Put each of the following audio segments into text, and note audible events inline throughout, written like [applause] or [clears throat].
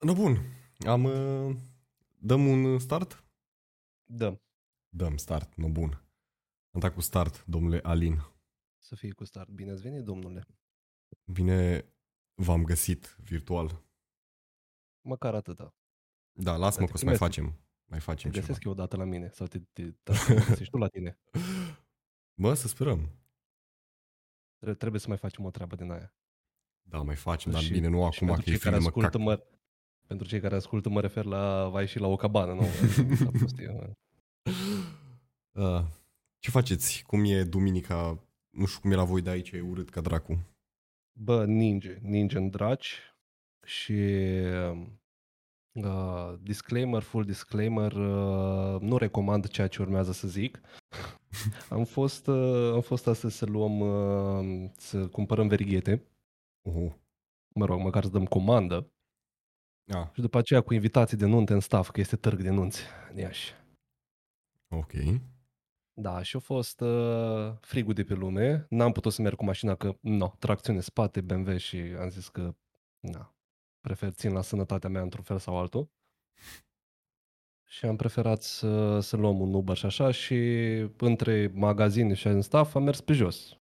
No bun, am... uh, Dăm un start? Dăm. Dăm start, no bun. Am dat cu start, domnule Alin. Să fie cu start. Bine ați venit, domnule. Bine v-am găsit virtual. Măcar atâta. Da, lasă-mă Te că o să mai primesc. facem. Mai Te facem ceva. găsesc eu odată la mine sau te, te, te, te [laughs] găsești tu la tine. Bă, să sperăm. Tre- Trebuie să mai facem o treabă din aia. Da, mai facem, dar Și- bine, nu și acum pentru că e cei care frig, mă ascultă, cac. mă, pentru cei care ascultă, mă refer la vai și la o cabană, nu? [laughs] La prostie, mă. Uh, ce faceți? Cum e duminica? Nu știu cum e la voi de aici, e urât ca dracu. Bă, ninge, ninge în draci și uh, disclaimer, full disclaimer, uh, nu recomand ceea ce urmează să zic. [laughs] am fost, uh, am fost astăzi să luăm, uh, să cumpărăm verighete, Oh, mă rog, măcar să dăm comandă ah, și după aceea cu invitații de nunte în staff, că este târg de nunți în Iași. ok. Da, și a fost uh, frigul de pe lume. N-am putut să merg cu mașina că, no, tracțiune spate, BMW și am zis că, na, prefer țin la sănătatea mea într-un fel sau altul. Și am preferat să, să luăm un Uber și așa și între magazine și în staff am mers pe jos.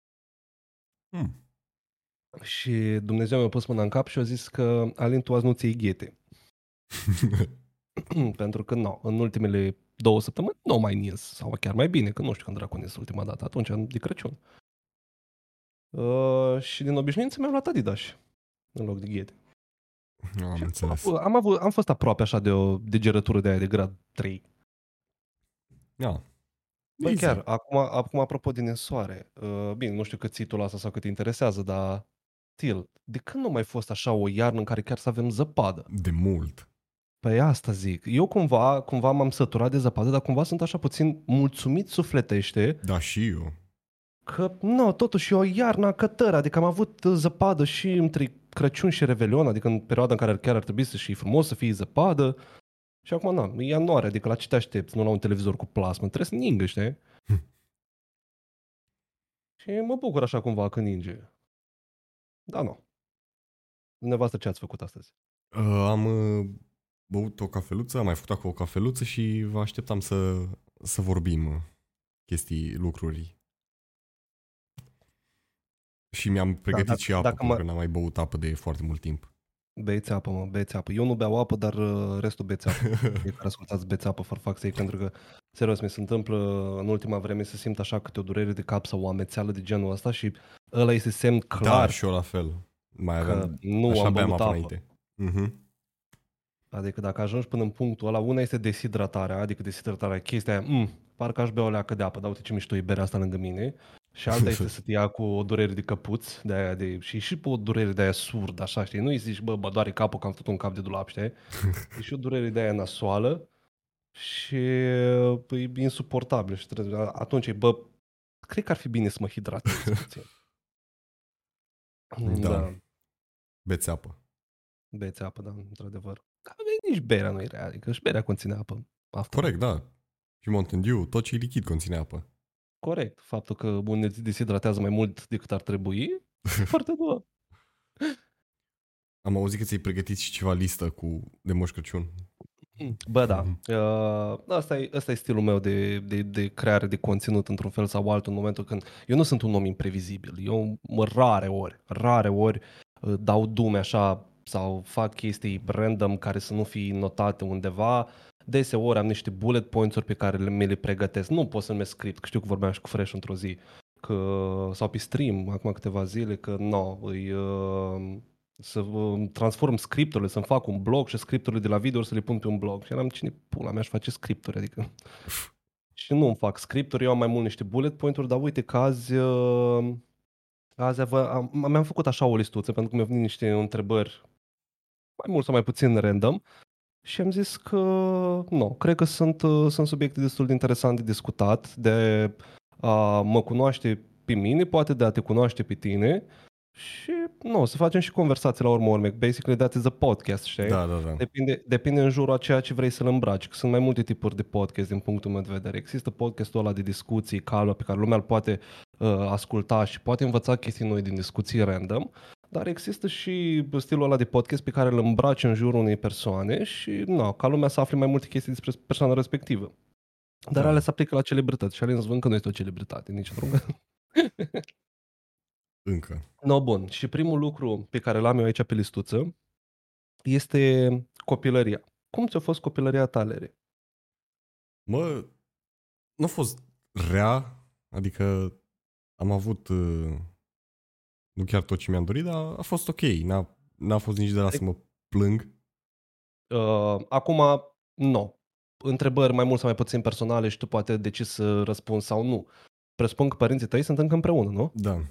Hmm. Și Dumnezeu mi-a pus mâna în cap și a zis că Alin, tu azi nu ți-ai ghete. [laughs] Pentru că, nu, în ultimele două săptămâni nu mai nins, sau chiar mai bine, că nu știu când dracu nins ultima dată, atunci, de Crăciun. Uh, și din obișnuință mi-am luat Adidas în loc de ghete. Am Și înțeles. Am, am, avut, am fost aproape așa de o degerătură de aia de grad 3. Da. Băi, Easy. chiar, acum, acum apropo din soare, uh, bine, nu știu cât ții tu la asta sau cât te interesează, dar Til, de când nu mai fost așa o iarnă în care chiar să avem zăpadă? De mult. Păi asta zic. Eu cumva, cumva m-am săturat de zăpadă, dar cumva sunt așa puțin mulțumit sufletește Da, și eu. că, nu, totuși e o iarnă cătără, adică am avut uh, zăpadă și între Crăciun și Revelion, adică în perioada în care chiar ar trebui să și frumos să fie zăpadă. Și acum, na, e ianuarie, adică la ce te aștepți, nu la un televizor cu plasmă, trebuie să ningă, știi? Hm. [laughs] și mă bucur așa cumva că ninge. Da, nu. Dumneavoastră ce ați făcut astăzi? Uh, am uh, băut o cafeluță, am mai făcut acum o cafeluță și vă așteptam să, să vorbim uh, chestii, lucruri. Și mi-am pregătit dacă- și apă, dacă pentru mă- că n-am mai băut apă de foarte mult timp. Beți apă, mă, beți apă. Eu nu beau apă, dar uh, restul beți apă. [laughs] Cei care ascultați beți apă, for fuck's sake, pentru că, serios, mi se întâmplă în ultima vreme să simt așa câte o durere de cap sau o amețeală de genul ăsta și ăla este semn da, clar și eu la fel. Mai că aveam, nu așa am beam băut apă apă. înainte. Mhm. Adică dacă ajungi până în punctul ăla, una este deshidratarea, adică deshidratarea, chestia aia, mm, parcă aș bea o leacă de apă, dar uite ce mișto e berea asta lângă mine. Și alta este [laughs] să te ia cu o durere de căpuț, de aia de, și și pe o durere de aia surd, așa, știi? Nu îi zici, bă, bă, doare capul că am făcut un cap de dulap, știi? [laughs] E și o durere de aia nasoală și bă, e insuportabil. Și trebuie, atunci, e, bă, cred că ar fi bine să mă hidratez [laughs] puțin. Da. Beți apă. Beți apă, da, într-adevăr. Dar nici berea nu e rea, adică și berea conține apă. Asta. Corect, da. Și Mountain Dew, tot ce e lichid conține apă. Corect. Faptul că unii se deshidratează mai mult decât ar trebui, e [laughs] foarte bună. Am auzit că ți-ai pregătit și ceva listă cu de Moș Crăciun. Bă, da. Mhm. Uh, asta, e, asta e stilul meu de, de, de creare de conținut într-un fel sau altul în momentul când... Eu nu sunt un om imprevizibil. Eu mă rare ori, rare ori uh, dau dume așa sau fac chestii random care să nu fie notate undeva. Deseori am niște bullet points-uri pe care le, mi le pregătesc. Nu pot să numesc script, că știu că vorbeam și cu Fresh într-o zi. Că, sau pe stream, acum câteva zile, că nu, îi, uh, să uh, transform scripturile, să-mi fac un blog și scripturile de la video să le pun pe un blog. Și eram, cine pula mea aș face scripturi, adică... [laughs] și nu îmi fac scripturi, eu am mai mult niște bullet point-uri, dar uite că azi, uh, azi avea, am, mi-am făcut așa o listuță, pentru că mi-au venit niște întrebări mai mult sau mai puțin random și am zis că nu, cred că sunt, uh, sunt subiecte destul de interesant de discutat, de a mă cunoaște pe mine, poate de a te cunoaște pe tine și nu, să facem și conversații la urmă urme. Basically that is a podcast, știi? Da, da, da. Depinde, depinde în jurul a ceea ce vrei să-l îmbraci. Că sunt mai multe tipuri de podcast din punctul meu de vedere. Există podcastul ăla de discuții calmă pe care lumea îl poate uh, asculta și poate învăța chestii noi din discuții random. Dar există și stilul ăla de podcast pe care îl îmbraci în jurul unei persoane și na, ca lumea să afle mai multe chestii despre persoana respectivă. Dar Da. alea se aplică la celebrități și Alin Zvân că nu este o celebritate, nici într-un caz. [laughs] Încă. No, bun. Și primul lucru pe care l-am eu aici pe listuță este copilăria. Cum ți-a fost copilăria ta, Leri? Mă, nu a fost rea, adică am avut uh, nu chiar tot ce mi-am dorit, dar a fost ok. N-a, n-a fost nici de la să mă plâng. Uh, acum, nu. Întrebări mai mult sau mai puțin personale și tu poate decizi să răspunzi sau nu. Presupun că părinții tăi sunt încă împreună, nu? Da.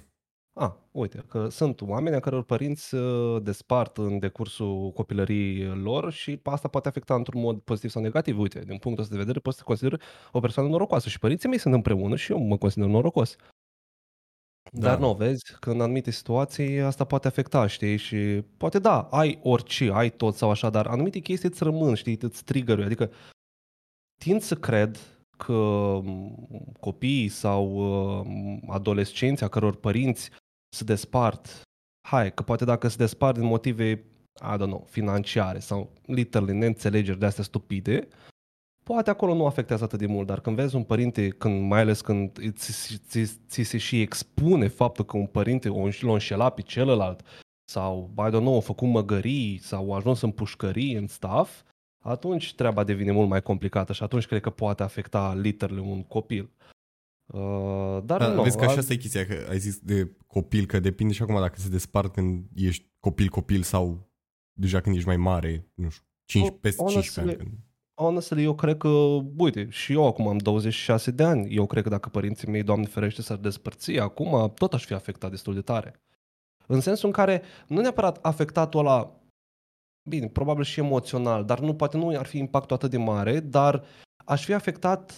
A, uite, că sunt oameni a căror părinți uh, despart în decursul copilăriei lor și asta poate afecta într-un mod pozitiv sau negativ. Uite, din punctul ăsta de vedere poți să te consideri o persoană norocoasă și părinții mei sunt împreună și eu mă consider norocos. Da. Dar nu, vezi că în anumite situații asta poate afecta, știi? Și poate da, ai orice, ai tot sau așa, dar anumite chestii îți rămân, știi, îți trigger Adică tind să cred că m, copiii sau uh, adolescenți a căror părinți se despart, hai, că poate dacă se despart din motive, I don't know, financiare sau literally neînțelegeri de astea stupide, poate acolo nu afectează atât de mult, dar când vezi un părinte, când, mai ales când ți, ți, ți se și expune faptul că un părinte o l-a înșelat pe celălalt sau, I don't know, a făcut măgării sau a ajuns în pușcării, în staff, atunci treaba devine mult mai complicată și atunci cred că poate afecta literally un copil. Uh, dar Da, nu, vezi că a- așa asta e chestia, că ai zis de copil, că depinde și acum dacă se despart când ești copil-copil sau deja când ești mai mare, nu știu, 5, Oh, peste honestly, 15 ani. Când... Honestly, eu cred că, uite, și eu acum am 26 de ani. Eu cred că dacă părinții mei, Doamne ferește, s-ar despărți acum, tot aș fi afectat destul de tare. În sensul în care, nu neapărat afectatul ăla, bine, probabil și emoțional, dar nu, poate nu ar fi impactul atât de mare, dar aș fi afectat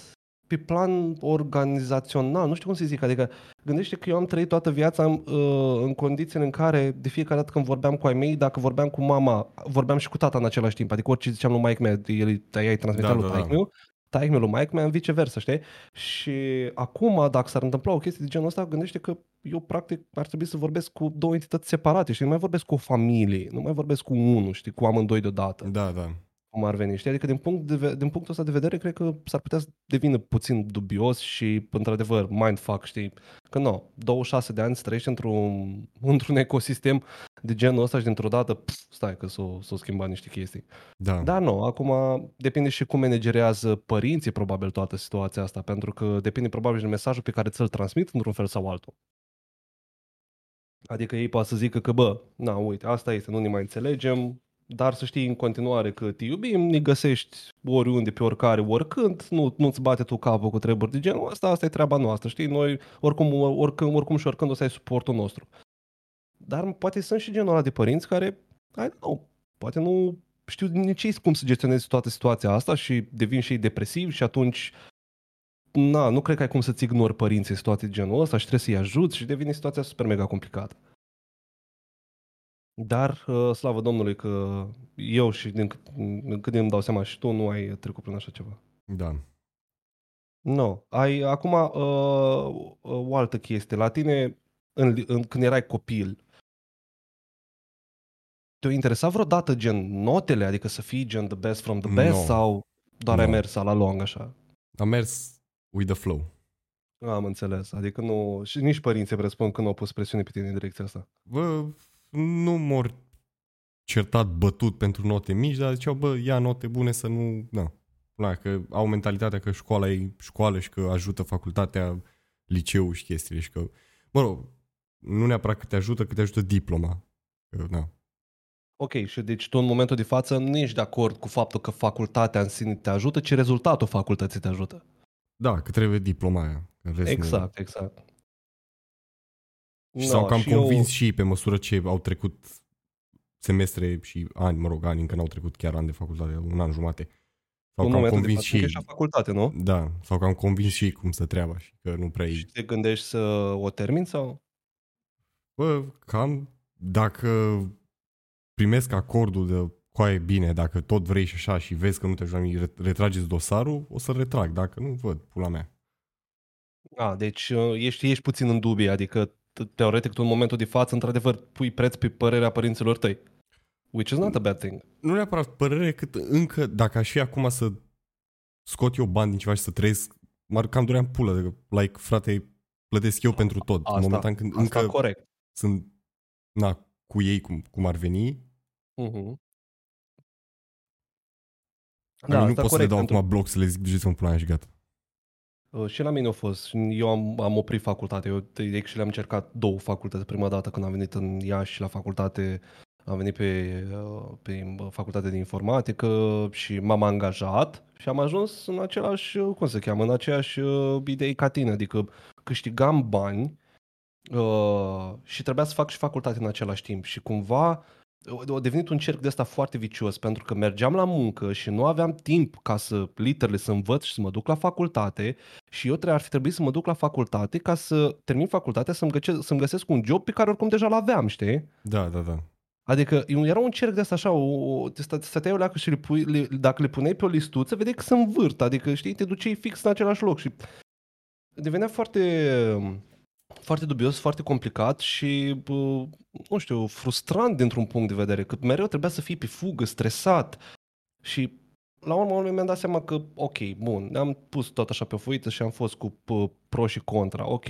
pe plan organizațional, nu știu cum să zic, adică gândește că eu am trăit toată viața în, uh, în condițiile în care de fiecare dată când vorbeam cu ai mei, dacă vorbeam cu mama, vorbeam și cu tata în același timp, adică orice ziceam lui maică mea, el îi îi transmitea Da, lui da, da. taică meu, taică lui maică mea, viceversa, știi? Și acum, dacă s-ar întâmpla o chestie de genul ăsta, gândește că eu practic ar trebui să vorbesc cu două entități separate, știi? Nu mai vorbesc cu o familie, nu mai vorbesc cu unul, știi, cu amândoi deodată Da, da. Cum ar veni, știi? Adică din, punct de, ve- din punctul ăsta de vedere, cred că s-ar putea să devină puțin dubios și, într-adevăr, mindfuck, știi? Că nu, 26 de ani să trăiești într-un, [laughs] într-un ecosistem de genul ăsta și dintr-o dată, pf, stai că s-o, s-o schimba niște chestii. Da. Dar nu, acum depinde și cum managerează părinții probabil toată situația asta, pentru că depinde probabil și de mesajul pe care ți-l transmit într-un fel sau altul. Adică ei poate să zică că, bă, na, uite, asta este, nu ne mai înțelegem, dar să știi în continuare că te iubim, ne găsești oriunde, pe oricare, oricând, nu, nu-ți bate tu capul cu treburi de genul ăsta, asta e treaba noastră, știi? Noi oricum, oricum, oricum și oricând o să ai suportul nostru. Dar poate sunt și genul ăla de părinți care, I don't know, poate nu știu nici ei cum să gestionezi toată situația asta și devin și ei depresivi și atunci na, nu cred că ai cum să-ți ignori părinții în situații de genul ăsta și trebuie să-i ajuți și devine situația super mega complicată. Dar, uh, slavă Domnului că eu și din cât, din cât îmi dau seama și tu nu ai trecut prin așa ceva. Da. Nu. Ai, acum, uh, uh, o altă chestie. La tine, în, în, când erai copil, te-a interesat vreodată gen notele, adică să fii gen the best from the best No. sau doar ai No. mers la long așa? Am mers with the flow. Am înțeles. Adică nu, și nici părinții presupun că nu au pus presiune pe tine în direcția asta. Bă, nu mor certat bătut pentru note mici, dar ziceau, bă, ia note bune să nu... Da. La, că au mentalitatea că școala e școală și că ajută facultatea, liceu și chestiile și că, mă rog, nu neapărat că te ajută, că te ajută diploma. Că, da. Ok, și deci tu în momentul de față nu ești de acord cu faptul că facultatea în sine te ajută, ci rezultatul facultății te ajută. Da, că trebuie diploma aia. În rest nu- Exact, exact. Și No, s-au cam și eu- convins și ei pe măsură ce au trecut semestre și ani, mă rog, ani, încă n-au trecut chiar ani de facultate, un an jumate. S-au în cam momentul de convins față și încă ei. ești la facultate, nu? Da, sau cam convins și ei cum să treaba și că nu prea Și e. te gândești să o termini sau? Bă, cam dacă primesc acordul de coaie bine, dacă tot vrei și așa și vezi că nu te ajută nimic, re- retrageți dosarul, o să retrag. Dacă nu, văd, pula mea. A, deci uh, ești, ești puțin în dubie, adică teoretic tu în momentul de față, într-adevăr, pui preț pe părerea părinților tăi. Which is not a bad thing. Nu neapărat părere, cât încă, dacă aș fi acum să scot eu bani din ceva și să trăiesc, m-ar cam durea în pulă. De, like, frate, plătesc eu pentru tot. Asta, în momentul când asta încă corect. sunt na, cu ei cum, cum ar veni, Uh-huh. da, nu pot să le corect dau pentru- acum bloc să le zic duceți-vă în pula mea și gata. Uh, Și la mine a fost. Eu am, am oprit facultatea. Eu de- actually am încercat două facultăți. Prima dată când am venit în Iași la facultate, am venit pe, uh, pe uh, facultate de informatică și m-am angajat și am ajuns în același, uh, cum se cheamă, în aceeași uh, idei ca tine. Adică câștigam bani uh, și trebuia să fac și facultate în același timp. Și cumva a devenit un cerc de ăsta foarte vicios pentru că mergeam la muncă și nu aveam timp ca să literally să învăț și să mă duc la facultate și eu trebuie, ar fi trebuit să mă duc la facultate ca să termin facultatea să-mi, găce- să-mi găsesc un job pe care oricum deja l-aveam, știi? Da, da, da. Adică era un cerc de asta așa, o, o, te stă- stăteai o leacă și le pui, le, dacă le puneai pe o listuță, vedeai că se învârt, adică știi, te duceai fix în același loc și devenea foarte, foarte dubios, foarte complicat și, bă, nu știu, frustrant dintr-un punct de vedere, că mereu trebuia să fii pe fugă, stresat și la urmă urmei mi-am dat seama că, ok, bun, ne-am pus tot așa pe o foiță și am fost cu pă, pro și contra, ok.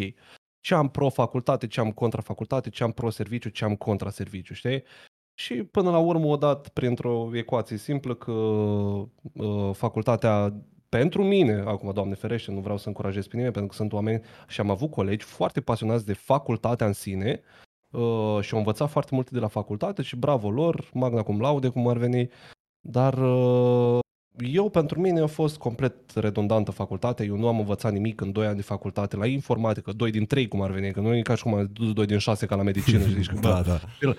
Ce am pro facultate, ce am contra facultate, ce am pro serviciu, ce am contra serviciu, știi? Și până la urmă o dat printr-o ecuație simplă că uh, facultatea pentru mine, acum, Doamne ferește, nu vreau să încurajez pe nimeni, pentru că sunt oameni și am avut colegi foarte pasionați de facultatea în sine uh, și au învățat foarte multe de la facultate și bravo lor, magna cum laude, cum ar veni, dar uh, eu, pentru mine, a fost complet redundantă facultatea. Eu nu am învățat nimic în 2 ani de facultate la informatică, 2 din 3 cum ar veni, că nu e ca și cum am dus 2 din 6 ca la medicină și zici că, [laughs] Da, bă, da,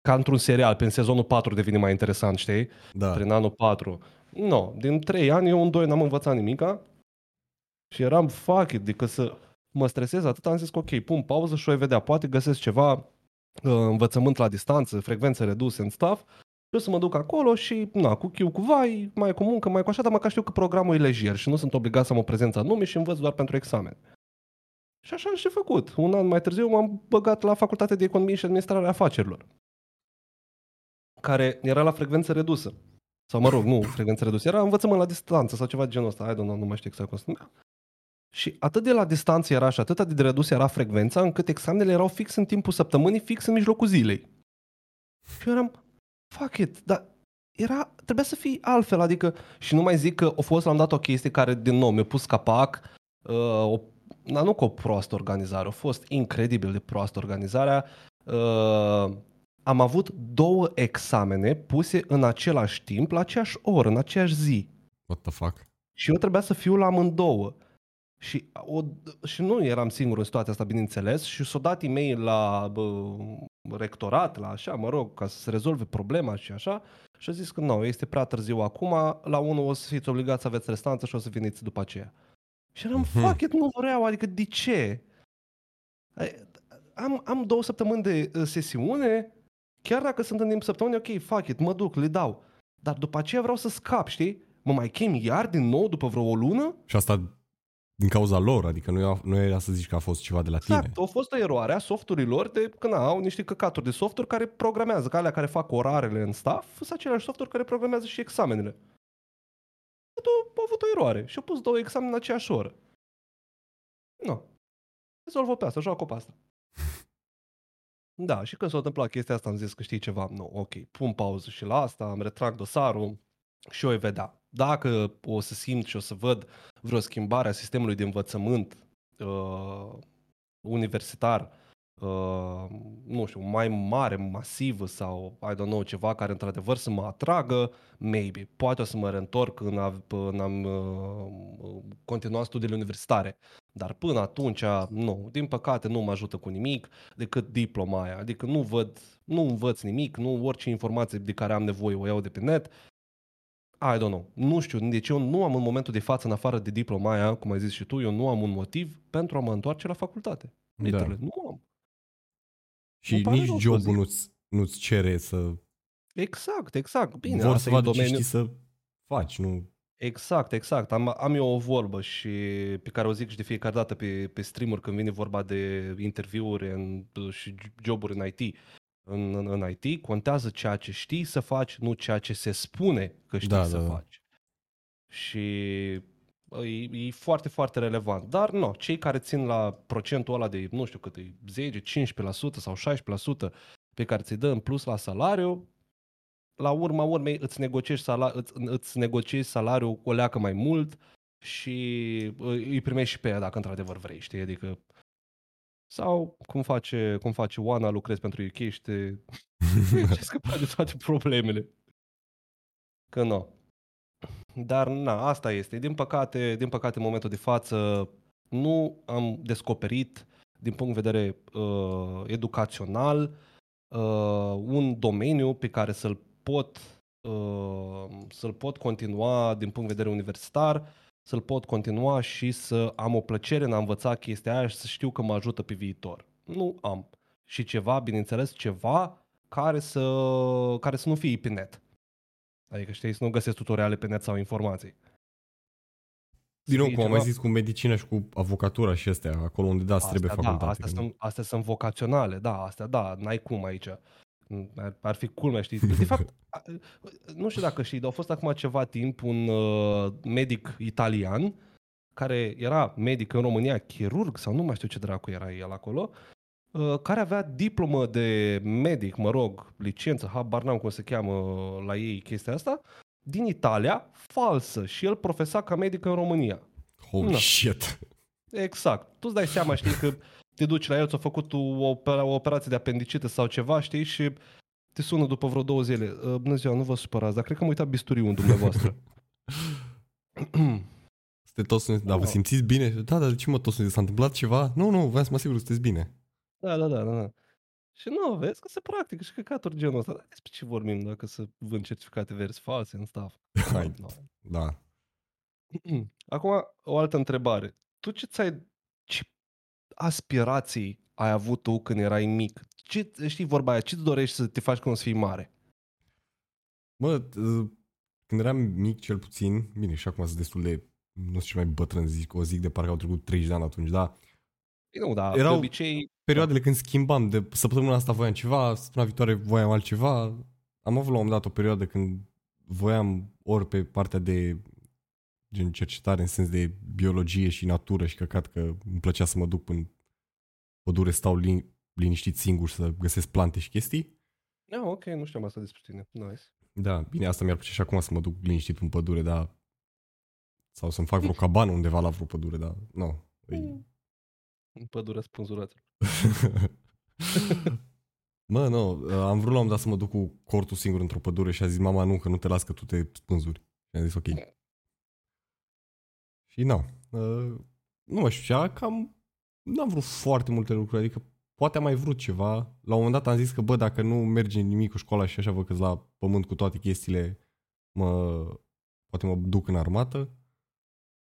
ca într-un serial, pe în sezonul 4 devine mai interesant, știi? da. Prin anul 4. Nu, no, din 3 ani eu în 2 n-am învățat nimica și eram fuck it, adică să mă stresez atât, am zis că ok, pun pauză și o vedea, poate găsesc ceva uh, învățământ la distanță, frecvențe reduse în stuff, eu să mă duc acolo și, na, cu chiu, cu vai, mai cu muncă, mai cu așa, dar măcar știu că programul e lejer și nu sunt obligat să am o prezență anume și învăț doar pentru examen. Și așa am și făcut. Un an mai târziu m-am băgat la Facultatea de Economie și Administrare a Afacerilor, care era la frecvență redusă. Sau mă rog, nu frecvență redusă, era învățământ la distanță sau ceva de genul ăsta, I don't know, nu mai știu exact cum se numea. Și atât de la distanță era și atât de redusă era frecvența, încât examenele erau fix în timpul săptămânii, fix în mijlocul zilei. Și eu eram, fuck it, dar era, trebuia să fie altfel, adică, și nu mai zic că a fost la un dat o chestie care, din nou, mi-a pus capac, uh, o, na, nu cu o proastă organizare, a fost incredibil de proastă organizarea. Uh, am avut două examene puse în același timp, la aceeași oră, în aceeași zi. What the fuck? Și eu trebuia să fiu la amândouă. Și, o, și nu eram singur în situația asta, bineînțeles, și s-o dat e-mail la bă, rectorat, la așa, mă rog, ca să se rezolve problema și așa. Și a zis că nu, este prea târziu acum, la unul o să fiți obligați să aveți restanță și o să veniți după aceea. Și eram, Mhm. fuck it, nu vreau, adică de ce? Ai- Am, am două săptămâni de uh, sesiune, chiar dacă sunt în timp săptămâni, ok, fuck it, mă duc, le dau. Dar după aceea vreau să scap, știi? Mă mai chem iar din nou după vreo o lună? Și asta din cauza lor, adică nu, era- nu era să zici că a fost ceva de la tine. Exact, a fost o eroare a softurilor de că na, au niște căcaturi de softuri care programează, ca alea care fac orarele în staff, sunt aceleași softuri care programează și examenele. Au au avut o eroare și au pus două examene în aceeași oră. Nu. Rezolvă pe asta, joacă pe asta. Da, și când s-a întâmplat chestia asta am zis că știi ceva, nu, ok, pun pauză și la asta, îmi retrag dosarul și o voi vedea. Dacă o să simt și o să văd vreo schimbare a sistemului de învățământ uh, universitar, uh, nu știu, mai mare, masivă sau, I don't know, ceva care într-adevăr să mă atragă, maybe. Poate o să mă reîntorc în, a, în am uh, continua studiile universitare. Dar până atunci, nu, din păcate nu mă ajută cu nimic decât diploma aia. Adică nu văd, nu învăț nimic, nu orice informație de care am nevoie o iau de pe net. I don't know. Nu știu, deci eu nu am în momentul de față, în afară de diploma aia, cum ai zis și tu, eu nu am un motiv pentru a mă întoarce la facultate. Da. Literally, nu am. Și Îmi pare nici rău să o jobul zic. nu-ți, nu-ți cere să... Exact, exact. Bine, vor asta să e vadă ce domeniul. știi să faci, nu... Exact, exact. Am, am eu o vorbă și pe care o zic și de fiecare dată pe, pe streamer când vine vorba de interviuri în, și joburi în IT. În, în, în IT contează ceea ce știi să faci, nu ceea ce se spune că știi Da, să da, da. faci. Și e, e foarte, foarte relevant. Dar nu, cei care țin la procentul ăla de, nu știu cât e, 10, 15% sau 16% pe care ți-i dă în plus la salariu, la urma urmei îți negociezi, sala, îți, îți negociezi salariul o leacă mai mult și îi îi primești și pe ea dacă într-adevăr vrei, știi? Adică sau cum face, cum face Oana, lucrezi pentru UK și te ce scăpa de toate problemele. Că nu. Dar na, asta este. Din păcate, din păcate, în momentul de față nu am descoperit din punct de vedere uh, educațional uh, un domeniu pe care să-l pot uh, să-l pot continua din punct de vedere universitar, să-l pot continua și să am o plăcere în a învăța chestia aia și să știu că mă ajută pe viitor. Nu am. Și ceva, bineînțeles, ceva care să, care să nu fie pe net. Adică știi, să nu găsesc tutoriale pe net sau informații. Din nou, fie cum am mai ceva- zis, cu medicină și cu avocatura și astea, acolo unde da, îți trebuie Astea, facultate. Da, astea, că nu- sunt, astea sunt vocaționale, da, astea da, n-ai cum aici. Ar, ar fi culmea, știi? De [laughs] fapt, a- nu știu dacă știi, dar a fost acum ceva timp un uh, medic italian care era medic în România, chirurg sau nu mai știu ce dracu era el acolo, uh, care avea diplomă de medic, mă rog, licență, habar n-am cum se cheamă la ei chestia asta, din Italia, falsă și el profesa ca medic în România. Holy Na. shit. Exact. Tu îți dai seama, știi, că te duci la el, ți-a făcut o, opera, o operație de apendicită sau ceva, știi, și te sună după vreo două zile. "Uh, Bună ziua, nu vă supărați, dar cred că am uitat bisturiul în dumneavoastră. [laughs] [clears throat] Sunteți toți, dar vă Oh. simțiți bine? Da, dar de ce mă toți sunteți? S-a întâmplat ceva? Nu, nu, vreau să mă asigur că sunteți bine. da, da, da, da, da. Și nu, vezi că se practică și căcaturi genul ăsta. Dar despre ce vorbim dacă să vând certificate verzi false în stuff? [laughs] Hai. No, Da. no. [clears throat] Acum, o altă întrebare. Tu ce ți-ai, ce aspirații ai avut tu când erai mic? Ce, știi vorba aia, ce-ți dorești să te faci când o să fii mare? Mă, t- când eram mic cel puțin, bine, și acum sunt destul de, nu știu ce mai bătrân zic, o zic de parcă au trecut 30 de ani atunci, dar Ei, Nu, dar Erau- de obicei... perioadele când schimbam, de săptămâna asta voiam ceva, săptămâna viitoare voiam altceva, am avut la un moment dat o perioadă când voiam ori pe partea de gen cercetare în sens de biologie și natură și căcat că îmi plăcea să mă duc în pădure, stau lin- liniștit singur să găsesc plante și chestii. Ah, ok, nu știam asta despre tine. Nice. Da, bine, asta mi-ar plăcea și acum să mă duc liniștit în pădure, dar sau să-mi fac vreo cabană undeva la vreo pădure, dar nu. No, În pădurea spânzuraților. [laughs] [laughs] Mă, nu, am vrut la un moment dat să mă duc cu cortul singur într-o pădure și a zis mama nu, că nu te las că tu te spânzuri. Și am zis ok. Și nu, uh, nu mai știu ce, cam n-am vrut foarte multe lucruri, adică poate am mai vrut ceva. La un moment dat am zis că bă, dacă nu merge nimic cu școala și așa văd că la pământ cu toate chestiile, mă, poate mă duc în armată.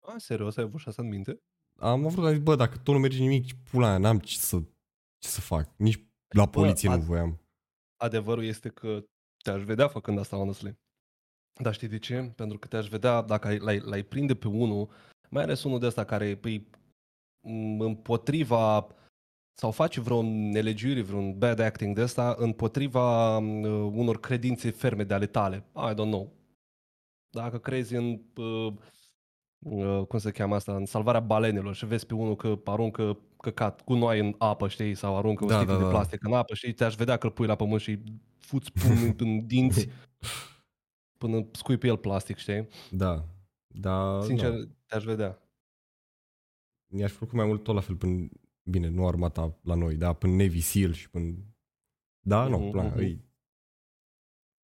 A, serios, ai avut și asta în minte? Am vrut, am zis, bă, dacă tot nu merge nimic, pula mea, n-am ce să, ce să fac. Nici la poliție a- nu voiam. Adevărul este că te-aș vedea făcând asta, honestly. Dar știi de ce? Pentru că te-aș vedea, dacă ai- l-ai, l-ai prinde pe unul, mai ales unul de ăsta care îi m, împotriva sau face vreo nelegiuire, vreun bad acting de ăsta împotriva m, unor credințe ferme de ale tale. I don't know. Dacă crezi în uh, uh, cum se cheamă asta, în salvarea balenelor și vezi pe unul că aruncă căcat cu noi în apă, știi, sau aruncă o Da, sticlă da, de da. plastic în apă, știi, te-aș vedea că îl pui la pământ și fuți pumnul în dinți [laughs] până scui pe el plastic, știi? Da. Da, Sincer, nu. te-aș vedea. mi-aș făcut mai mult tot la fel până, bine, nu armata la noi, da, până Navy SEAL și până, da, nu, Mhm, plan, mhm. îi,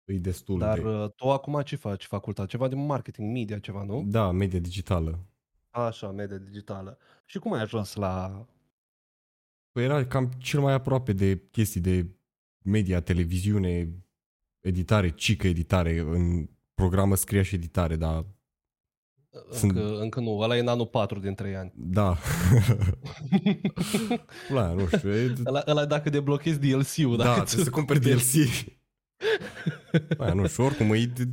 îi destul Dar de, uh, tu acum ce faci facultate? Ceva de marketing, media, ceva, nu? da, media digitală. Așa, media digitală. Și cum ai ajuns la... Păi era cam cel mai aproape de chestii de media, televiziune, editare, cică editare, în programă scria și editare, dar Sunt- Încă, încă nu, ăla e în anul 4 din 3 ani. da. [laughs] Pula, nu știu, e, Ăla, ăla dacă deblochezi DLC-ul. da, dacă trebuie să ți-l cumperi cumperi. DLC. Bă, nu știu, oricum, e, de-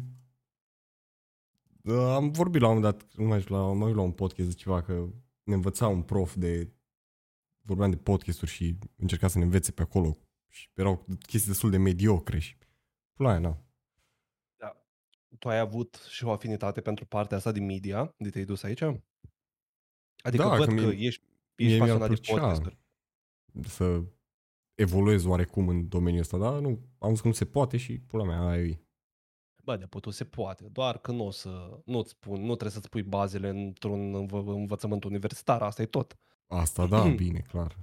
am vorbit la un moment dat, nu mai știu, la, am ajuns la un podcast de ceva, că ne învăța un prof de, vorbeam de podcasturi și încerca să ne învețe pe acolo și erau chestii destul de mediocre și pula na. Tu ai avut și o afinitate pentru partea asta din media, de te-ai dus aici? Adică Da, văd că că mie- ești, mie ești mi-ar pasionat de plăcea. podcasturi. Să evoluez oarecum în domeniul ăsta, dar nu, am văzut că nu se poate și pula mea, aia e. Bă, de putut se poate, doar că nu o să, nu-ți spun, nu trebuie să-ți pui bazele într-un învă, învățământ universitar, asta e tot. Asta da, [clears throat] bine, clar.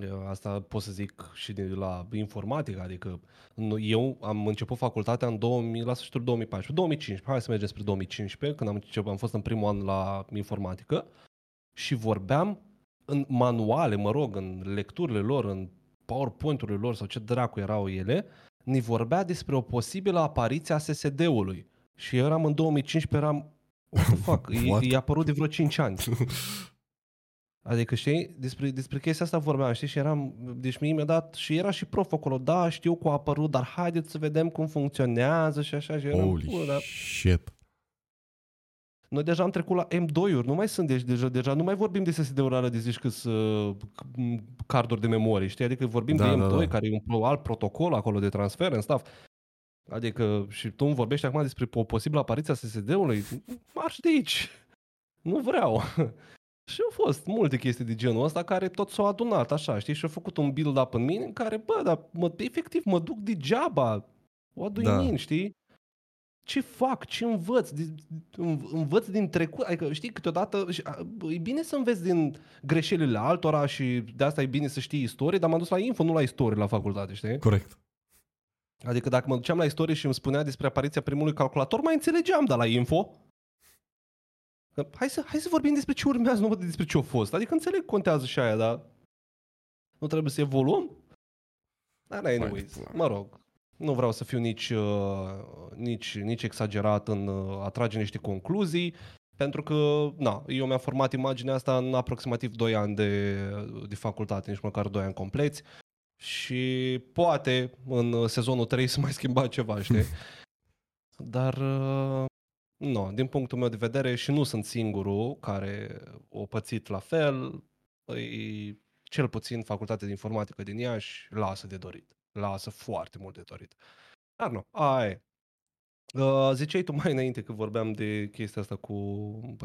Eu Asta pot să zic și de la informatică, adică nu- eu am început facultatea în 2000, la sfârșitul 2014, 2015, hai să mergem spre 2015, când am, început, am fost în primul an la informatică și vorbeam în manuale, mă rog, în lecturile lor, în PowerPoint-urile lor sau ce dracu erau ele, ni vorbea despre o posibilă apariție a SSD-ului. Și eu eram în 2015, eram, what the fuck, e, What? e apărut de vreo 5 ani. [laughs] Adică, știi, despre, despre chestia asta vorbeam, știi, și eram, deci mie mi-a dat, și era și prof acolo, da, știu că a apărut, dar haideți să vedem cum funcționează și așa, și eram, Holy "Bă, dar shit. noi deja am trecut la M2-uri, nu mai sunt, deci deja, deja nu mai vorbim de SSD-uri alea de zici că sunt carduri de memorie, știi, adică vorbim Da, de da, M2, da. care e un pro- alt protocol acolo de transfer în stuff. Adică, și tu îmi vorbești acum despre o posibilă apariție a SSD-ului, marș de aici, nu vreau. Și au fost multe chestii de genul ăsta care tot s-au adunat așa, știi? Și au făcut un build-up în mine în care, bă, dar mă, efectiv mă duc degeaba. What do you Da. mean, știi? Ce fac? Ce învăț? De- în- Învăț din trecut? Adică, știi, câteodată și, a, e bine să înveți din greșelile altora și de asta e bine să știi istorie, dar m-am dus la info, nu la istorie la facultate, știi? Corect. Adică dacă mă duceam la istorie și îmi spunea despre apariția primului calculator, mai înțelegeam, dar la info... Hai să, hai să vorbim despre ce urmează, nu despre ce a fost. Adică înțeleg, contează și aia, dar nu trebuie să evoluăm? Dar anyways, pula. mă rog, nu vreau să fiu nici, uh, nici, nici exagerat în uh, a trage niște concluzii, pentru că, na, eu mi-am format imaginea asta în aproximativ 2 ani de, de facultate, nici măcar 2 ani compleți și poate în uh, sezonul 3 [laughs] să mai schimba ceva, știi? [laughs] Dar, uh, nu, din punctul meu de vedere și nu sunt singurul care o pățit la fel, îi, cel puțin facultatea de informatică din Iași lasă de dorit. Lasă foarte mult de dorit. Dar nu, aia e. Uh, ziceai tu mai înainte că vorbeam de chestia asta cu,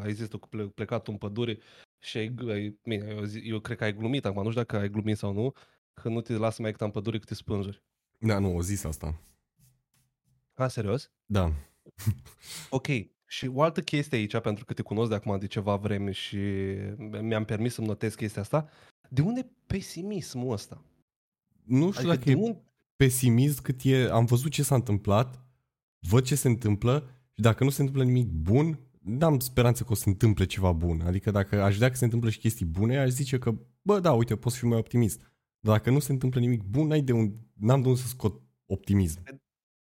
ai zis tu că ple- plecat în pădure și ai, ai bine, eu, zi, eu cred că ai glumit acum, nu știu dacă ai glumit sau nu, că nu te lasă mai în pădure câte spânzuri. Da, nu, o zis asta. A, serios? Da. Ok. Și o altă chestie aici, pentru că te cunosc de acum de ceva vreme și mi-am permis să-mi notez chestia asta, de unde pesimismul ăsta? Nu știu Adică dacă de e unde... pesimist cât e, am văzut ce s-a întâmplat, văd ce se întâmplă și dacă nu se întâmplă nimic bun, n-am speranță că o să se întâmple ceva bun. Adică dacă aș vedea că se întâmplă și chestii bune, aș zice că, bă, da, uite, pot să fiu mai optimist. Dar dacă nu se întâmplă nimic bun, n-ai de un, n-am de unde să scot optimism.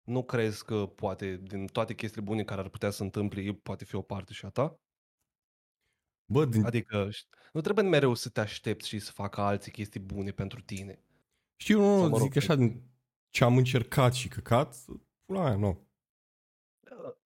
Nu crezi că poate, din toate chestiile bune care ar putea să întâmple, poate fi o parte și a ta? Bă, din, Adică ș- nu trebuie mereu să te aștepți și să facă alții chestii bune pentru tine. știu, nu, sau, nu, mă rog, zic așa, din ce am încercat și căcat, pula aia, nu.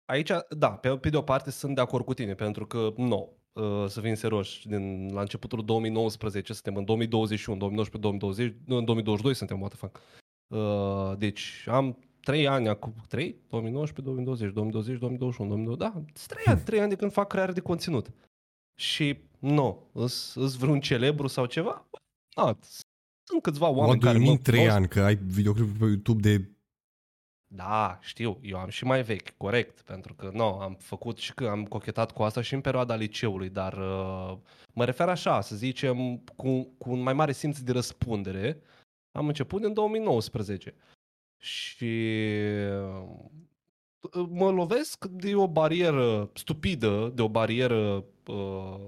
Aici, da, pe, pe de o parte sunt de acord cu tine, pentru că, nu, uh, să fim serioși, din, la începutul 2019, suntem în 2021, 2019, 2020, nu, în 2022 suntem, what the fuck. Uh, deci am 3 ani acum, 3? 2019, 2020, 2020, 2021, 2022, da, sunt 3 ani, 3 ani de când fac creare de conținut. Și, nu, îs, îs vreun celebru sau ceva? Da, sunt câțiva oameni What do care you mă mean 3 cunosc. ani? Că ai videoclipuri pe YouTube de... Da, știu, eu am și mai vechi, corect, pentru că nu, am făcut și că am cochetat cu asta și în perioada liceului, dar uh, mă refer așa, să zicem, cu, cu un mai mare simț de răspundere. Am început în 2019 și uh, mă lovesc de o barieră stupidă, de o barieră uh,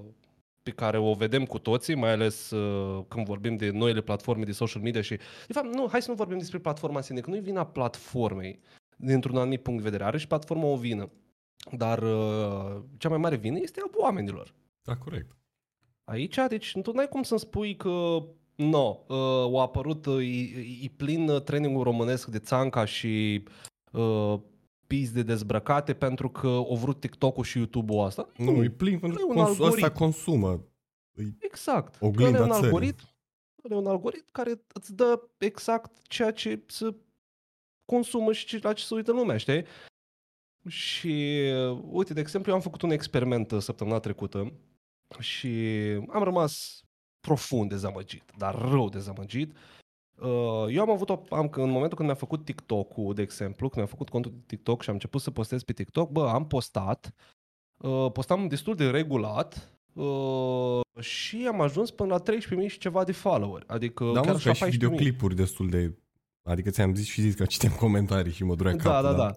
pe care o vedem cu toții, mai ales uh, când vorbim de noile platforme de social media și de fapt, nu, hai să nu vorbim despre platforma în sine, că nu e vina platformei dintr-un anumit punct de vedere. Are și platforma o vină. Dar uh, cea mai mare vină este a oamenilor. Da, corect. Aici, deci, tu n-ai cum să-mi spui că no, uh, a apărut, uh, e, e plin uh, trainingul românesc de țanca și uh, pis de dezbrăcate pentru că au vrut TikTok-ul și YouTube-ul asta. Nu, e plin pentru E un că cons- algoritm. ăsta consumă. Exact. Oglinda Ăla e un țării. algoritm, ăla e un algoritm care îți dă exact ceea ce să consumă și ce- la ce se uită lumea, știi? Și, uh, uite, de exemplu, eu am făcut un experiment uh, săptămâna trecută și am rămas profund dezamăgit, dar rău dezamăgit. Uh, Eu am avut o, am, în momentul când mi-am făcut TikTok-ul, de exemplu, când mi-am făcut contul de TikTok și am început să postez pe TikTok, bă, am postat, uh, postam destul de regulat uh, și am ajuns până la 13.000 și ceva de follower. Adică Dar am chiar văzut că ai și 14.000. videoclipuri destul de... Adică ți-am zis și zis că citem comentarii și mă durea Da, capul. da, da.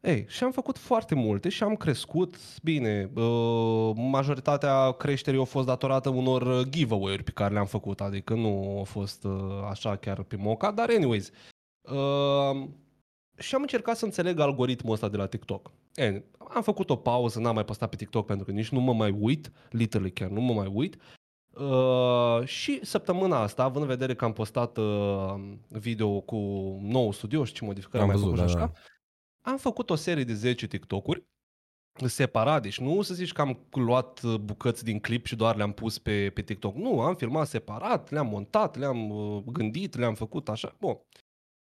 Ei, și am făcut foarte multe și am crescut. Bine, uh, majoritatea creșterii a fost datorată unor uh, giveaway-uri pe care le-am făcut, adică nu a fost uh, așa chiar pe moca, dar anyways. Uh, și am încercat să înțeleg algoritmul ăsta de la TikTok. E, am făcut o pauză, n-am mai postat pe TikTok pentru că nici nu mă mai uit, literally chiar nu mă mai uit. Uh, și săptămâna asta, având în vedere că am postat uh, video cu nou studio și ce modificări am, Am mai văzut, făcut și da, așa, da. Am făcut o serie de 10 TikTok-uri separat, deci nu să zici că am luat uh, bucăți din clip și doar le-am pus pe, pe TikTok. Nu, am filmat separat, le-am montat, le-am uh, gândit, le-am făcut așa. Bun.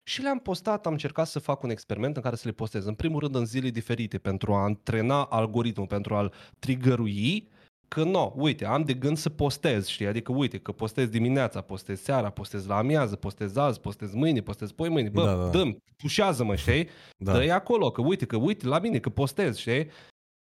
Și le-am postat, am încercat să fac un experiment în care să le postez. În primul rând în zile diferite pentru a antrena algoritmul, pentru a-l triggerui că nu, uite, am de gând să postez, știi? Adică uite, că postez dimineața, postez seara, postez la amiază, postez azi, postez mâine, postez poi mâine. Bă, Da, da. dăm, pușează-mă, știi? Da. Dă-i acolo, că uite, că uite la mine, că postez, știi?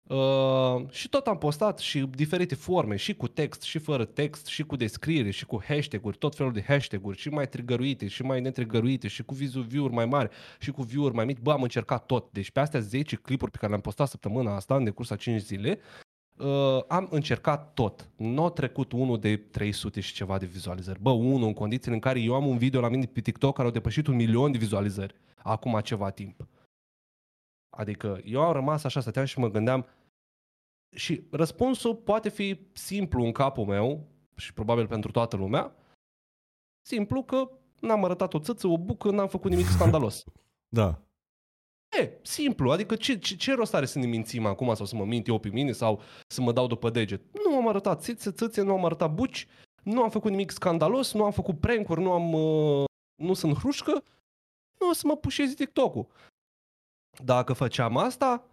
Uh, și tot am postat și diferite forme, și cu text, și fără text, și cu descriere, și cu hashtag-uri, tot felul de hashtag-uri, și mai trigăruite, și mai netrigăruite, și cu vizu view-uri mai mari, și cu view-uri mai mici. Bă, am încercat tot. Deci pe astea 10 clipuri pe care le-am postat săptămâna asta, în decurs a 5 zile, uh, am încercat tot. Nu a trecut unul de 300 și ceva de vizualizări. Bă, unul în condițiile în care eu am un video la mine pe TikTok care au depășit un milion de vizualizări acum ceva timp. Adică eu am rămas așa, stăteam și mă gândeam și răspunsul poate fi simplu în capul meu și probabil pentru toată lumea. Simplu că n-am arătat o țâță, o bucă, n-am făcut nimic [laughs] scandalos. Da. E, simplu, adică ce, ce, ce rost are să ne mințim acum sau să mă mint eu pe mine sau să mă dau după deget? Nu am arătat țițe, țâțe, nu am arătat buci, nu am făcut nimic scandalos, nu am făcut prank-uri, nu am, uh, nu sunt hrușcă, nu o să mă pușezi TikTok-ul. Dacă făceam asta,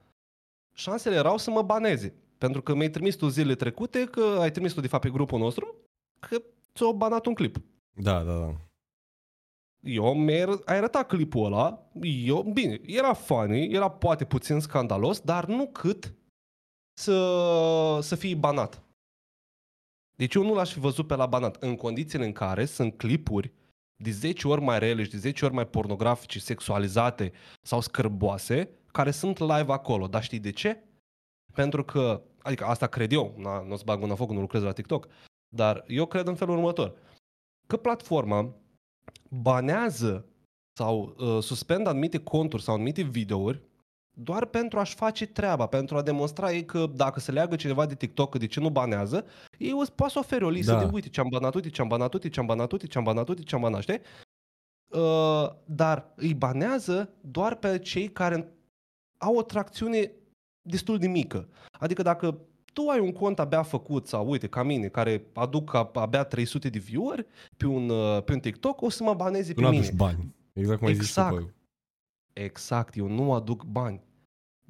șansele erau să mă baneze. Pentru că mi-ai trimis tu zilele trecute, că ai trimis tu de fapt pe grupul nostru, că ți-o banat un clip. Da, da, da. Eu mi-ai ai arătat clipul ăla, eu, bine, era funny, era poate puțin scandalos, dar nu cât să, să fie banat. Deci eu nu l-aș fi văzut pe la banat, în condițiile în care sunt clipuri de 10 ori mai rele și de 10 ori mai pornografice, sexualizate sau scârboase, care sunt live acolo. Dar știi de ce? Pentru că, adică asta cred eu, na, nu o să bag mâna în foc, nu lucrez la TikTok, dar eu cred în felul următor. Că platforma banează sau uh, suspendă anumite conturi sau anumite videouri doar pentru a-și face treaba, pentru a demonstra ei că dacă se leagă cineva de TikTok, că de ce nu banează, ei o poate să ofere o listă Da. de uite ce-am banat, uite ce-am banat, uite ce-am banat, uite ce-am banat, uite ce-am banat, știi? Uh, dar îi banează doar pe cei care au o tracțiune destul de mică. Adică dacă tu ai un cont abia făcut sau uite ca mine care aduc a- abia 300 de view-uri pe un, uh, pe un TikTok, o să mă baneze Tu pe nu mine. aduci bani. Exact cum ai zis Exact. tu pe... Exact, eu nu aduc bani.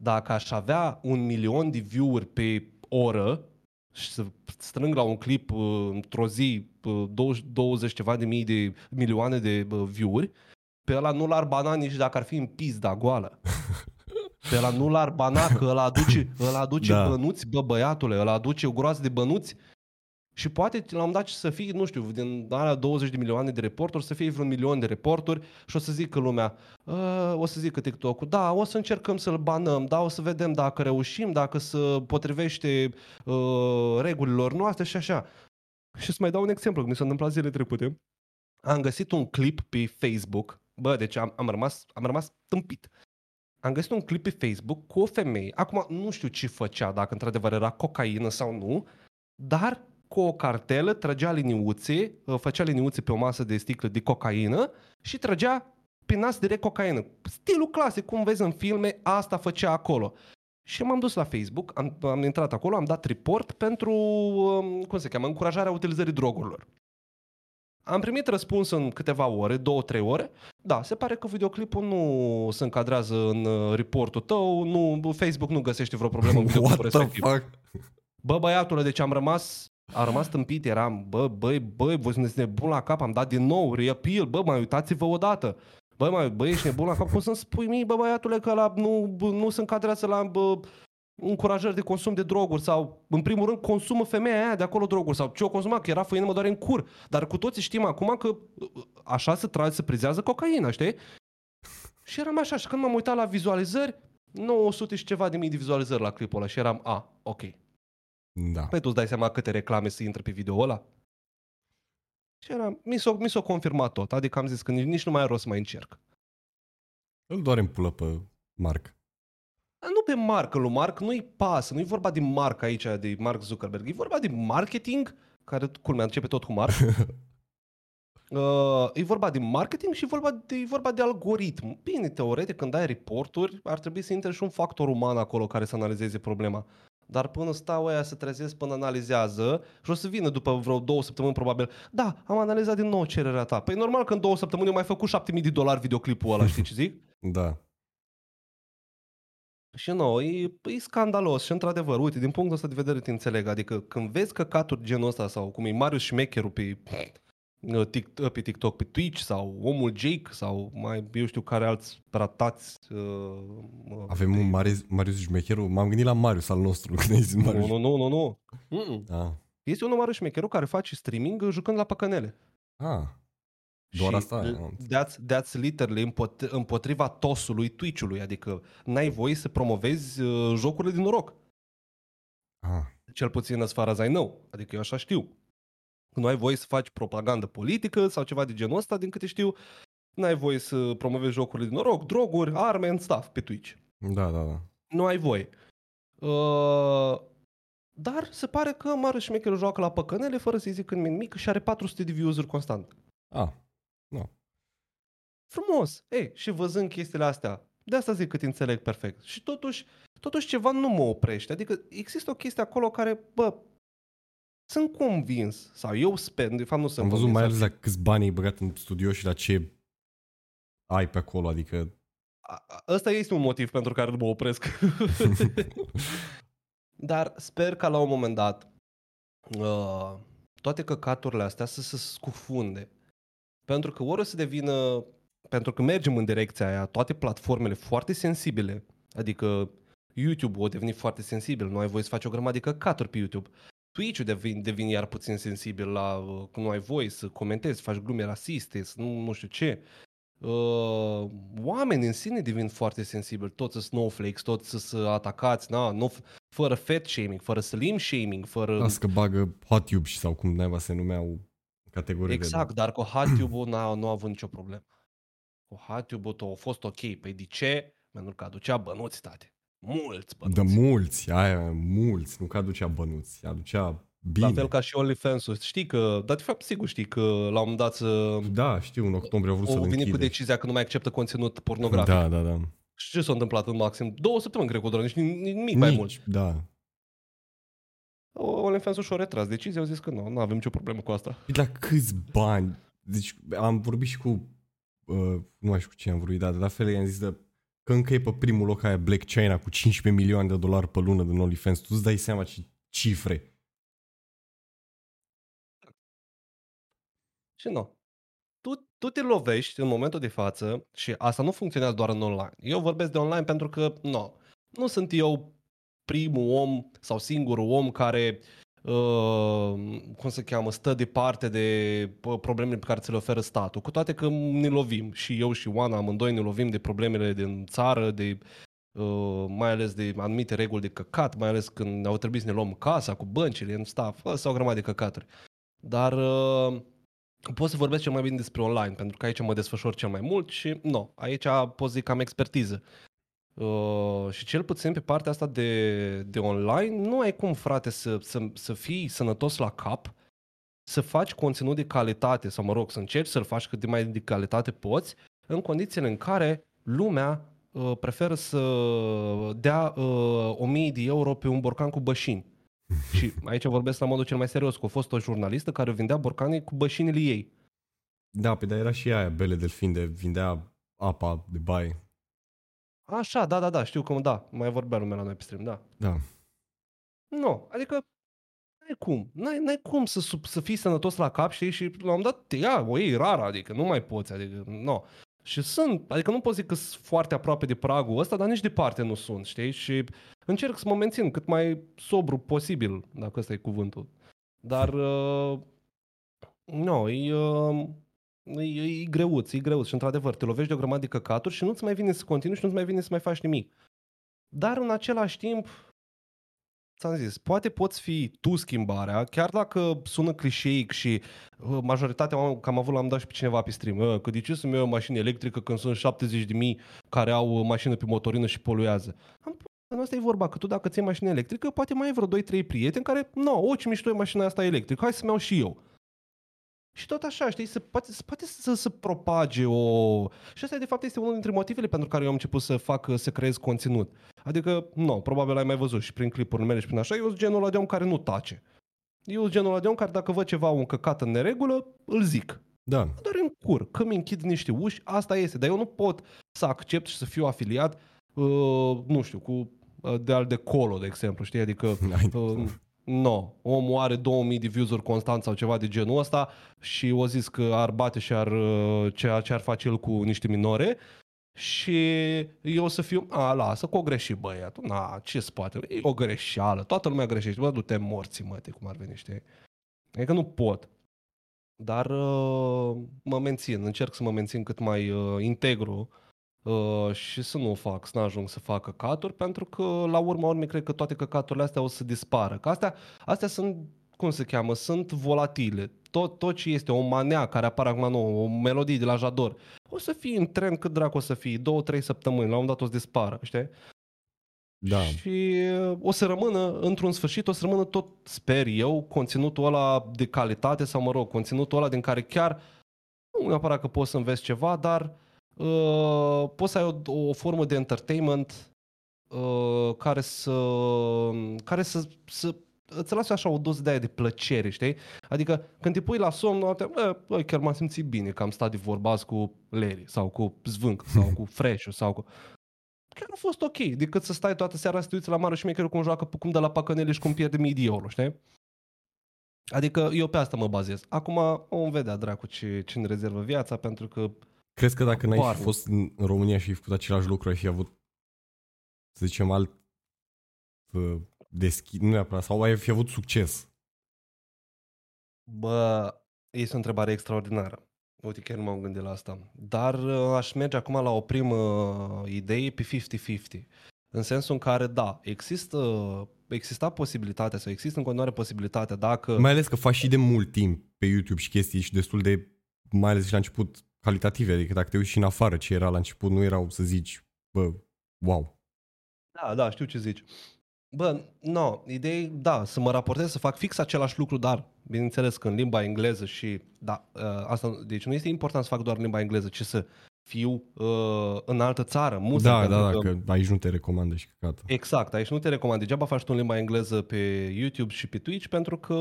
Dacă aș avea un milion de view-uri pe oră și să strâng la un clip uh, într-o zi uh, 20, 20 ceva de mii de milioane de uh, view-uri, pe ăla nu l-ar bana nici dacă ar fi în pizda goală. [laughs] Pe ăla nu l-ar bana că ăla aduce, ăla aduce Da. bănuți, bă băiatule, ăla aduce o groază de bănuți și poate la un dat să fie, nu știu, din alea 20 de milioane de reporturi, să fie vreun milion de reporturi și o să zică lumea, "Uh, o să zică TikTok-ul, da, o să încercăm să-l banăm, da, o să vedem dacă reușim, dacă se potrivește uh, regulilor noastre și așa. Și să mai dau un exemplu, că mi s-a întâmplat zilele trecute. Am găsit un clip pe Facebook, bă, deci am, am, rămas, am rămas tâmpit. Am găsit un clip pe Facebook cu o femeie, acum nu știu ce făcea, dacă într-adevăr era cocaină sau nu, dar cu o cartelă trăgea liniuțe, uh, făcea liniuțe pe o masă de sticlă de cocaină și trăgea pe nas direct cocaină. Stilul clasic, cum vezi în filme, asta făcea acolo. Și m-am dus la Facebook, am, am intrat acolo, am dat report pentru, um, cum se cheamă, încurajarea utilizării drogurilor. Am primit răspuns în câteva ore, două, trei ore. Da, se pare că videoclipul nu se încadrează în uh, reportul tău, nu, Facebook nu găsește vreo problemă în [laughs] videoclipul What the respectiv. fuck? Bă, băiatule, deci am rămas, am rămas tâmpit, eram, bă, băi, băi, voi sunteți nebun la cap, am dat din nou, reappeal, bă, mai uitați-vă odată. Bă, mai, băi, ești nebun la cap, cum să-mi spui mie, bă, băiatule, că la, nu, bă, nu se încadrează la bă, încurajări de consum de droguri sau, în primul rând, consumă femeia aia de acolo droguri sau ce o consuma, că era făină mă doare în cur. Dar cu toții știm acum că așa se trage, se prizează cocaina, știi? Și eram așa, și când m-am uitat la vizualizări, 900 și ceva de mii de vizualizări la clipul ăla și eram, a, ok. Da. Păi tu îți dai seama câte reclame se intră pe video ăla? Și eram, mi s-a, mi s-a confirmat tot, adică am zis că nici, nici nu mai are rost să mai încerc. Îl doare în pulă pe Mark. Dar nu pe marcă lui Mark, nu-i pasă, nu-i vorba de marcă aici, de Mark Zuckerberg, e vorba de marketing, care culmea începe tot cu Mark. [laughs] Uh, e vorba de marketing și vorba de, e vorba de algoritm. Bine, teoretic, când ai reporturi, ar trebui să intre și un factor uman acolo care să analizeze problema. Dar până stau aia să trezesc, până analizează și o să vină după vreo două săptămâni probabil. Da, am analizat din nou cererea ta. Păi normal că în două săptămâni eu mai făcut 7000 de dolari videoclipul ăla, știi ce zic? [laughs] Da. Și nu, e, e scandalos și într-adevăr, uite, din punctul ăsta de vedere te înțeleg, adică când vezi căcaturi genul ăsta sau cum e Marius Șmecheru pe, uh, Tik- pe TikTok, pe Twitch sau omul Jake sau mai eu știu care alți ratați uh, uh, Avem de- un Marius, Marius Jmecheru. M-am gândit la Marius al nostru [laughs] când ai zis Marius. Nu, nu, nu, nu, nu. Mm-mm. Ah. Este unul Marius Șmecheru care face streaming uh, jucând la păcănele. ah. Doar Și asta? l- Am- That's, that's literally împot- împotriva tosului Twitch-ului, adică n-ai voie să promovezi uh, jocurile din noroc. Ah. Cel puțin as far as I know. Adică eu așa știu. Nu ai voie să faci propagandă politică sau ceva de genul ăsta, din câte știu. N-ai voie să promovezi jocurile din noroc, droguri, arme and stuff pe Twitch. Da, da, da. Nu ai voie. Uh, dar se pare că Marius Șmecheru joacă la păcănele fără să-i zic când mic și are 400 de views-uri constant. Ah. Frumos. Ei, și văzând chestiile astea, de asta zic că te înțeleg perfect. Și totuși, totuși ceva nu mă oprește. Adică există o chestie acolo care, bă, sunt convins, sau eu sper, de fapt nu sunt Am văzut mai convins, ales la câți bani ai băgat în studio și la ce ai pe acolo, adică A- a- Ăsta este un motiv pentru care nu mă opresc. [laughs] [laughs] Dar sper ca la un moment dat uh, toate căcaturile astea să se scufunde. Pentru că ori o să devină, pentru că mergem în direcția aia, toate platformele foarte sensibile, adică YouTube-ul a devenit foarte sensibil, nu ai voie să faci o grămadă de căcaturi pe YouTube. Twitch-ul devine, devine iar puțin sensibil la uh, că nu ai voie să comentezi, să faci glume rasiste, să nu, nu știu ce. Uh, oamenii în sine devin foarte sensibili, toți sunt snowflakes, toți sunt atacați, na, nu, fără fat shaming, fără slim shaming, fără... las că bagă HotTube și sau cum naiba se numeau categoriile. Exact, dar cu HotTube-ul n-a, nu a avut nicio problemă. Cu HotTube-ul a fost ok. Păi de ce? Pentru că aducea bănuți, tate. Mulți De bănuți. mulți, aia, mulți, nu că aducea bănuți, aducea bine. La fel ca și OnlyFans-ul. Știi că, dar de fapt sigur știi că la un moment dat să, Da, știu, în octombrie au vrut să-l au venit cu închide. decizia că nu mai acceptă conținut pornografic. Da, da, da. Și ce s-a întâmplat în maxim? Două săptămâni, cred că o doar, nici nimic mai mult. Nici, da. OnlyFans-ul și-a retras decizia, au zis că nu, nu avem nicio problemă cu asta. Și la câți bani? Deci am vorbit și cu, uh, nu mai știu cu cine am vorbit, dar la fel i-am zis de, că încă e pe primul loc aia Black China cu 15 milioane de dolari pe lună din OnlyFans. Tu îți dai seama ce cifre. Și nu. Tu, tu te lovești în momentul de față și asta nu funcționează doar în online. Eu vorbesc de online pentru că nu, nu sunt eu primul om sau singurul om care uh, cum se cheamă, stă departe de uh, problemele pe care ți le oferă statul. Cu toate că ne lovim și eu și Oana amândoi ne lovim de problemele din țară, de uh, mai ales de anumite reguli de căcat, mai ales când au trebuit să ne luăm casa cu băncile în staff, sau o grămadă de căcaturi. Dar uh, pot să vorbesc cel mai bine despre online, pentru că aici mă desfășor cel mai mult și nu, aici pot zic că am expertiză. Uh, și cel puțin pe partea asta de, de online, nu ai cum, frate, să, să, să fii sănătos la cap, să faci conținut de calitate, sau mă rog, să încerci să-l faci cât de mai de calitate poți, în condițiile în care lumea uh, preferă să dea uh, 1000 de euro pe un borcan cu bășini. [laughs] și aici vorbesc la modul cel mai serios, că a fost o jurnalistă care vindea borcanii cu bășinile ei. Da, pe dar era și aia, Bele Delfin, de vindea apa de baie. Așa, da, da, da, știu cum, da, mai vorbea lumea la noi pe stream, da. Da. Nu, adică n-ai cum, n-ai, n-ai cum să, sub- să fii sănătos la cap, știi, și la un moment dat te ia, o iei rar, adică nu mai poți, adică, nu. Și sunt, adică nu pot zic că sunt foarte aproape de pragul ăsta, dar nici departe nu sunt, știi? Și încerc să mă mențin cât mai sobru posibil, dacă ăsta e cuvântul. Dar, uh, nu, e, uh, e, e, e greuț, e greuț și într-adevăr te lovești de o grămadă de căcaturi și nu-ți mai vine să continui și nu-ți mai vine să mai faci nimic. Dar în același timp, ți-am zis, poate poți fi tu schimbarea, chiar dacă sună clișeic și uh, majoritatea oamenilor, că am avut, l-am dat și pe cineva pe stream, uh, că de ce să-mi iau o mașină electrică când sunt 70 de mii care au uh, mașină pe motorină și poluează? Am în asta e vorba, că tu dacă ții mașină electrică, poate mai ai vreo 2-3 prieteni care, nu, no, o, ce mișto e mașina asta electrică, hai să-mi iau și eu. Și tot așa, știi, se poate, se poate să se propage o... Și asta, de fapt, este unul dintre motivele pentru care eu am început să fac, să creez conținut. Adică, nu, probabil ai mai văzut și prin clipurile mele și prin așa, eu sunt genul ăla de om care nu tace. Eu sunt genul ăla de om care dacă văd ceva un căcat în neregulă, îl zic. Da. Doar în cur, că mi închid niște uși, asta este. Dar eu nu pot să accept și să fiu afiliat, uh, nu știu, cu uh, de al de colo, de exemplu, știi? Adică [laughs] uh, No, omul are 2000 de views-uri constant sau ceva de genul ăsta și o zis că ar bate și ar, uh, ceea ce ar face el cu niște minore și eu o să fiu, a, lasă, că o greși băiatul, na, ce spate, e o greșeală, toată lumea greșește, bă, du-te morții, mă, cum ar veni, știi? Adică nu pot. Dar uh, mă mențin, încerc să mă mențin cât mai uh, integru Uh, și să nu fac, să nu ajung să fac căcaturi, pentru că la urma urmei cred că toate căcaturile astea o să dispară. Că astea, astea sunt, cum se cheamă, sunt volatile. Tot, tot ce este o manea care apare acum nou, o melodie de la Jador, o să fie în tren cât dracu o să fie, două, trei săptămâni, la un dat o să dispară, știi? Da. Și o să rămână, într-un sfârșit, o să rămână tot, sper eu, conținutul ăla de calitate sau, mă rog, conținutul ăla din care chiar, nu neapărat că poți să înveți ceva, dar uh, poți să ai o, o formă de entertainment uh, care să, care să, să îți lasă așa o doză de aia de plăcere, știi? Adică când te pui la somn noaptea, bă, chiar m-am simțit bine că am stat de vorba cu Larry sau cu Zvânc sau cu Fresh sau cu... Chiar a fost ok, decât să stai toată seara să te uiți la mare și cum joacă cum de la pacanele și cum pierde mii de euro, știi? Adică eu pe asta mă bazez. Acum vom vedea dracu ce, ce ne rezervă viața, pentru că Crezi că dacă n-ai fi fost în România și ai făcut același lucru, ai fi avut, să zicem, alt uh, deschid, nu neapărat, sau ai fi avut succes? Bă, este o întrebare extraordinară. Uite, chiar nu m-am gândit la asta. Dar uh, aș merge acum la o primă idee pe 50-50. În sensul în care, da, există, exista posibilitatea sau există în continuare posibilitatea dacă... Mai ales că faci și de mult timp pe YouTube și chestii și destul de, mai ales și la început, calitative. Adică dacă te uiți și în afară ce era la început, nu erau să zici, bă, wow. Da, da, știu ce zici. Bă, no, ideea da, să mă raportez, să fac fix același lucru, dar, bineînțeles, că în limba engleză și, da, ă, asta, deci nu este important să fac doar în limba engleză, ci să fiu uh, în altă țară, muzică. Da, da, da, că aici nu te recomandă și căcată. Exact, aici nu te recomand. Degeaba faci tu în limba engleză pe YouTube și pe Twitch pentru că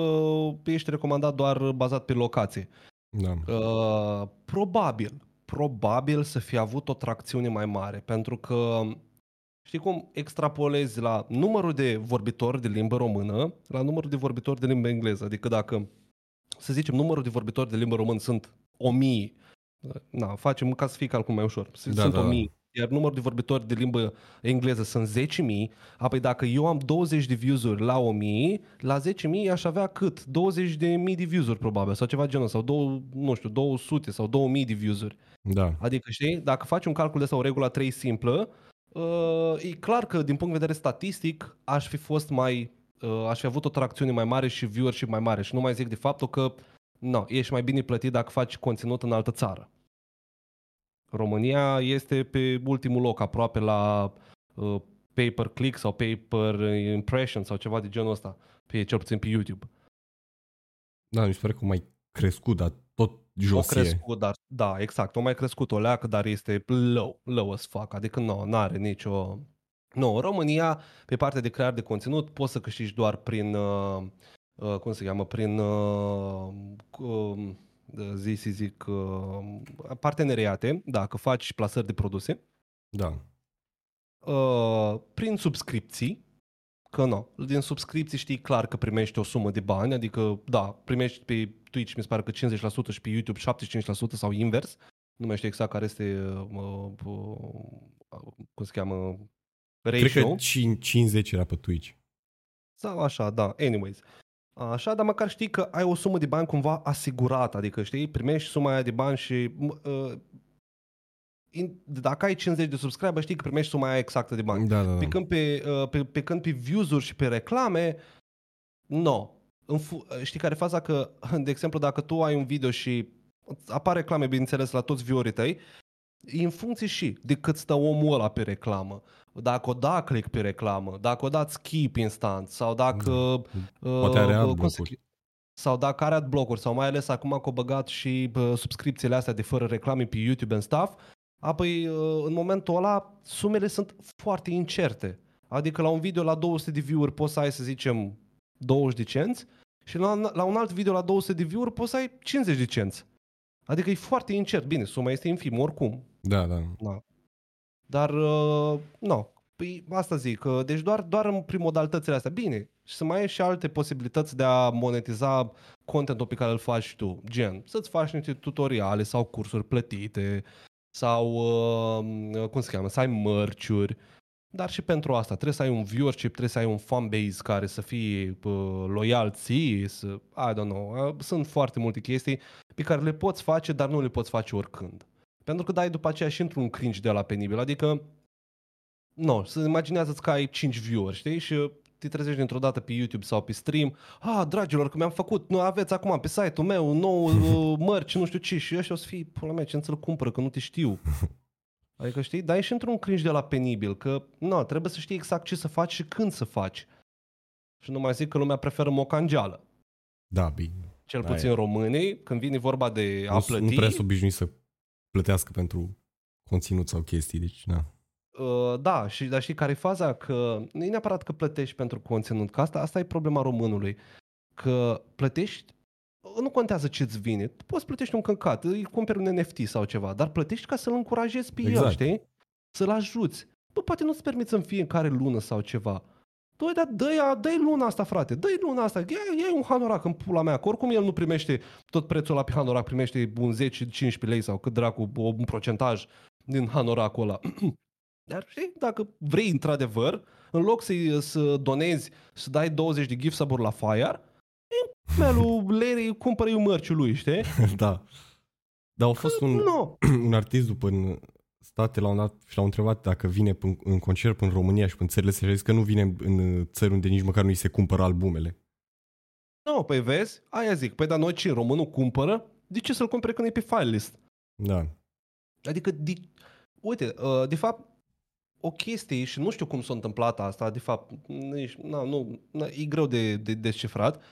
ești recomandat doar bazat pe locație. Da. Uh, probabil, probabil să fi avut o tracțiune mai mare, pentru că știi cum extrapolezi la numărul de vorbitori de limbă română la numărul de vorbitori de limbă engleză. Adică dacă, să zicem, numărul de vorbitori de limbă română sunt o mie, na, facem ca să fie calcul mai ușor, da, sunt da, o mie, da. Iar numărul de vorbitori de limbă engleză sunt 10.000, apoi dacă eu am 20 de views-uri la 1000, la 10.000 aș avea cât? 20 de mii de views-uri probabil, sau ceva genul, sau două, nu știu, 200 sau 2000 de views-uri. Da. Adică, știi, dacă faci un calcul de sau o regulă 3 simplă, uh, e clar că din punct de vedere statistic aș fi fost mai, uh, aș fi avut o tracțiune mai mare și viewership mai mare și nu mai zic de faptul că no, ești mai bine plătit dacă faci conținut în altă țară. România este pe ultimul loc, aproape la uh, pay-per-click sau pay-per-impression sau ceva de genul ăsta, pe, cel puțin pe YouTube. Da, mi se pare că mai crescut, dar tot josie. O crescut, dar, da, exact, o mai crescut o leacă, dar este low, low as fuck, adică nu, nu are nicio... Nu, în România, pe partea de creare de conținut, poți să câștigi doar prin, uh, uh, cum se cheamă, prin, uh, uh, zi, zi, zic, uh, parteneriate, dacă faci plasări de produse, Da. uh, prin subscripții, că nu, din subscripții știi clar că primești o sumă de bani, adică, da, primești pe Twitch, mi se pare că 50% și pe YouTube 75% sau invers, nu mai știu exact care este, uh, uh, cum se cheamă, ratio. Cred că 5, 50 era pe Twitch. Sau așa, da, anyways. Așa, dar măcar știi că ai o sumă de bani cumva asigurată, adică știi, primești suma aia de bani și uh, in, dacă ai 50 de subscriber, știi că primești suma aia exactă de bani. Da, da, da. Pe când pe, uh, pe, pe, când pe views-uri și pe reclame, nu. No. Știi care e faza? Că, de exemplu, dacă tu ai un video și apare reclame, bineînțeles, la toți viewerii tăi, e în funcție și de cât stă omul ăla pe reclamă. Dacă o da click pe reclamă, dacă o dați skip instant sau dacă... Da. Poate are uh, cum se adblock-uri. sau dacă are adblock-uri sau mai ales acum că au băgat și bă, subscripțiile astea de fără reclame pe YouTube and stuff, apoi uh, în momentul ăla sumele sunt foarte incerte. Adică la un video la 200 de view-uri poți să ai să zicem 20 de cenți și la, la un alt video la 200 de view-uri poți să ai 50 de cenți. Adică e foarte incert. Bine, suma este infimă oricum. Da, da. Da. Dar, uh, nu. Păi asta zic, că deci doar, doar în prin modalitățile astea. Bine, și să mai ai și alte posibilități de a monetiza contentul pe care îl faci tu. Gen, să-ți faci niște tutoriale sau cursuri plătite sau, uh, cum se cheamă, să ai mărciuri. Dar și pentru asta trebuie să ai un viewership, trebuie să ai un fanbase care să fie uh, loial ție, să, I don't know, uh, sunt foarte multe chestii pe care le poți face, dar nu le poți face oricând. Pentru că dai după aceea și într-un cringe de la penibil, adică, nu, să imaginează-ți că ai 5 viewer, știi, și te trezești dintr-o dată pe YouTube sau pe stream, ah, dragilor, că mi-am făcut, nu aveți acum pe site-ul meu nou [laughs] uh, mărci, nu știu ce, și ăștia o să fie, pula mea, ce să-l cumpără, că nu te știu. [laughs] Adică știi, dai și într-un cringe de la penibil, că nu, trebuie să știi exact ce să faci și când să faci. Și nu mai zic că lumea preferă mocangeală. Da, bine. Cel Da, puțin e. românii, când vine vorba de a Nu, plăti, nu prea sunt obișnuit să plătească pentru conținut sau chestii, deci, da. Uh, da, și dar știi care e faza? Că nu e neapărat că plătești pentru conținut, că asta, asta e problema românului. Că plătești, nu contează ce-ți vine, tu poți plătești un căcat, îi cumperi un NFT sau ceva, dar plătești ca să-l încurajezi pe el, Exact. știi? Să-l ajuți. Bă, poate nu-ți permiți în fiecare lună sau ceva. Dă, dar dă dă luna asta, frate, dă luna asta, ia, ia un hanorac în pula mea, că oricum el nu primește tot prețul ăla pe hanorac, primește un 10-15 lei sau cât dracu, un procentaj din hanoracul ăla. [clears throat] Dar știi, dacă vrei într-adevăr, în loc să, să donezi, să dai 20 de gift sub la Fire, melul Larry cumpără eu mărciul lui, știi? [laughs] da. Dar a fost un, Nu. [clears throat] un artist după în state la un dat și l-au întrebat dacă vine în, în concert în România și în țările să zis că nu vine în, în țări unde nici măcar nu îi se cumpără albumele. Nu, păi vezi, aia zic, păi dar noi ce, românul cumpără? De ce să-l cumpere când e pe file list? Da. Adică, de, uite, uh, de fapt, o chestie, și nu știu cum s-a întâmplat asta, de fapt, nici, na, nu, na, e greu de, de descifrat.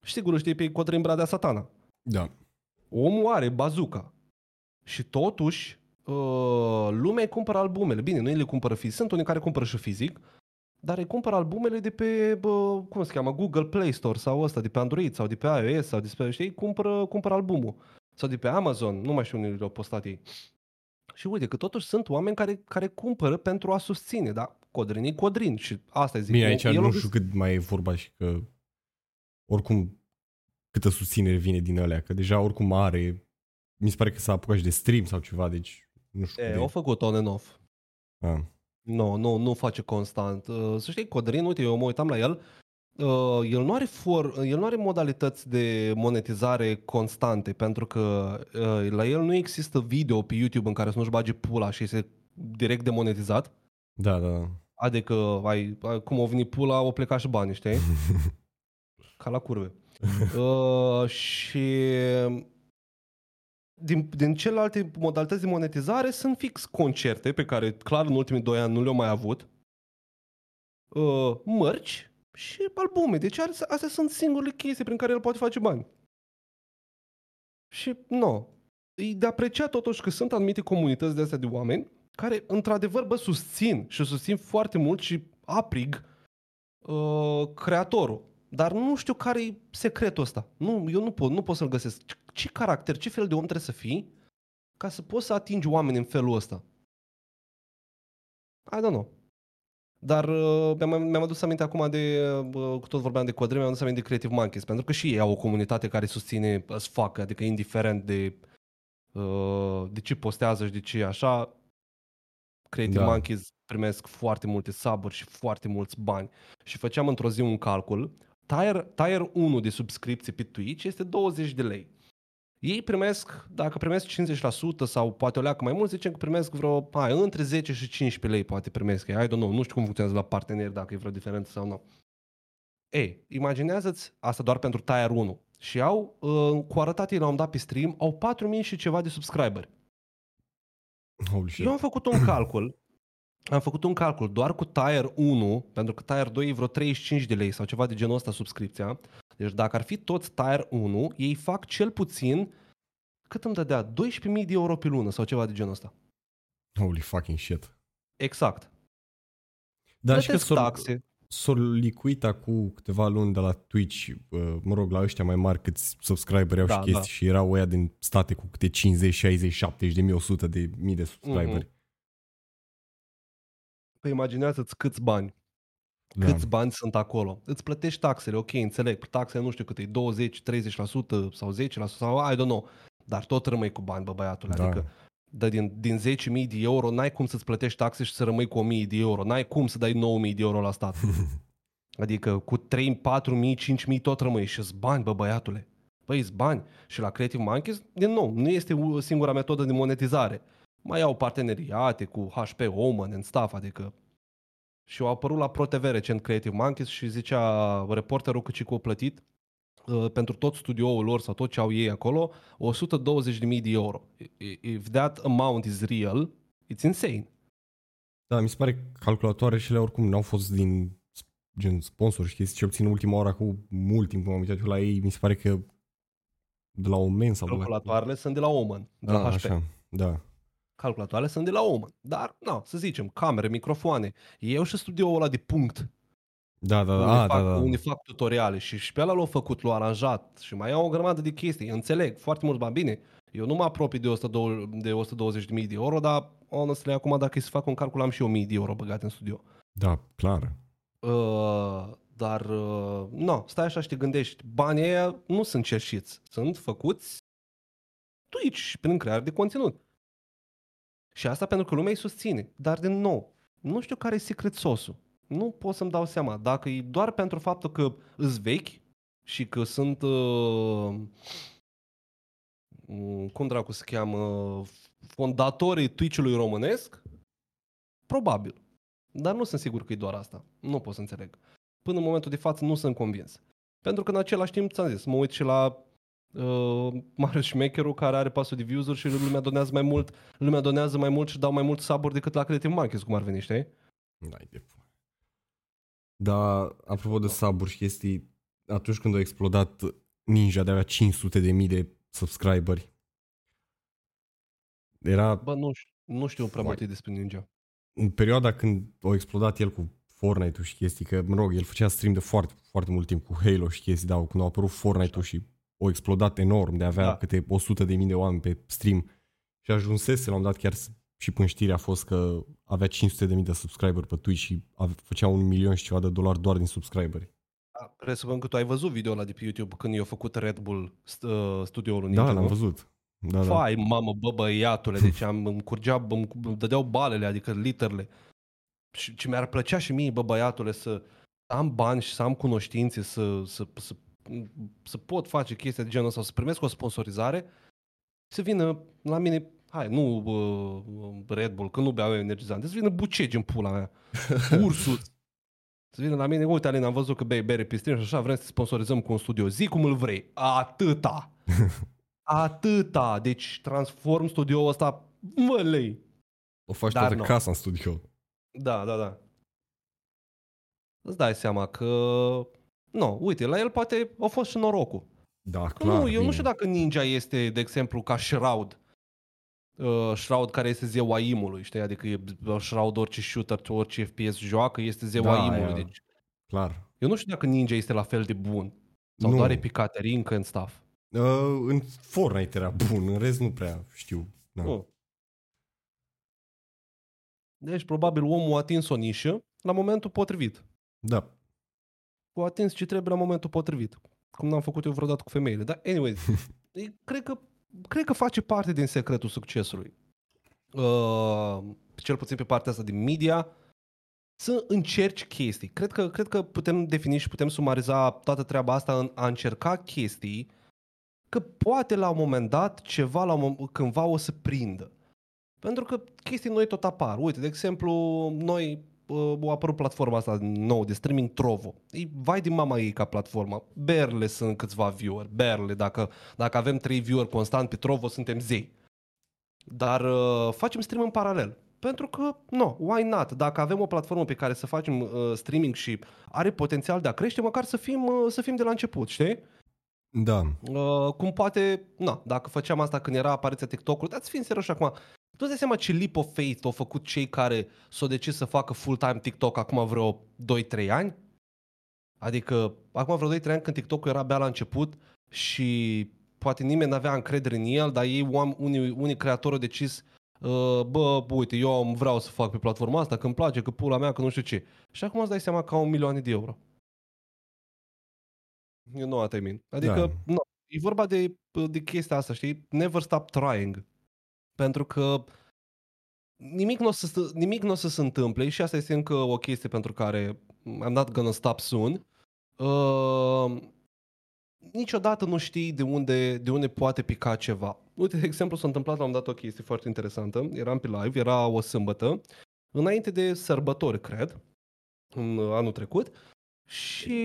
Sigur, știi pe Codrin Bradea Satana. Da. Omul are bazuca. Și totuși, uh, lumea îi cumpără albumele. Bine, nu îi le cumpără fizic, sunt unii care cumpără și fizic, dar îi cumpără albumele de pe, bă, cum se cheamă, Google Play Store sau ăsta, de pe Android sau de pe iOS sau de pe, știi, cumpără, cumpără albumul. Sau de pe Amazon, nu mai știu unde le-au postat ei. Și uite că totuși sunt oameni care, care cumpără pentru a susține, dar Codrin e Codrin și asta zic. Bine, El- aici el a nu găsit- știu cât mai e vorba și că oricum câtă susținere vine din alea, că deja oricum are, mi se pare că s-a apucat și de stream sau ceva, deci nu știu E, cât au de... făcut on and off. Ah. Nu, nu, nu face constant. Uh, Să știi, Codrin, uite, eu mă uitam la el, uh, el nu are for, el nu are modalități de monetizare constante, pentru că uh, la el nu există video pe YouTube în care să nu-și bage pula și este direct demonetizat. Da, da, da. Adică, ai, ai, cum au venit pula, au plecat și banii, știi? [laughs] Ca la curve. [laughs] uh, și din, din celelalte modalități de monetizare sunt fix concerte pe care clar în ultimii doi ani nu le-au mai avut, uh, mărci și albume. Deci are- astea sunt singurele chestii prin care el poate face bani. Și nu. E de apreciat totuși că sunt anumite comunități de astea de oameni care într-adevăr bă, susțin și susțin foarte mult și aprig uh, creatorul. Dar nu știu care e secretul ăsta. Nu, eu nu pot, nu pot să-l găsesc. Ce, ce caracter, ce fel de om trebuie să fii ca să poți să atingi oameni în felul ăsta? I don't know. Dar uh, mi-am, mi-am adus aminte acum de, uh, tot vorbeam de codre, mi-am adus aminte de Creative Monkeys, pentru că și ei au o comunitate care susține as fuck, adică indiferent de, uh, de ce postează și de ce așa, Creative da. Monkeys primesc foarte multe saburi și foarte mulți bani. Și făceam într-o zi un calcul, tier, tier 1 de subscripție pe Twitch este 20 de lei. Ei primesc, dacă primesc 50% sau poate o leacă mai mult, zicem că primesc vreo, hai, între 10 și 15 lei poate primesc. I don't know, nu știu cum funcționează la parteneri, dacă e vreo diferență sau nu. Ei, imaginează-ți asta doar pentru Tier 1. Și au, uh, cu arătat ei la un dat pe stream, au 4000 și ceva de subscriberi. Holy shit. Eu am făcut un [clears throat] calcul, am făcut un calcul doar cu Tier 1, pentru că Tier 2 e vreo 35 de lei sau ceva de genul ăsta subscripția. Deci dacă ar fi toți Tier 1, ei fac cel puțin, cât îmi dădea, 12.000 de euro pe lună sau ceva de genul ăsta. Holy fucking shit. Exact. Dar și că Plătesc s-au, taxe. s-au licuit acum câteva luni de la Twitch, uh, mă rog, la ăștia mai mari câți subscriberi au Da, și chestii da. și erau ăia din state cu câte 50, 60, 70 de mii, 100 de mii de subscriberi. Mhm. Păi imaginează-ți câți bani, Da. câți bani sunt acolo. Îți plătești taxele, ok, înțeleg, taxele nu știu cât e, 20, 30% sau 10% sau I don't know, dar tot rămâi cu bani, bă băiatule, Da. adică de din, din 10.000 de euro n-ai cum să-ți plătești taxe și să rămâi cu 1.000 de euro, n-ai cum să dai 9.000 de euro la stat. [laughs] Adică cu 3, 4.000, 5.000 tot rămâi și bani, bă băiatule. Păi îți bani. Și la Creative Monkeys, din nou, nu este u- singura metodă de monetizare. Mai au parteneriate cu HP Omen and stuff, adică și au apărut la ProTV recent Creative Monkeys și zicea reporterul că și cu o plătit uh, pentru tot studioul lor sau tot ce au ei acolo 120.000 de euro. I- If that amount is real, it's insane. Da, mi se pare că calculatoare și ele oricum n-au fost din gen sponsor și chestii, cel puțin în ultima oră, cu mult timp când m-am uitat eu la ei, mi se pare că de la Omen sau de la... Calculatoarele sunt de la Omen, de la Ah, HP. așa, da. Calculatoarele sunt de la Oman. Dar, na, să zicem, camere, microfoane. Ei au și studioul ăla de punct, Da, da, da, unde, ah, fac, da, da. unde fac tutoriale și, și pe ăla l-au făcut, l-au aranjat și mai au o grămadă de chestii. Înțeleg, foarte mulți bani. Bine, eu nu mă apropii de 120 de 120.000 de euro, dar, honestly, acum dacă e să fac un calcul, am și eu 1000 de euro băgate în studio. Da, clar. Uh, dar, uh, nu, stai așa și te gândești, banii ăia nu sunt cerșiți, sunt făcuți Twitch și prin creare de conținut. Și asta pentru că lumea îi susține. Dar, din nou, nu știu care e secret sosul. Nu pot să-mi dau seama. Dacă e doar pentru faptul că îs vechi și că sunt, uh, mm, cum dracu se cheamă, fondatorii Twitch-ului românesc, probabil. Dar nu sunt sigur că e doar asta. Nu pot să înțeleg. Până în momentul de față nu sunt convins. Pentru că în același timp, ți-am zis, mă uit și la uh, Marius Șmecheru care are pasul de views-uri și lumea donează mai mult, lumea donează mai mult și dau mai mult saburi decât la Creative Monkeys, cum ar veni, știi? N-ai de pula. Da, apropo de saburi și chestii, atunci când a explodat Ninja de avea 500 de mii de subscriberi, era Bă, nu știu, nu știu prea Vai. multe despre Ninja. în perioada când a explodat el cu Fortnite-ul și chestii, că, mă rog, el făcea stream de foarte, foarte mult timp cu Halo și chestii, dar când a apărut Fortnite-ul și a explodat enorm, de a avea Da. da. câte 100 de mii de oameni pe stream și ajunsese la un dat chiar s- și până știrea a fost că avea 500 de mii de subscriberi pe Twitch și ave- făcea un milion și ceva de dolari doar din subscriberi. Da, Presupun că tu ai văzut video-ul ăla de pe YouTube când i-a făcut Red Bull st- uh, studioul Ninja, Da, l-am nu? văzut. Da, da. Fai, mamă, bă, băiatule, deci am, îmi curgea, îmi, îmi dădeau balele, adică literele. Și ce mi-ar plăcea și mie, bă, băiatule, să am bani și să am cunoștințe, să, să, să, să pot face chestii de genul ăsta, să primesc o sponsorizare, să vină la mine, hai, nu uh, Red Bull, că nu beau eu energizant, să vină bucegi în pula mea, [laughs] Ursus, să vină la mine, uite Alin, am văzut că bei bere pe stream și așa, vrem să te sponsorizăm cu un studio, zi cum îl vrei, atâta. [laughs] Atâta. Deci transform studioul ăsta, mă lei. O faci Dar toată nu. casa în studio. Da, da, da. Îți dai seama că... Nu, uite, la el poate a fost și norocul. Da, Că clar. nu, eu bine. nu știu dacă Ninja este, de exemplu, ca Shroud. Uh, Shroud care este zeul imului, știi? Adică e Shroud orice shooter, orice FPS joacă, este zeul Da, imului. aia. Deci, Clar. eu nu știu dacă Ninja este la fel de bun. Sau Nu. doar e pe Caterinca în staff. Uh, în Fortnite era bun, în rest nu prea știu. Da. Nu. Deci, probabil, omul a atins o nișă la momentul potrivit. Da. O atins ce trebuie la momentul potrivit. Cum n-am făcut eu vreodată cu femeile. Dar, anyways, [laughs] e- cred, că, cred că face parte din secretul succesului. Uh, cel puțin pe partea asta din media, să încerci chestii. Cred că, cred că putem defini și putem sumariza toată treaba asta în a încerca chestii că poate la un moment dat ceva la un, mom- cândva o să prindă. Pentru că chestii noi tot apar. Uite, de exemplu, noi uh, a apărut platforma asta nouă de streaming Trovo. E vai din mama ei ca platformă. Berle sunt câțiva viewer. Berle. Dacă, dacă avem trei viewer constant pe Trovo, suntem zei. Dar uh, facem stream în paralel. Pentru că, no, why not? Dacă avem o platformă pe care să facem uh, streaming și are potențial de a crește, măcar să fim, uh, să fim de la început, știi? Da. Uh, cum poate, na, dacă făceam asta când era apariția TikTok-ului, dați fiind serios acum, tu îți dai seama ce leap of faith au făcut cei care s-au decis să facă full-time TikTok acum vreo 2-3 ani? Adică, acum vreo 2-3 ani când TikTok-ul era abia la început și poate nimeni n-avea încredere în el, dar ei, oam- unii, unii creatori au decis uh, bă, uite, eu am- vreau să fac pe platforma asta, că îmi place, că pula mea, că nu știu ce. Și acum îți dai seama că au un milioane de euro. You know what I mean. Adică, Da. da. nu, e vorba de, de chestia asta, știi? Never stop trying. Pentru că nimic nu o să, nimic n-o să se întâmple și asta este încă o chestie pentru care I'm not gonna stop soon. Uh, niciodată nu știi de unde, de unde poate pica ceva. Uite, de exemplu, s-a întâmplat la un dat o chestie foarte interesantă. Eram pe live, era o sâmbătă, înainte de sărbători, cred, în anul trecut. Și,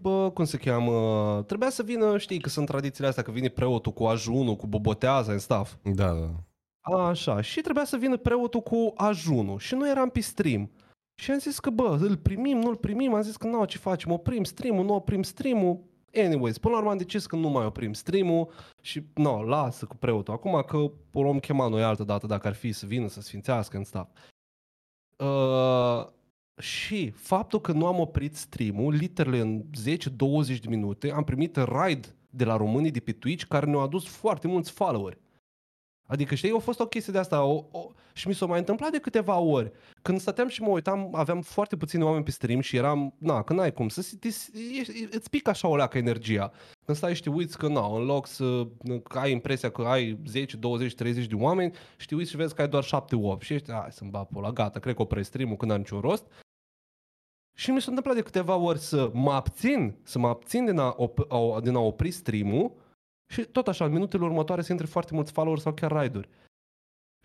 bă, cum se cheamă, trebuia să vină, știi că sunt tradițiile astea, că vine preotul cu ajunul, cu boboteaza în stuff. Da, da. Așa, și trebuia să vină preotul cu ajunul și noi eram pe stream. Și am zis că, bă, îl primim, nu-l primim, am zis că nu, ce facem, oprim stream-ul, nu oprim stream-ul. Anyways, până la urmă am decis că nu mai oprim stream-ul și, nu, lasă cu preotul. Acum că o luăm chema noi altă dată dacă ar fi să vină să sfințească în stuff. Uh, și faptul că nu am oprit stream-ul, literally în 10-20 de minute, am primit raid de la românii de pe Twitch care ne-au adus foarte mulți followeri. Adică, știi, a fost o chestie de asta o, o, și mi s-a mai întâmplat de câteva ori. Când stăteam și mă uitam, aveam foarte puțini oameni pe stream și eram, na, că n-ai cum, să, ești, îți pică așa o leacă energia. Când stai și te uiți că, na, în loc să că ai impresia că ai 10, 20, 30 de oameni și te uiți și vezi că ai doar 7-8 și ești, hai să-mi bag la gata, cred că opresc stream-ul când are niciun rost. Și mi s-a întâmplat de câteva ori să mă abțin, să mă abțin din a, op- din a opri stream-ul și tot așa, în minutele următoare să intre foarte mulți followers sau chiar raiduri.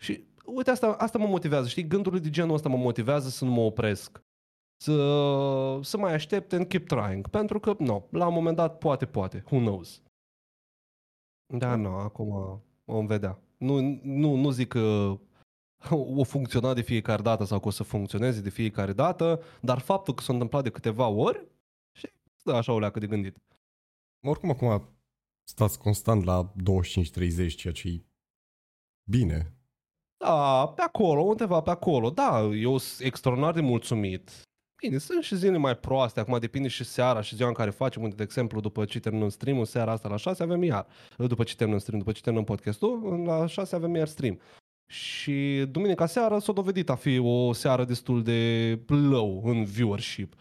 Și uite, asta, asta mă motivează, știi? Gândurile de genul ăsta mă motivează să nu mă opresc. Să, să mai aștept and keep trying. Pentru că, nu, no, la un moment dat poate, poate. Who knows? Da, nu, no, acum vom vedea. Nu, nu, nu zic că o funcționa de fiecare dată sau că o să funcționeze de fiecare dată, dar faptul că s-a întâmplat de câteva ori, și stă așa o leacă de gândit. Oricum acum stați constant la 25-30, ceea ce e bine. Da, pe acolo, undeva pe acolo. Da, eu sunt extraordinar de mulțumit. Bine, sunt și zile mai proaste, acum depinde și seara și ziua în care facem, unde, de exemplu, după ce terminăm stream seara asta la 6 avem iar. După ce terminăm stream, după ce terminăm podcastul, la 6 avem iar stream. Și duminica seara s-a dovedit a fi o seară destul de low în viewership.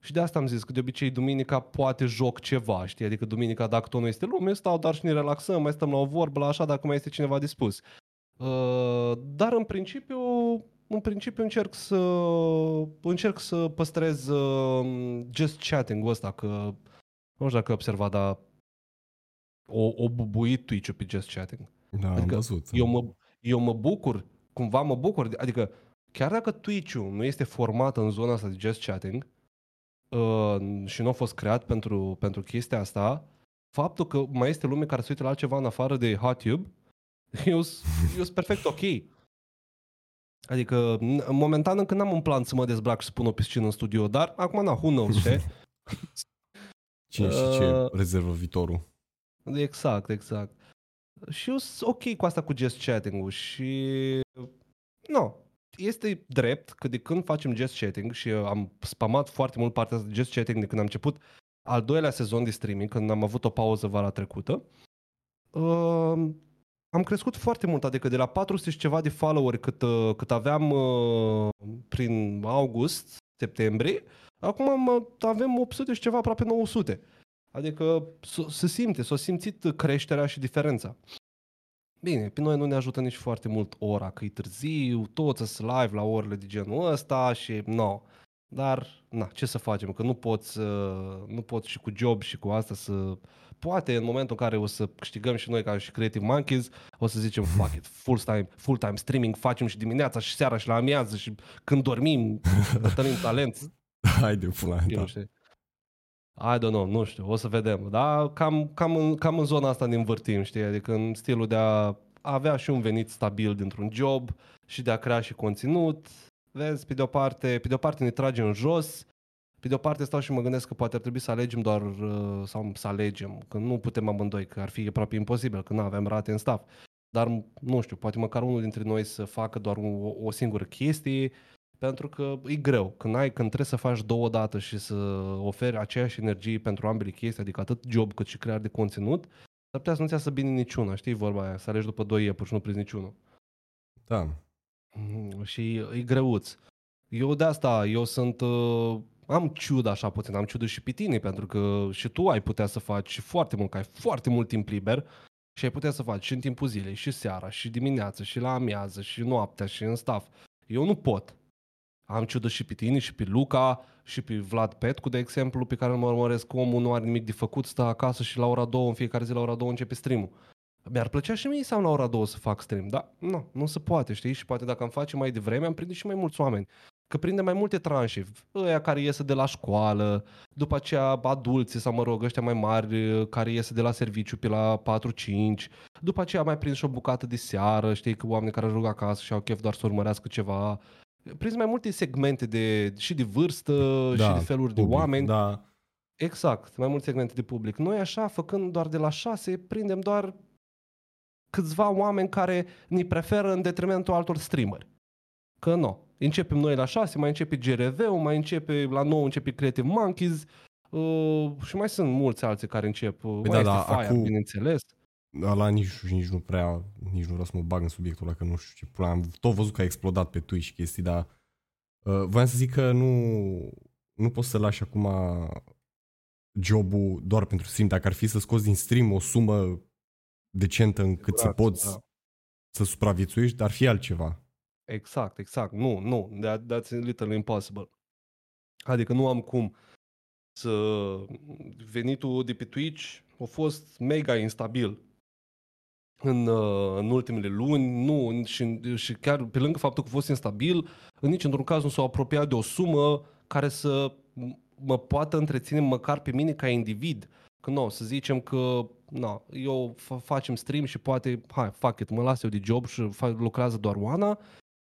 Și de asta am zis că de obicei duminica poate joc ceva, știi? Adică duminica dacă tot nu este lume, stau dar și ne relaxăm, mai stăm la o vorbă, la așa, dacă mai este cineva dispus. Uh, dar în principiu, în principiu încerc să încerc să păstrez uh, just chatting-ul ăsta, că nu știu dacă ai observat, dar o, o bubuit Twitch-ul pe just chatting. Da, adică am văzut. Eu mă, eu mă bucur, cumva mă bucur, adică chiar dacă Twitch-ul nu este format în zona asta de just chatting uh, și nu a fost creat pentru, pentru chestia asta, faptul că mai este lume care se uită la altceva în afară de HotTube, [laughs] eu sunt perfect ok. Adică, momentan încă n-am un plan să mă dezbrac și să pun o piscină în studio, dar acum na, who knows, știi? [laughs] Cine știe ce rezervă viitorul. Exact, exact. Și eu sunt ok cu asta cu just chatting-ul și... Nu, este drept că de când facem just chatting și am spamat foarte mult partea de just chatting de când am început al doilea sezon de streaming, când am avut o pauză vara trecută, uh, am crescut foarte mult, adică de la 400 și ceva de follower cât, uh, cât aveam uh, prin august, septembrie, acum am, avem 800 și ceva, aproape 900. Adică se simte, s-a simțit creșterea și diferența. Bine, pe noi nu ne ajută nici foarte mult ora, că e târziu, toți sunt live la orele de genul ăsta și no. Dar, na, ce să facem? Că nu poți, uh, nu poți și cu job și cu asta să... Poate în momentul în care o să câștigăm și noi ca și Creative Monkeys, o să zicem, [laughs] fuck it, full-time, full-time streaming, facem și dimineața și seara și la amiază și când dormim, [laughs] tătănim talent. Haide, pula, da. Știu. I don't know, nu știu, o să vedem. Dar cam, cam, în, cam în zona asta ne învârtim, știi? Adică în stilul de a avea și un venit stabil dintr-un job și de a crea și conținut. Vezi, pe de o parte, pe de o parte ne trage în jos, pe de o parte stau și mă gândesc că poate ar trebui să alegem doar, uh, sau să alegem, că nu putem amândoi, că ar fi aproape imposibil, că nu avem rate în staff. Dar, nu știu, poate măcar unul dintre noi să facă doar o, o singură chestie pentru că e greu. Când, ai, când trebuie să faci două dată și să oferi aceeași energie pentru ambele chestii, adică atât job cât și creare de conținut, s-ar putea să nu-ți iasă bine niciuna, știi vorba aia, să alegi după doi iepuri și nu prinzi niciunul. Da. Mm, și e greuț. Eu de asta, eu sunt, uh, am ciudă așa puțin, am ciudă și pe tine, pentru că și tu ai putea să faci foarte mult, că ai foarte mult timp liber și ai putea să faci și în timpul zilei, și seara, și dimineața, și la amiază, și noaptea, și în staff. Eu nu pot. Am ciudă și pe tine, și pe Luca, și pe Vlad Petcu, de exemplu, pe care mă urmăresc. Omul nu are nimic de făcut, stă acasă și la ora 2, în fiecare zi la ora 2 începe stream-ul. Mi-ar plăcea și mie să am la ora 2 să fac stream, dar nu, nu se poate, știi? Și poate dacă am face mai devreme, am prinde și mai mulți oameni. Că prinde mai multe tranșe, ăia care iese de la școală, după aceea adulții sau mă rog, ăștia mai mari care iese de la serviciu pe la 4-5, după aceea mai prins și o bucată de seară, știi că oameni care ajung acasă și au chef doar să urmărească ceva, prins mai multe segmente de, și de vârstă da, și de feluri public, de oameni. Da. Exact, mai multe segmente de public. Noi așa, făcând doar de la șase, prindem doar câțiva oameni care ni preferă în detrimentul altor streameri. Că nu. Începem noi la șase, mai începe GRV-ul, mai începe la 9 începe Creative Monkeys uh, și mai sunt mulți alții care încep. Uh, păi mai da, este da, Fire, acu... bineînțeles ăla nici, nici nu prea, nici nu vreau să mă bag în subiectul ăla, că nu știu ce pula, am tot văzut că a explodat pe Twitch chestii, dar uh, voiam să zic că nu, nu poți să lași acum jobul doar pentru stream, dacă ar fi să scoți din stream o sumă decentă încât exact, să poți da. să supraviețuiești, ar fi altceva. Exact, exact. Nu, nu, that, that's literally impossible. Adică nu am cum să venitul de pe Twitch a fost mega instabil în, uh, în ultimele luni, nu, și, și chiar pe lângă faptul că a fost instabil, nici într-un caz nu s-au apropiat de o sumă care să mă poată întreține măcar pe mine ca individ. Că nu, să zicem că na, eu facem stream și poate, hai, fac it, mă las eu de job și fac, lucrează doar Oana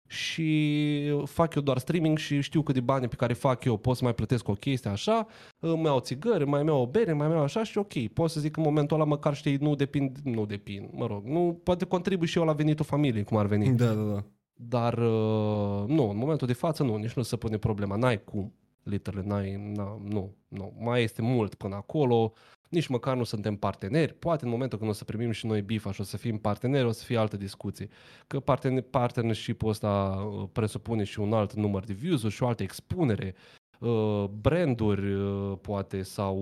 și fac eu doar streaming și știu că de bani pe care fac eu pot să mai plătesc o chestie așa, îmi iau țigări, mai iau o bere, mai iau așa și ok, pot să zic în momentul ăla măcar știi, nu depind, nu depind, mă rog, nu, poate contribui și eu la venitul familiei, cum ar veni. Da, da, da. Dar uh, nu, în momentul de față nu, nici nu se pune problema, n-ai cum, literally, n-ai, na, nu, nu, mai este mult până acolo, nici măcar nu suntem parteneri. Poate în momentul când o să primim și noi bifa și o să fim parteneri, o să fie altă discuție. Că parten- partnership-ul ăsta uh, presupune și un alt număr de views-uri și o altă expunere, uh, branduri uh, poate sau...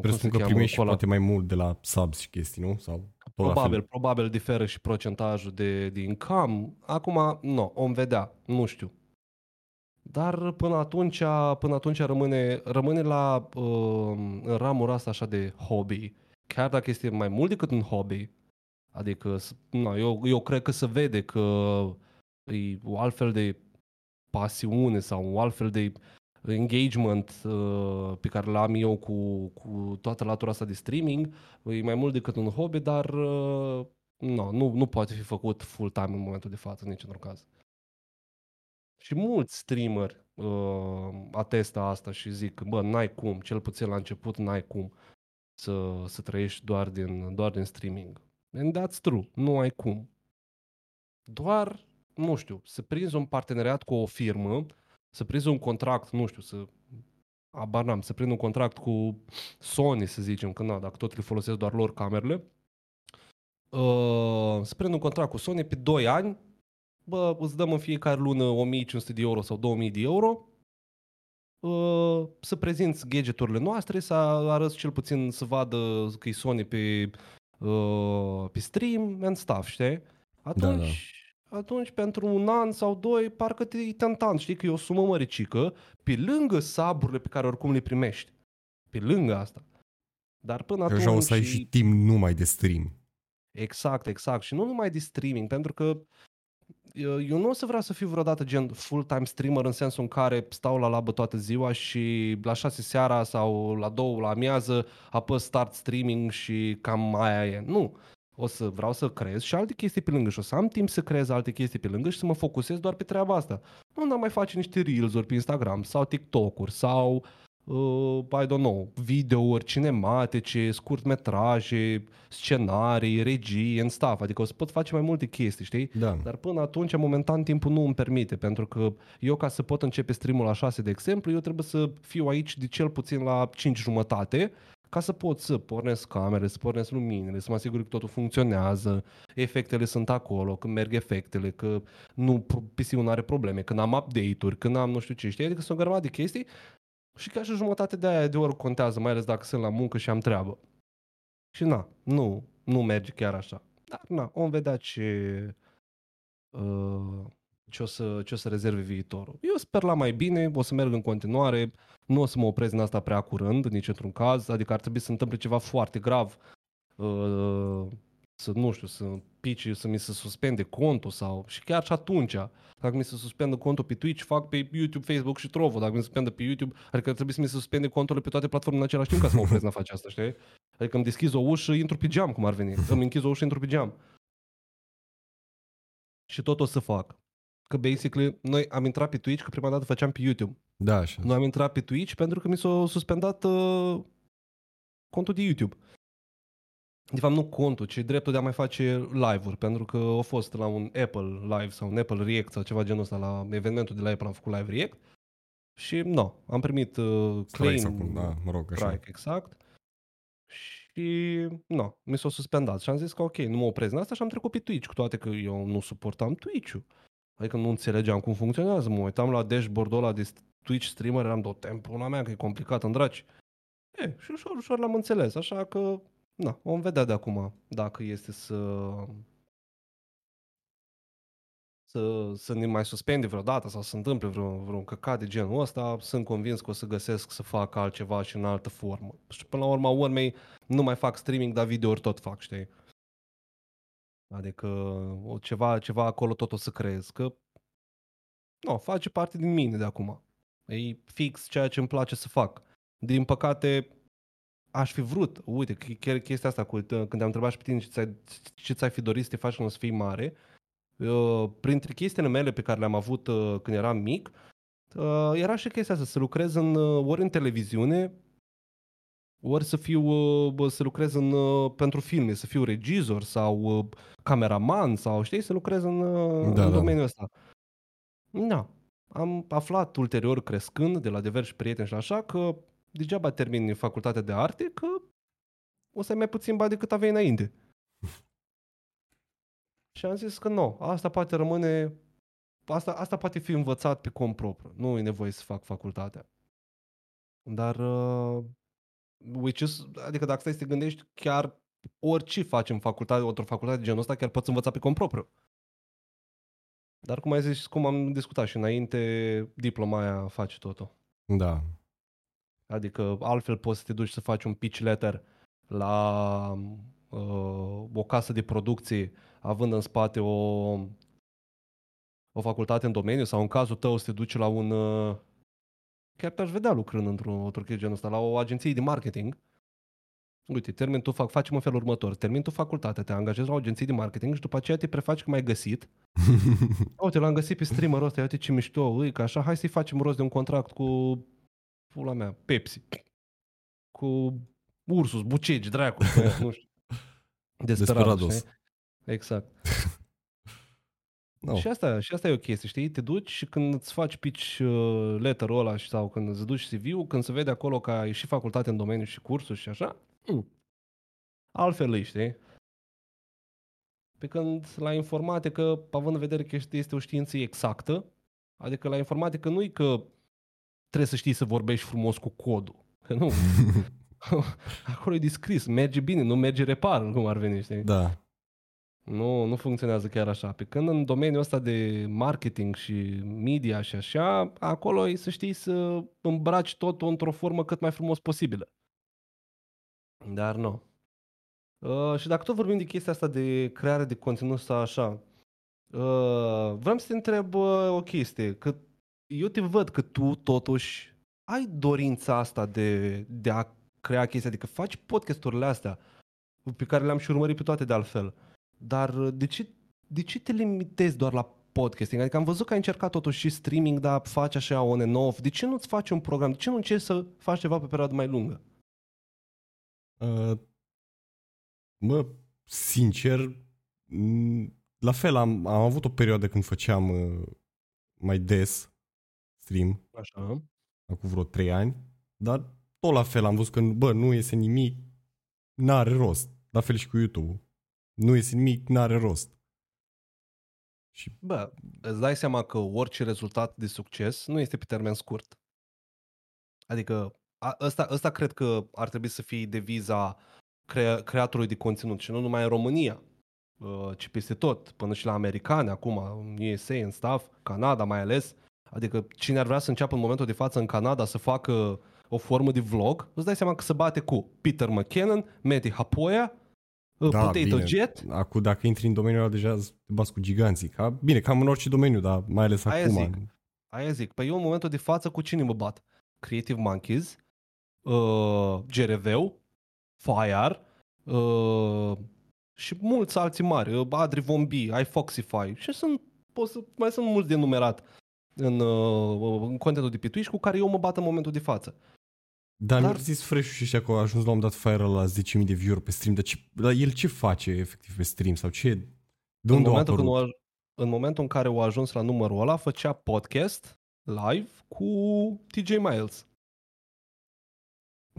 Presupun că primești și poate mai mult de la subs și chestii, nu? Sau probabil, probabil diferă și procentajul de, de income. Acum, nu, om vedea, nu știu. Dar până atunci, până atunci rămâne, rămâne la uh, în ramura asta așa de hobby. Chiar dacă este mai mult decât un hobby, adică na, eu, eu cred că se vede că e o altfel de pasiune sau un altfel de engagement uh, pe care l-am eu cu, cu toată latura asta de streaming. E mai mult decât un hobby, dar uh, no, nu, nu poate fi făcut full-time în momentul de față, nici într-un caz. Și mulți streamer uh, atestă asta și zic, bă, n-ai cum, cel puțin la început n-ai cum. să, să trăiești doar din, doar din streaming. And that's true. Nu ai cum. Doar, nu știu, să prinzi un parteneriat cu o firmă, să prinzi un contract, nu știu, să abar n-am, să prind un contract cu Sony, să zicem, că na, dacă tot le folosesc doar lor camerele, uh, să prind un contract cu Sony pe 2 ani, bă, îți dăm în fiecare lună 1500 de euro sau 2000 de euro, uh, să prezinți gadgeturile noastre, să arăți cel puțin să vadă că e Sony pe, uh, pe stream and stuff, știi? Atunci, da, da. atunci pentru un an sau doi, parcă te tentant, știi că e o sumă măricică, pe lângă saburile pe care oricum le primești. Pe lângă asta. Dar până atunci... Deja o să ai și timp numai de stream. Exact, exact. Și nu numai de streaming, pentru că eu nu o să vreau să fiu vreodată gen full-time streamer în sensul în care stau la labă toată ziua și la 6 seara sau la 2 la amiază apăs start streaming și cam aia e. Nu. O să vreau să creez și alte chestii pe lângă și o să am timp să creez alte chestii pe lângă și să mă focusez doar pe treaba asta. Nu, dar mai face niște reels-uri pe Instagram sau TikTok-uri sau uh, I don't know, videouri cinematice, scurtmetraje, scenarii, regii and stuff. Adică o să pot face mai multe chestii, știi? Da. Dar până atunci, momentan, timpul nu îmi permite, pentru că eu, ca să pot începe streamul la 6, de exemplu, eu trebuie să fiu aici de cel puțin la 5 jumătate, ca să pot să pornesc camere, să pornesc luminile, să mă asigur că totul funcționează, efectele sunt acolo, când merg efectele, că nu PC-ul nu are probleme, când am update-uri, când am nu știu ce, știi? Adică sunt o grămadă de chestii și ca și jumătate de aia de ori contează, mai ales dacă sunt la muncă și am treabă. Și na, nu, nu merge chiar așa. Dar na, vom vedea ce, uh, ce, o să, ce o să rezerve viitorul. Eu sper la mai bine, o să merg în continuare, nu o să mă opresc în asta prea curând, nici într-un caz, adică ar trebui să întâmple ceva foarte grav, uh, să, nu știu, să pici, să mi se suspende contul sau, și chiar și atunci, dacă mi se suspendă contul pe Twitch, fac pe YouTube, Facebook și Trovo. Dacă mi se suspendă pe YouTube, adică trebuie să mi se suspende conturile pe toate platformele în același timp ca să mă opresc în a face asta, știi? Adică îmi deschizi o ușă, intru pe geam, cum ar veni. Îmi închizi o ușă, intru pe geam. Și tot o să fac. Că basically, noi am intrat pe Twitch, că prima dată făceam pe YouTube. Da, așa. Noi am intrat pe Twitch pentru că mi s-a suspendat uh, contul de YouTube de fapt nu contul, ci dreptul de a mai face live-uri, pentru că au fost la un Apple Live sau un Apple React sau ceva genul ăsta, la evenimentul de la Apple am făcut live React și nu, no, am primit uh, claim. Acum, da, mă rog, așa. Strike, exact. Și nu, no, mi s-a suspendat și am zis că ok, nu mă opresc în asta și am trecut pe Twitch, cu toate că eu nu suportam Twitch-ul. Adică nu înțelegeam cum funcționează, mă uitam la dashboard-ul ăla de Twitch streamer, eram de o templu una mea, că e complicat în draci. E, și ușor, ușor l-am înțeles, așa că Na, vom vedea de acum dacă este să să, să ne mai suspende vreodată sau să întâmple vreun, vreun căcat de genul ăsta, sunt convins că o să găsesc să fac altceva și în altă formă. Și până la urma urmei nu mai fac streaming, dar videouri tot fac, știi? Adică ceva, ceva acolo tot o să creez, că nu, face parte din mine de acum. E fix ceea ce îmi place să fac. Din păcate, aș fi vrut, uite, chiar chestia asta, cu, uh, când am întrebat și pe tine ce ți-ai, ce ți-ai fi dorit să te faci când o să fii mare, uh, printre chestiile mele pe care le-am avut uh, când eram mic, era și chestia asta, să lucrez în, ori în televiziune, ori să fiu, să lucrez în, pentru filme, să fiu regizor sau cameraman sau, știi, să lucrez în, da, în da. domeniul ăsta. Da. Am aflat ulterior, crescând, de la diversi prieteni și așa, că degeaba termini facultatea de arte, că o să ai mai puțin bani decât aveai înainte. [laughs] și am zis că nu, asta poate rămâne, asta, asta poate fi învățat pe cont propriu. Nu e nevoie să fac facultatea. Dar, uh, which is, adică dacă stai să te gândești, chiar orice faci în facultate, într-o facultate de genul ăsta, chiar poți învăța pe cont propriu. Dar cum ai zis, cum am discutat și înainte, diploma aia face totul. Da, Adică altfel poți să te duci să faci un pitch letter la uh, o casă de producție având în spate o, o facultate în domeniu sau în cazul tău să te duci la un... Uh, chiar te-aș vedea lucrând într-o, într-o genul ăsta, la o agenție de marketing. Uite, termin tu, fac, facem în felul următor. Termin tu facultatea, te angajezi la o agenție de marketing și după aceea te prefaci că m-ai găsit. [laughs] uite, l-am găsit pe streamerul ăsta, uite ce mișto, uite, așa, hai să-i facem rost de un contract cu pula mea, Pepsi, cu Ursus, bucegi, dracu, nu știu. Desperados. Desperado, știi? Exact. [laughs] No. Și, asta, și asta e o chestie, știi? Te duci și când îți faci pitch uh, letter-ul ăla și- sau când îți duci CV-ul, când se vede acolo că ai și facultate în domeniu și cursuri și așa, mm, altfel îi, știi? Pe când la informatică, având în vedere că este este o știință exactă, adică la informatică nu e că trebuie să știi să vorbești frumos cu codul. Că nu. [laughs] Acolo e descris, merge bine, nu merge repar, cum ar veni, știi? Da. Nu, nu funcționează chiar așa. Pe când în domeniul ăsta de marketing și media și așa, acolo e să știi să îmbraci totul într-o formă cât mai frumos posibilă. Dar nu. Uh, și dacă tot vorbim de chestia asta de creare de conținut sau așa, uh, vreau să te întreb uh, o chestie, că eu te văd că tu totuși ai dorința asta de, de a crea chestia, adică faci podcasturile astea pe care le-am și urmărit pe toate de altfel. Dar uh, de ce, de ce te limitezi doar la podcasting? Adică am văzut că ai încercat totuși și streaming, dar faci așa on and off. De ce nu-ți faci un program? De ce nu încerci să faci ceva pe perioadă mai lungă? Uh, mă, sincer, m, la fel am, am avut o perioadă când făceam uh, mai des stream, Așa. acum vreo 3 ani, dar tot la fel am văzut că, bă, nu iese nimic, n-are rost. La fel și cu YouTube. Nu iese nimic, n-are rost. Și Bă, îți dai seama că orice rezultat de succes nu este pe termen scurt. Adică a, ăsta, ăsta cred că ar trebui să fie deviza crea, creatorului de conținut și nu numai în România, uh, ci peste tot, până și la americane acum, în USA, în stuff, Canada mai ales. Adică cine ar vrea să înceapă în momentul de față în Canada să facă o formă de vlog, îți dai seama că se bate cu Peter McKinnon, Matty Hapoya, uh, Da, Potato bine. Jet, acum, dacă intri în domeniul ăla, deja te bați cu giganții. Ca, bine, cam în orice domeniu, dar mai ales Aia acum. zic. Aia zic. Păi eu în momentul de față cu cine mă bat? Creative Monkeys, uh, GRV, Fire uh, și mulți alții mari. Uh, Adri Vombi, iFoxify și sunt, pot să, mai sunt mulți de numerat în, uh, în contentul de pe Twitch cu care eu mă bat în momentul de față. Dar, Dar- mi-a zis fresh și ăștia că a ajuns la un dat fire la 10.000 de view pe stream. Dar, ce, dar el ce face efectiv pe stream? Sau ce? De în, unde a momentul când apărut? o, aj- în momentul în care au ajuns la numărul ăla, făcea podcast live cu TJ Miles.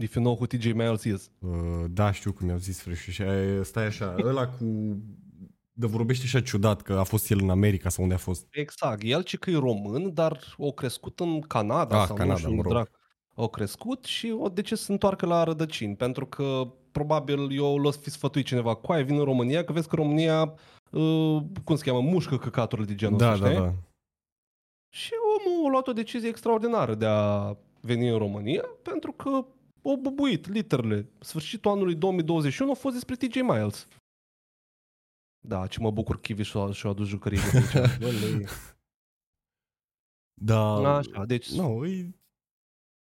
If you know who TJ Miles is. Uh, da, știu cum mi-au zis fresh și aia- stai așa, ăla cu... De vorbește așa ciudat că a fost el în America sau unde a fost. Exact. El ci că e român, dar o crescut în Canada Ah, sau Canada, nu știu, mă rog. drac. O crescut și o de ce să se întoarcă la rădăcini? Pentru că probabil eu l-o fi sfătuit cineva cu aia, vin în România, că vezi că România, uh, cum se cheamă, mușcă căcaturile de genul Da, ăsta, da, știi? da. Și omul a luat o decizie extraordinară de a veni în România pentru că o bubuit, literele. Sfârșitul anului 2021 a fost despre TJ Miles. Da, ce mă bucur Kiwi și-a, și-a adus jucării de aici. Bă, lei. Da, Așa, deci nu, e...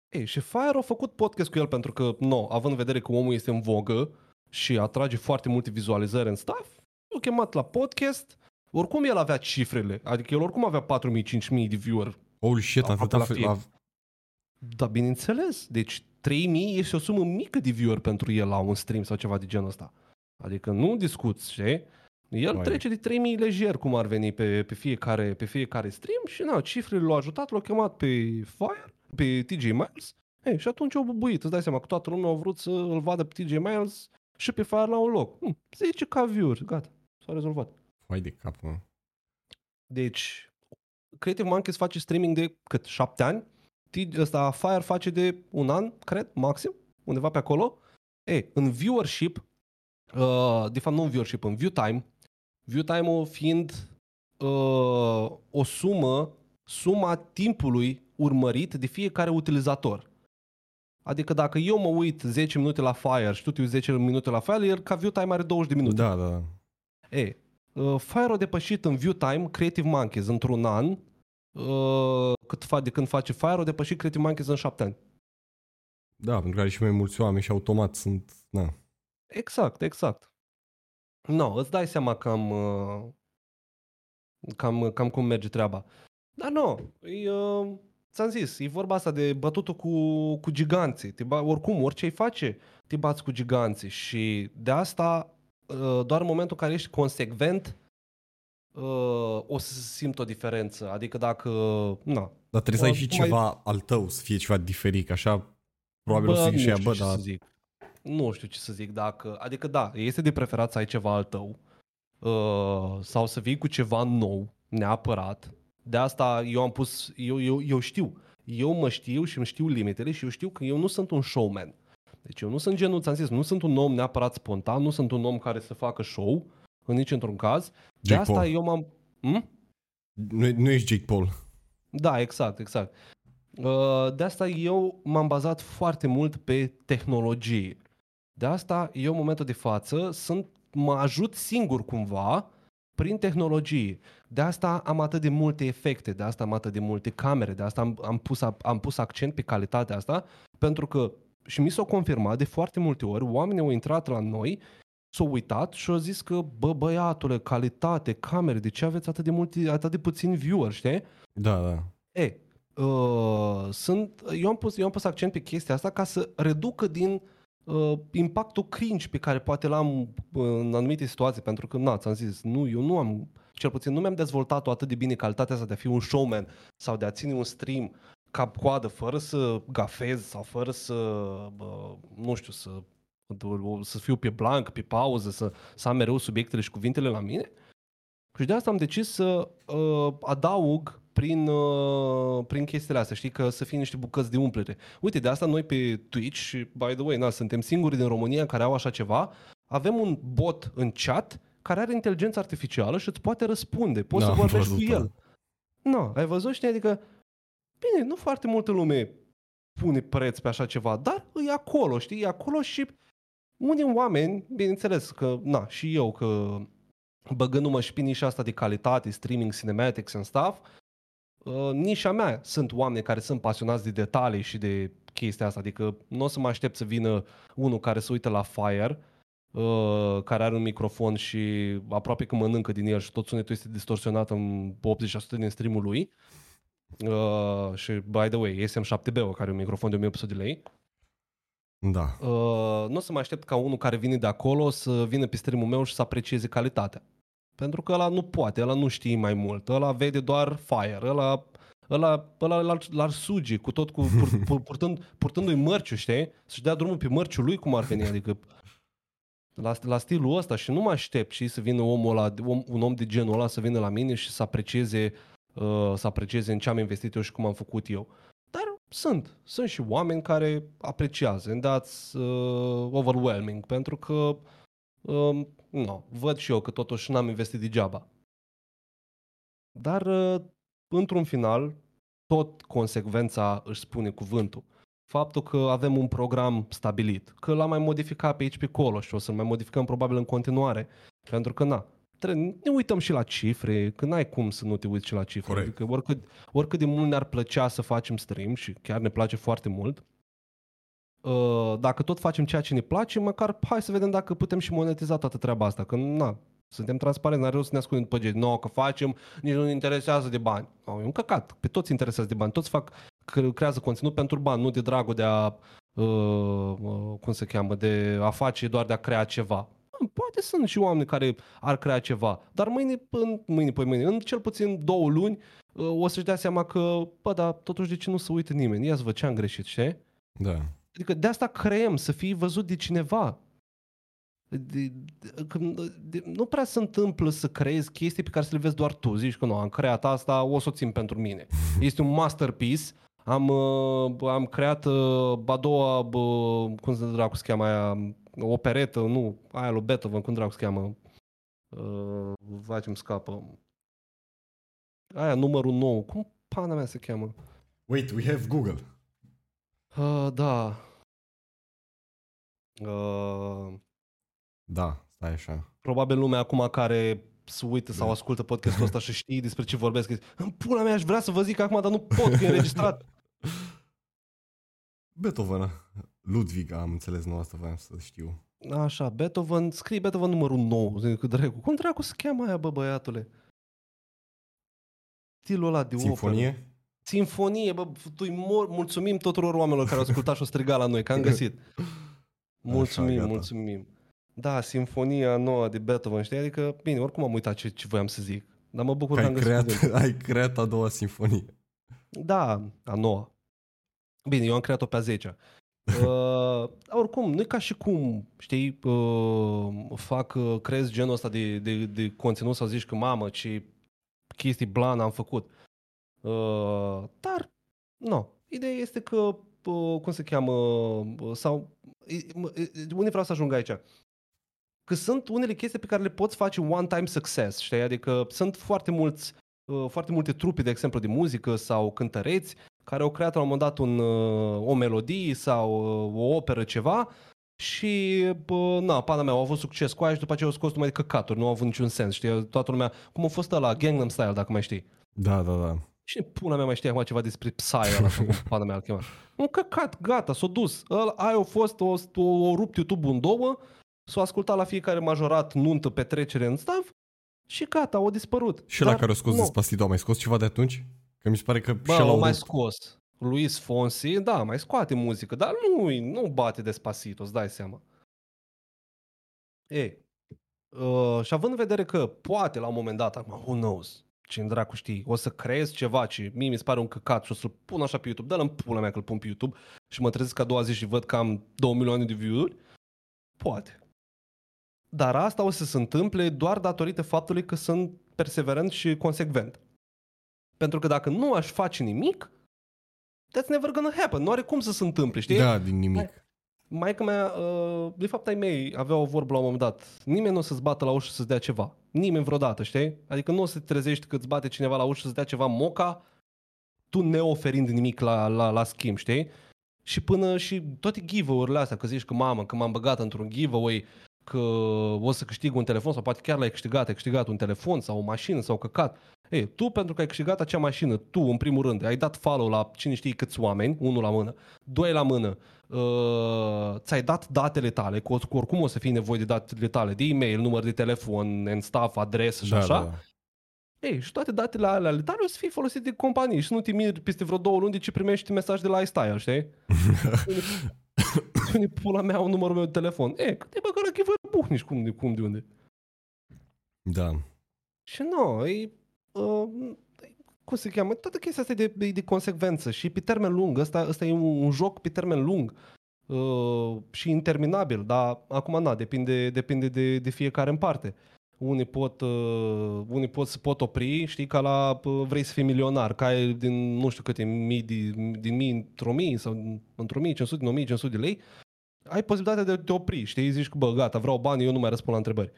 Ei, și Fire a făcut podcast cu el pentru că, nu, având în vedere că omul este în vogă și atrage foarte multe vizualizări în staff, l-a chemat la podcast. Oricum el avea cifrele, adică el oricum avea 4.000-5.000 de viewer. Holy shit, Aproape atâta la fe- fie. a, Da, bineînțeles. Deci 3.000 este o sumă mică de viewer pentru el la un stream sau ceva de genul ăsta. Adică nu discuți, știi? El Vai. trece de 3.000 lejer cum ar veni pe, pe, fiecare, pe fiecare stream și na, cifrele l-au ajutat, l-au chemat pe Fire, pe TJ Miles. Ei, și atunci au bubuit, îți dai seama că toată lumea a vrut să îl vadă pe TJ Miles și pe Fire la un loc. Hm, 10 ca viewer, gata, s-a rezolvat. Hai de cap, mă. Deci, Creative Monkeys face streaming de cât? 7 ani? T- Ăsta Fire face de un an, cred, maxim, undeva pe acolo. E, în viewership, uh, de fapt nu în viewership, în view time, view time-ul fiind uh, o sumă, suma timpului urmărit de fiecare utilizator. Adică dacă eu mă uit 10 minute la Fire și tu te uiți 10 minute la Fire, el ca view time are 20 de minute. Da, da, da. E, uh, Fire a depășit în view time Creative Monkeys într-un an, uh, cât fa- de când face Fire, a depășit Creative Monkeys în șapte ani. Da, pentru că are și mai mulți oameni și automat sunt, na. Exact, exact. No, îți dai seama cam, uh, cam, cam cum merge treaba. Dar nu, e, uh, ți-am zis, e vorba asta de bătutul cu, cu giganții. Te ba, oricum, orice ai face, te bați cu giganții. Și de asta, uh, doar în momentul în care ești consecvent, uh, o să simt o diferență. Adică dacă, na. Dar trebuie să ai Or- și mai- ceva al tău, să fie ceva diferit, că așa probabil o să Bă, zic și nu ea, știu bă, ce dar să zic. Nu știu ce să zic dacă... Adică da, este de preferat să ai ceva al tău uh, sau să vii cu ceva nou, neapărat. De asta eu am pus... Eu, eu, eu știu. Eu mă știu și îmi știu limitele și eu știu că eu nu sunt un showman. Deci eu nu sunt genul, ți-am zis, nu sunt un om neapărat spontan, nu sunt un om care să facă show, în nici într-un caz. De Jake asta Paul. eu m-am... Hm? nu, nu ești Jake Paul. Da, exact, exact. Uh, De asta eu m-am bazat foarte mult pe tehnologie. De asta eu în momentul de față sunt, mă ajut singur cumva prin tehnologie. De asta am atât de multe efecte, de asta am atât de multe camere, de asta am, am, pus, am pus accent pe calitatea asta, pentru că, și mi s-a confirmat de foarte multe ori, oamenii au intrat la noi, s-au uitat și au zis că, bă, băiatule, calitate, camere, de ce aveți atât de, multe, atât de puțini viewer, știi? Da, da. E, uh, sunt, eu, am pus, eu am pus accent pe chestia asta ca să reducă din uh, impactul cringe pe care poate l-am uh, în anumite situații, pentru că, na, ți-am zis, nu, eu nu am, cel puțin nu mi-am dezvoltat-o atât de bine calitatea asta de a fi un showman sau de a ține un stream cap-coadă fără să gafez sau fără să, uh, nu știu, să să fiu pe blank, pe pauză, să, să am mereu subiectele și cuvintele la mine. Și de asta am decis să uh, adaug prin, uh, prin chestiile astea, știi, că să fie niște bucăți de umplere. Uite, de asta noi pe Twitch, și by the way, na, suntem singurii din România care au așa ceva, avem un bot în chat care are inteligență artificială și îți poate răspunde, poți Da, să am vorbești cu văzut, el. Nu, ai văzut, știi, adică, bine, nu foarte multă lume pune preț pe așa ceva, dar e acolo, știi, e acolo și unii oameni, bineînțeles că, na, și eu, că băgându-mă și pe nișa asta de calitate, streaming, cinematics and stuff, uh, nișa mea sunt oameni care sunt pasionați de detalii și de chestia asta, adică nu o să mă aștept să vină unul care se uită la Fire, uh, care are un microfon și aproape că mănâncă din el și tot sunetul este distorsionat în 80% din streamul lui. Uh, și, by the way, SM7B, care are un microfon de 1800 de lei. Da. Uh, nu o să mă aștept ca unul care vine de acolo să vină pe streamul meu și să aprecieze calitatea. Pentru că ăla nu poate, ăla nu știe mai mult, ăla vede doar fire, ăla, ăla, ăla l-ar, l-ar suge cu tot, cu, pur, [laughs] pur, purtând, purtându-i mărciu, știi? Să-și dea drumul pe mărciul lui cum ar veni, adică la, la stilul ăsta și nu mă aștept și să vină omul ăla, om, un om de genul ăla să vină la mine și să aprecieze, uh, să aprecieze în ce am investit eu și cum am făcut eu. Dar sunt, sunt și oameni care apreciază and that's uh, overwhelming pentru că um, no, văd și eu că totuși n-am investit degeaba. Dar uh, într-un final tot consecvența își spune cuvântul. Faptul că avem un program stabilit, că l-am mai modificat pe aici pe acolo și o să-l mai modificăm probabil în continuare, pentru că na, trebuie, ne uităm și la cifre, că n-ai cum să nu te uiți și la cifre. Corect. Adică oricât, oricât de mult ne-ar plăcea să facem stream și chiar ne place foarte mult, uh, dacă tot facem ceea ce ne place, măcar hai să vedem dacă putem și monetiza toată treaba asta, că na, suntem transparenți, n-are rost să ne ascundem pe geni. No, că facem, nici nu ne interesează de bani. No, e un căcat. Pe toți interesează de bani. Toți fac, cre- creează conținut pentru bani, nu de dragul de a, uh, uh, cum se cheamă, de a face doar de a crea ceva. Poate sunt și oameni care ar crea ceva, dar mâine, în, mâine, pe mâine, în cel puțin două luni, uh, o să-și dea seama că, bă, dar totuși de ce nu se uită nimeni? Ia să văd ce am greșit, știi? Da. Adică de asta creăm, să fii văzut de cineva. De, de, că- de, nu prea se întâmplă să creezi chestii pe care să le vezi doar tu. Zici că nu, am creat asta, o să o țin pentru mine. Este un masterpiece. Am, uh, am creat uh, a doua, bă, cum se dracu se cheamă aia, operetă, nu, aia lui Beethoven, cum dracu se cheamă? Uh, vai ce-mi scapă. Aia, numărul nou. Cum pana mea se cheamă? Wait, we have Google. Uh, da. Uh, Da, stai așa. probabil lumea acum care se uită sau ascultă podcastul ăsta și [laughs] știe despre ce vorbesc, zice, în pula mea aș vrea să vă zic acum, dar nu pot, că e înregistrat. [laughs] Beethoven. Ludwig, am înțeles, nu asta voiam să știu. Așa, Beethoven, scrie Beethoven numărul 9, zic că dracu. Cum dracu se cheamă aia, bă, băiatule? Stilul ăla de operă. Sinfonie? Sinfonie, bă, tu mulțumim tuturor oamenilor care au ascultat și au strigat la noi, că am găsit. [laughs] Mulțumim, Așa, mulțumim. Da, Sinfonia nouă de Beethoven, știi? Adică, bine, oricum am uitat ce, ce voiam să zic. Dar mă bucur că ai am creat, Ai creat a doua sinfonie. Da, a noua. Bine, eu am creat-o pe a zecea. [laughs] uh, oricum, nu e ca și cum, știi, uh, fac, uh, crezi genul ăsta de, de, de conținut sau zici că, mamă, ce chestii blan am făcut. Uh, dar, nu. Ideea este că, uh, cum se cheamă, uh, sau, unde vreau să ajung aici? Că sunt unele chestii pe care le poți face one-time success, știi? Adică sunt foarte mulți, uh, foarte multe trupe, de exemplu, de muzică sau cântăreți care au creat la un moment dat un, uh, o melodie sau uh, o operă, ceva și, bă, na, pana mea, au avut succes cu aia și după aceea au scos numai de căcaturi, nu au avut niciun sens, știi? Toată lumea, cum a fost la Gangnam Style, dacă mai știi. Da, da, da. Și pula mea mai știe acum ceva despre Psy ăla sau cum pana mea chema. Un căcat, gata, s-a dus. Aia a fost, o, o, o rupt YouTube în două, s-a ascultat la fiecare majorat, nuntă, petrecere în stav și gata, au dispărut. Și la care a scos no. Despacito, a mai scos ceva de atunci? Că mi se pare că Bă, și au mai scos. Luis Fonsi, da, mai scoate muzică, dar nu, nu bate Despacito, îți dai seama. Ei, uh, și având în vedere că poate la un moment dat, acum, who knows, ce în dracu știi, o să creez ceva ce mie mi se pare un căcat și o să-l pun așa pe YouTube, dă-l în pula mea că-l pun pe YouTube și mă trezesc a doua zi și văd că am 2 milioane de view-uri, poate. Dar asta o să se întâmple doar datorită faptului că sunt perseverent și consecvent. Pentru că dacă nu aș face nimic, that's never gonna happen. Nu are cum să se întâmple, știi? Da, din nimic. Maica mea, uh, de fapt ai mei aveau o vorbă la un moment dat. Nimeni nu o să-ți bată la ușă să-ți dea ceva. Nimeni vreodată, știi? Adică nu o să te trezești că îți bate cineva la ușă să-ți dea ceva moca, tu neoferind nimic la, la, la schimb, știi? Și până și toate giveaway-urile astea, că zici că mamă, că m-am băgat într-un giveaway, că o să câștig un telefon sau poate chiar l-ai câștigat, ai câștigat un telefon sau o mașină sau căcat. Ei, tu pentru că ai câștigat acea mașină, tu în primul rând, ai dat follow la cine știe câți oameni, unul la mână, doi la mână, uh, ți-ai dat datele tale, cu, cu oricum o să fii nevoie de datele tale, de e-mail, număr de telefon, în staff, adresă și da, așa. Da, da. Ei, și toate datele alea ale tale o să fie folosite de companii și nu te miri peste vreo două luni de ce primești mesaj de la iStyle, știi? [laughs] Unde pula mea un numărul meu de telefon. E, cât e băgă la chivă buhnici, cum de, cum de unde? Da. Și nu, e, uh, cum se cheamă, toată chestia asta de, de, de consecvență și pe termen lung, ăsta, ăsta e un, un joc pe termen lung uh, și interminabil, dar acum na, depinde, depinde de, de fiecare în parte. Unii pot, uh, unii pot să pot opri, știi, ca la uh, vrei să fii milionar, ca ai din nu știu câte mii, din, din mii într-o mii sau într-o mii, 500, din 1500 de lei, ai posibilitatea de a te opri, știi, zici că bă, gata, vreau bani, eu nu mai răspund la întrebări.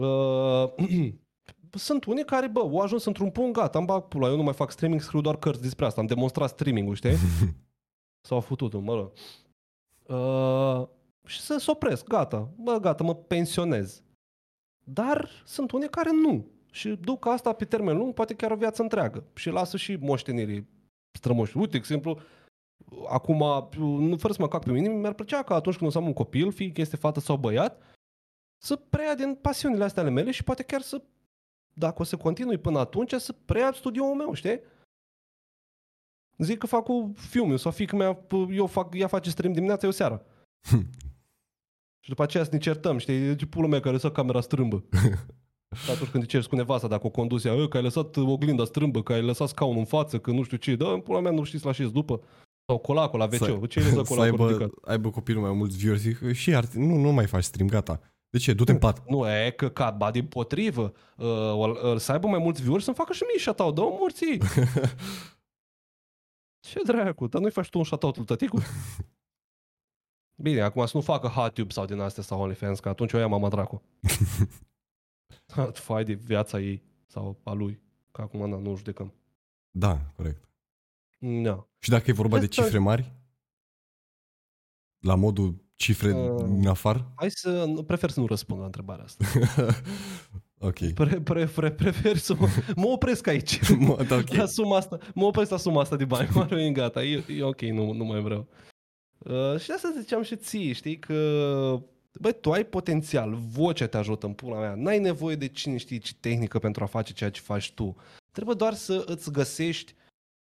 Uh, [clears throat] sunt unii care, bă, au ajuns într-un punct, gata, am bag pula, eu nu mai fac streaming, scriu doar cărți despre asta, am demonstrat streaming-ul, știi? [laughs] Sau futut mă rog. Uh, și să se opresc, gata, bă, gata, mă pensionez. Dar sunt unii care nu. Și duc asta pe termen lung, poate chiar o viață întreagă. Și lasă și moștenirii strămoși. Uite, de exemplu, acum, nu fără să mă cac pe mine, mi-ar plăcea ca atunci când o să am un copil, fie că este fată sau băiat, să preia din pasiunile astea ale mele și poate chiar să dacă o să continui până atunci, să preia studioul meu, știi? Zic că fac cu fiul sau fiică mea, eu fac, ea face stream dimineața, eu seara. și după aceea să ne certăm, știi? Ce pulul mea care lăsat camera strâmbă. [laughs] Și atunci când te cu nevasta dacă o condus ea, că ai lăsat oglinda strâmbă, că ai lăsat scaunul în față, că nu știu ce, da, în pula mea nu știți la ce după. Sau colacul la WC. Ce ai lăsat colacul să aibă, aibă copilul mai mulți viewers și ar, nu, nu mai faci stream, gata. De ce? Du-te în pat. Nu, e căcat, ba din potrivă. Uh, să aibă mai mulți viewers să-mi facă și mie shoutout. Dă-o morții. [laughs] Ce dracu, dar nu-i faci tu un shoutout lui tăticu? [laughs] Bine, acum să nu facă HotTube sau din astea sau OnlyFans, că atunci o ia mama dracu. [laughs] Fai de viața ei sau a lui, că acum na, nu judecăm. Da, corect. Da. Și dacă e vorba de cifre mari? La modul cifre uh, în afară? Hai să, prefer să nu răspund la întrebarea asta. [laughs] ok. Pre, pre, pre, prefer să mă, mă opresc aici. [laughs] da, okay. la suma asta, mă opresc la suma asta de bani. Mă rog, gata, e, e ok, nu, nu mai vreau. Uh, și asta ziceam și ție, știi, că băi, tu ai potențial, vocea te ajută în pula mea, n-ai nevoie de cine știe ce tehnică pentru a face ceea ce faci tu. Trebuie doar să îți găsești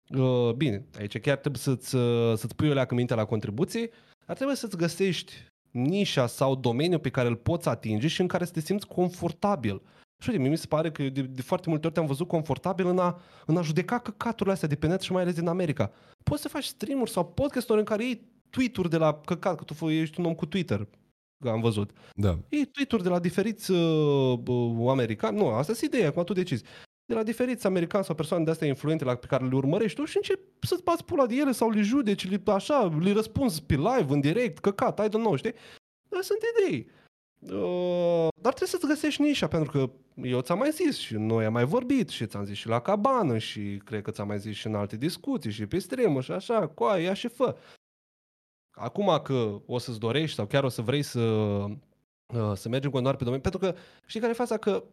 Uh, bine, aici chiar trebuie să-ți, uh, să-ți pui o leacă minte la contribuții, ar trebui să-ți găsești nișa sau domeniul pe care îl poți atinge și în care să te simți confortabil. Și uite, mi se pare că de, de foarte multe ori te-am văzut confortabil în a, în a judeca căcaturile astea de pe net și mai ales din America. Poți să faci stream-uri sau podcast-uri în care iei tweet-uri de la căcat, că tu ești un om cu Twitter, că am văzut. Da. Iei tweet-uri de la diferiți uh, uh, americani, nu, asta e ideea, acum tu decizi de la diferiți americani sau persoane de astea influente la pe care le urmărești tu și începi să-ți bați pula de ele sau le judeci, le, așa, le răspunzi pe live, în direct, căcat, I don't know, știi? Dar sunt idei. Uh, dar trebuie să-ți găsești nișa, pentru că eu ți-am mai zis și noi am mai vorbit și ți-am zis și la cabană și cred că ți-am mai zis și în alte discuții și pe stream și așa, coa, ia și fă. Acum că o să-ți dorești sau chiar o să vrei să, uh, să mergi în continuare pe domeniu, pentru că știi care e faza? Că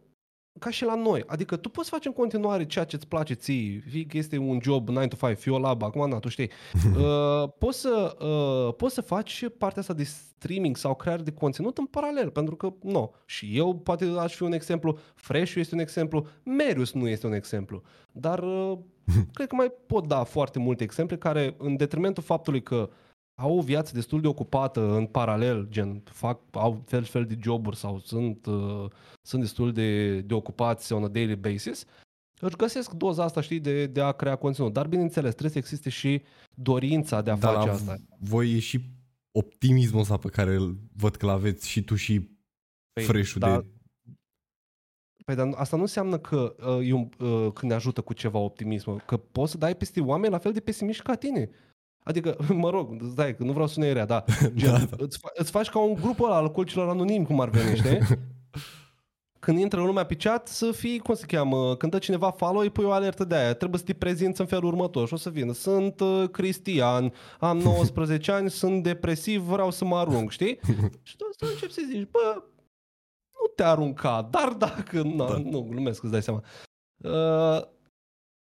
ca și la noi. Adică tu poți face în continuare ceea ce îți place ție, fie că este un job 9 to 5, fie o labă, acum, na, tu știi. [laughs] Uh, poți, să, uh, poți să faci partea asta de streaming sau creare de conținut în paralel, pentru că, nu. Și eu poate aș fi un exemplu, Fresh este un exemplu, Merius nu este un exemplu. Dar uh, [laughs] cred că mai pot da foarte multe exemple care, în detrimentul faptului că au o viață destul de ocupată în paralel, gen fac, au fel și fel de joburi sau sunt, uh, sunt destul de, de ocupați on a daily basis, își găsesc doza asta, știi, de, de a crea conținut. Dar, bineînțeles, trebuie să existe și dorința de a Dar face asta. Voi e și optimismul ăsta pe care îl văd că l-aveți și tu și păi, fresh da, de... Păi, dar asta nu înseamnă că, uh, eu, uh, când ne ajută cu ceva optimism, că poți să dai peste oameni la fel de pesimiști ca tine. Adică, [laughs] mă rog, stai, că nu vreau să ne rea, da. [laughs] Gen, da, da. Îți, îți faci ca un grup ăla al colților anonimi, cum ar veni, [laughs] știi? Când intră lumea pe chat, să fii, cum se cheamă, când dă cineva follow, îi pui o alertă de aia. Trebuie să te prezinți în felul următor și o să vină. Sunt uh, Cristian, am 19 ani, sunt depresiv, vreau să mă arunc, știi? și tu să începi să zici, bă, nu te arunca, dar dacă... Na, da. Nu, glumesc, îți dai seama. Uh,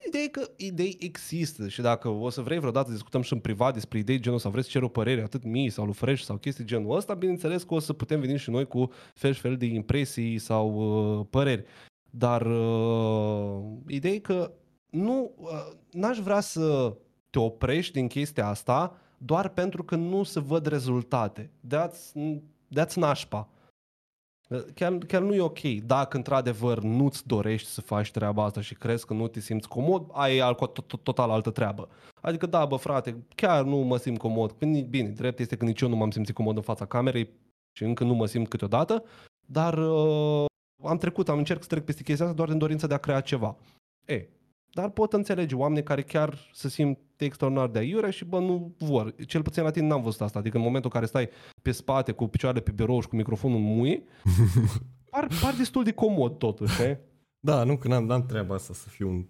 Ideea e că idei există și dacă o să vrei vreodată să discutăm și în privat despre idei genul sau vreți să cer o părere atât mie sau lui Fresh sau chestii genul ăsta, bineînțeles că o să putem veni și noi cu fel și fel de impresii sau uh, păreri. Dar uh, ideea e că nu, uh, n-aș vrea să te oprești din chestia asta doar pentru că nu se văd rezultate. That's, that's nașpa. Chiar, chiar nu e ok. Dacă într-adevăr nu-ți dorești să faci treaba asta și crezi că nu te simți comod, ai e total altă treabă. Adică da, bă frate, chiar nu mă simt comod. Bine, drept este că nici eu nu m-am simțit comod în fața camerei și încă nu mă simt câteodată, dar uh, am trecut, am încerc să trec peste chestia asta doar din dorința de a crea ceva. E, dar pot înțelege oameni care chiar se simt extraordinar de aiurea și bă, nu vor. Cel puțin la tine n-am văzut asta. Adică în momentul în care stai pe spate cu picioarele pe birou și cu microfonul în mui, [laughs] par, par destul de comod totuși, eh? Da, nu, că n-am, n-am treaba asta să fiu un,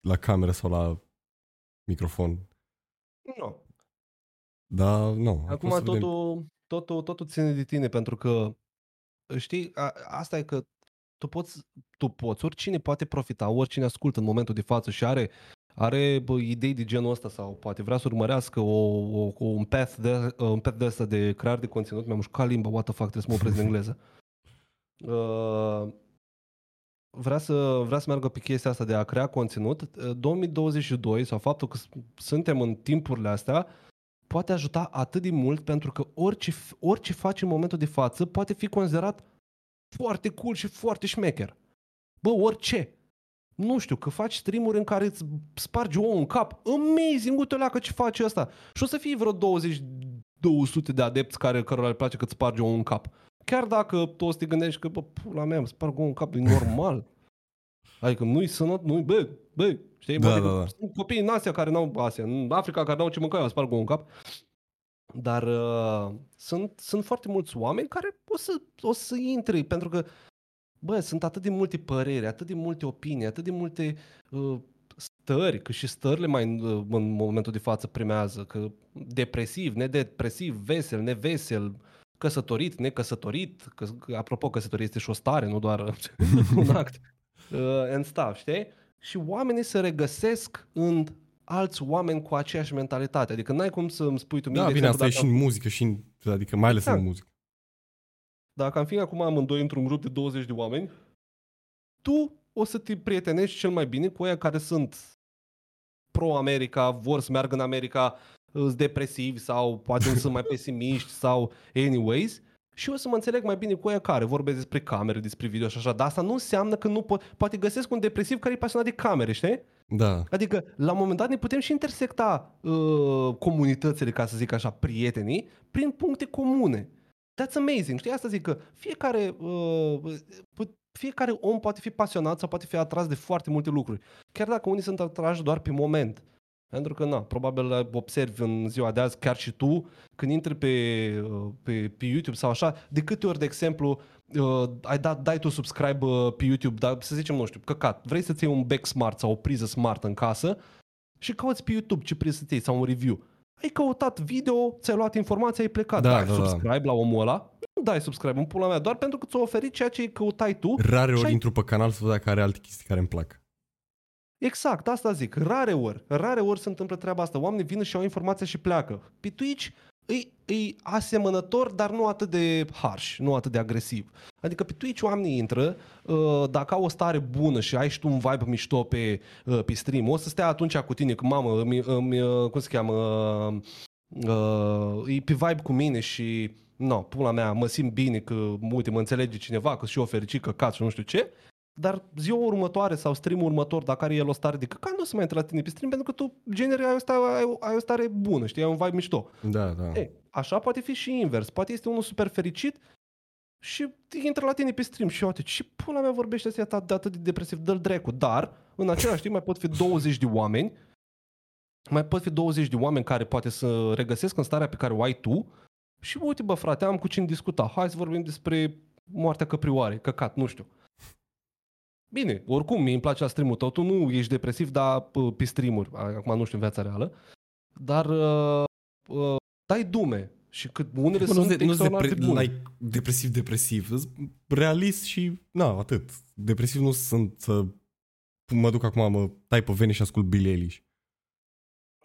la cameră sau la microfon. Nu. No. Da, nu. Acum totul, totul, totul ține de tine pentru că știi, a, asta e că tu poți, tu poți, oricine poate profita, oricine ascultă în momentul de față și are, are bă, idei de genul ăsta sau poate vrea să urmărească o, o, un path de, un path de ăsta de creare de conținut, mi-am mușcat limba, what the fuck, trebuie să mă opresc în engleză. [laughs] Uh, vrea să, vrea să meargă pe chestia asta de a crea conținut, 2022 uh, sau faptul că suntem în timpurile astea, poate ajuta atât de mult pentru că orice, orice faci în momentul de față poate fi considerat foarte cool și foarte șmecher. Bă, orice. Nu știu, că faci streamuri în care îți spargi omul în cap. Amazing, uite leacă ce face asta. Și o să fie vreo 20 200 de adepți care, cărora le place că îți spargi omul în cap. Chiar dacă tu o să te gândești că, bă, pula mea, îmi sparg omul în cap, e normal. Adică nu-i sănăt, nu-i, bă, bă, știi? Da, da, da. Sunt copii în Asia care n-au, Asia, în Africa care n-au ce mânca, eu sparg omul în cap. Dar uh, sunt, sunt foarte mulți oameni care o să, o să intre, pentru că, bă, sunt atât de multe păreri, atât de multe opinii, atât de multe uh, stări, că și stările mai uh, în momentul de față primează, că depresiv, nedepresiv, vesel, nevesel, căsătorit, necăsătorit, că, apropo, căsătorie este și o stare, nu doar [laughs] un act, uh, and stuff, știi? Și oamenii se regăsesc în alți oameni cu aceeași mentalitate. Adică n-ai cum să îmi spui tu mie... Da, bine, asta e și în muzică, și în, adică mai ales exact. în muzică. Dacă am fi acum amândoi într-un grup de 20 de oameni, tu o să te prietenești cel mai bine cu aia care sunt pro-America, vor să meargă în America, sunt depresivi sau poate sunt mai [laughs] pesimiști sau anyways. Și eu să mă înțeleg mai bine cu ea care vorbesc despre camere, despre video și așa, dar asta nu înseamnă că nu pot, poate găsesc un depresiv care e pasionat de camere, știi? Da. Adică, la un moment dat ne putem și intersecta uh, comunitățile, ca să zic așa, prietenii, prin puncte comune. That's amazing, știi? Asta zic că fiecare, uh, fiecare om poate fi pasionat sau poate fi atras de foarte multe lucruri. Chiar dacă unii sunt atrași doar pe moment. Pentru că, na, probabil observi în ziua de azi, chiar și tu, când intri pe, uh, pe, pe YouTube sau așa, de câte ori, de exemplu, uh, ai dat, dai tu subscribe uh, pe YouTube, dar să zicem, nu știu, căcat, vrei să-ți iei un back smart sau o priză smart în casă și cauți pe YouTube ce priză să-ți iei sau un review. Ai căutat video, ți-ai luat informația, ai plecat. Da, dai da, da. subscribe la omul ăla, nu dai subscribe în pula mea, doar pentru că ți-a oferit ceea ce căutai tu. Rare și ori ai- intru pe canal să văd dacă are alte chestii care îmi plac. Exact, asta zic. Rare ori, rare ori se întâmplă treaba asta. Oamenii vin și au informația și pleacă. Pe Twitch e, e asemănător, dar nu atât de harsh, nu atât de agresiv. Adică pe Twitch oamenii intră, uh, dacă au o stare bună și ai și tu un vibe mișto pe, uh, pe stream, o să stea atunci cu tine, cu mamă, îmi, îmi, uh, cum se cheamă, uh, uh, e pe vibe cu mine și no, pula mea, mă simt bine că, uite, mă înțelege cineva, că și eu fericit, că cat și nu știu ce, dar ziua următoare sau streamul următor, dacă are el o stare de căcat, nu o să mai intre la tine pe stream pentru că tu generi ai o stare, ai, o- ai o stare bună, știi, ai un vibe mișto. Da, da. E, așa poate fi și invers. Poate este unul super fericit și intră la tine pe stream și uite, ce pula mea vorbește ăsta atât de atât de depresiv, dă-l dracu. Dar, în același timp, mai pot fi 20 de oameni mai pot fi 20 de oameni care poate să regăsesc în starea pe care o ai tu și uite bă frate, am cu cine discuta. Hai să vorbim despre moartea căprioare, căcat, nu știu. Bine, oricum, mie îmi place la stream-ul tău, tu nu ești depresiv, dar p- pe stream-uri, acum nu știu în viața reală, dar uh, uh, dai dume și cât unele Bă, sunt nu nu extraordinar de bune. like, depresiv, depresiv. Sunt Realist și, na, atât. Depresiv nu sunt să mă duc acum, mă tai pe vene și ascult Billie Eilish.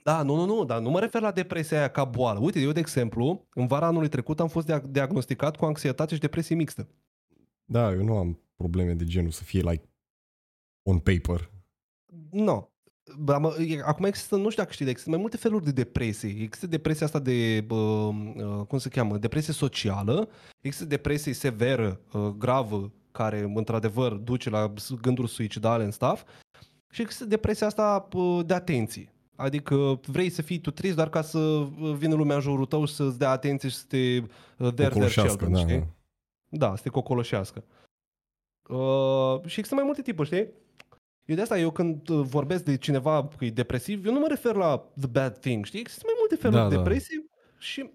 Da, nu, nu, nu, dar nu mă refer la depresia aia ca boală. Uite, eu, de exemplu, în vara anului trecut am fost dia- diagnosticat cu anxietate și depresie mixtă. Da, eu nu am probleme de genul să fie, like, on paper. Nu. No. Mă, e- acum există, nu știu dacă știi, dar există mai multe feluri de depresie. Există depresia asta de, bă, uh, cum se cheamă, depresie socială, există depresie severă, uh, gravă, care într-adevăr duce la s- gânduri suicidale în stuff și există depresia asta bă, de atenție. Adică vrei să fii tu trist doar ca să uh, vină lumea în jurul tău și să-ți dea atenție și să te uh, there, there Cocoloșească, children, da, știi? da. Da, să te cocoloșească. Uh, și există mai multe tipuri, știi? Eu de asta, eu când uh, vorbesc de cineva că e depresiv, eu nu mă refer la the bad thing, știi? Există mai multe feluri Da, de da. depresie și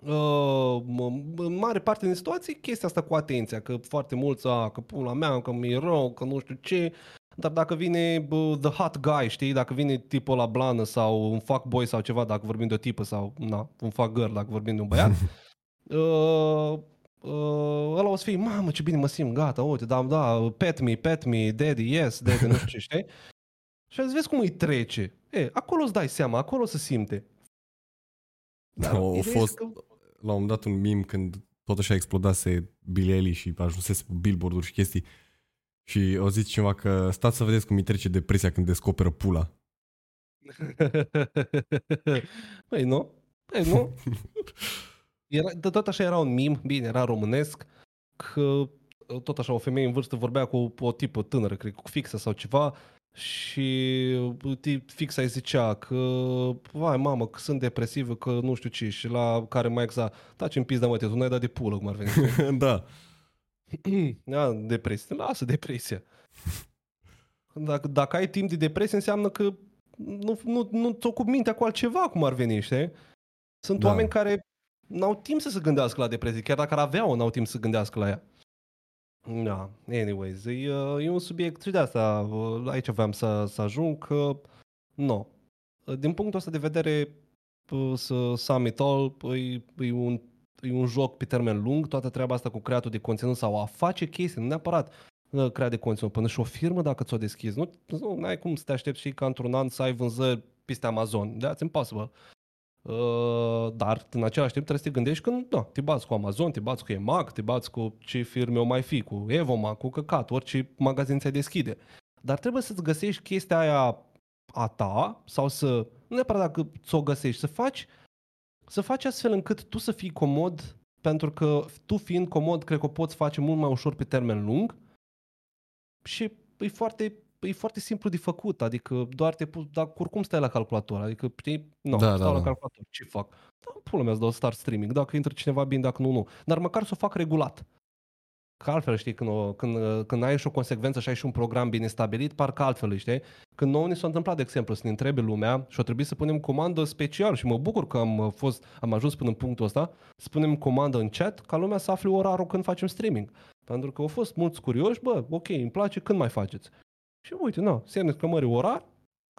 uh, m- în mare parte din situații chestia asta cu atenția, că foarte mulți, a, că pula mea, că mi-e rău, că nu știu ce, dar dacă vine bă, the hot guy, știi, dacă vine tipul la blană sau un fuckboy sau ceva, dacă vorbim de o tipă sau na, un fuck girl, dacă vorbim de un băiat, [laughs] uh, uh, ăla o să fie, mamă, ce bine mă simt, gata, uite, da, da, pet me, pet me, daddy, yes, daddy, nu știu ce, știi? [laughs] Și azi vezi cum îi trece. E, acolo îți dai seama, acolo se simte. Da, a ideea este fost că- la un moment dat un meme când tot așa explodase Billie Eilish și ajunsese pe billboard-uri și chestii și au zis cineva că stați să vedeți cum îi trece depresia când descoperă pula. [laughs] Păi nu, păi nu. [laughs] Era, de tot așa era un mim, bine, era românesc, că tot așa o femeie în vârstă vorbea cu o tipă tânără, cred, cu fixă sau ceva, și ti- fixa îi zicea că, vai mamă, că sunt depresivă, că nu știu ce, și la care mai exact, taci în pizda mă, te, tu n-ai dat de pulă, cum ar veni. [laughs] da. [clears throat] Da, depresie. Lasă depresia. Dacă, dacă ai timp de depresie, înseamnă că nu, nu, nu ți ocupi mintea cu altceva, cum ar veni, știi? Sunt Da. oameni care n-au timp să se gândească la depresie, chiar dacă ar avea-o, n-au timp să se gândească la ea. Da, anyways, e, uh, e un subiect și de asta uh, aici aveam să, să ajung că nu. Din punctul ăsta de vedere, uh, să Summit All e, e un e un joc pe termen lung, toată treaba asta cu creatul de conținut sau a face chestii, nu neapărat uh, crea de conținut, până și o firmă dacă ți-o deschizi. Nu, nu ai cum să te aștepți și ca într-un an să ai vânzări peste Amazon. That's impossible. Uh, dar în același timp trebuie să te gândești că da, te bați cu Amazon, te bați cu EMAG, te bați cu ce firme o mai fi, cu Evoma, cu Căcat, orice magazin ți-ai deschide. Dar trebuie să-ți găsești chestia aia a ta sau să, nu neapărat dacă ți-o găsești, să faci, să faci astfel încât tu să fii comod, pentru că tu fiind comod, cred că o poți face mult mai ușor pe termen lung și e foarte e foarte simplu de făcut, adică doar te pui, dar oricum stai la calculator, adică știi, nu, Da, stau da, la da. calculator, ce fac? Da, pula mea, îți dau start streaming, dacă intră cineva bine, dacă nu, nu. Dar măcar să o fac regulat. Că altfel, știi, când, o, când, când ai și o consecvență și ai și un program bine stabilit, parcă altfel, știi? Când nouă ni s-a întâmplat, de exemplu, să ne întrebe lumea și a trebuit să punem comandă special și mă bucur că am, fost, am ajuns până în punctul ăsta, să punem comandă în chat ca lumea să afle orarul când facem streaming. Pentru că au fost mulți curioși, bă, ok, îmi place, când mai faceți? Și uite, na, semneți cămării orar,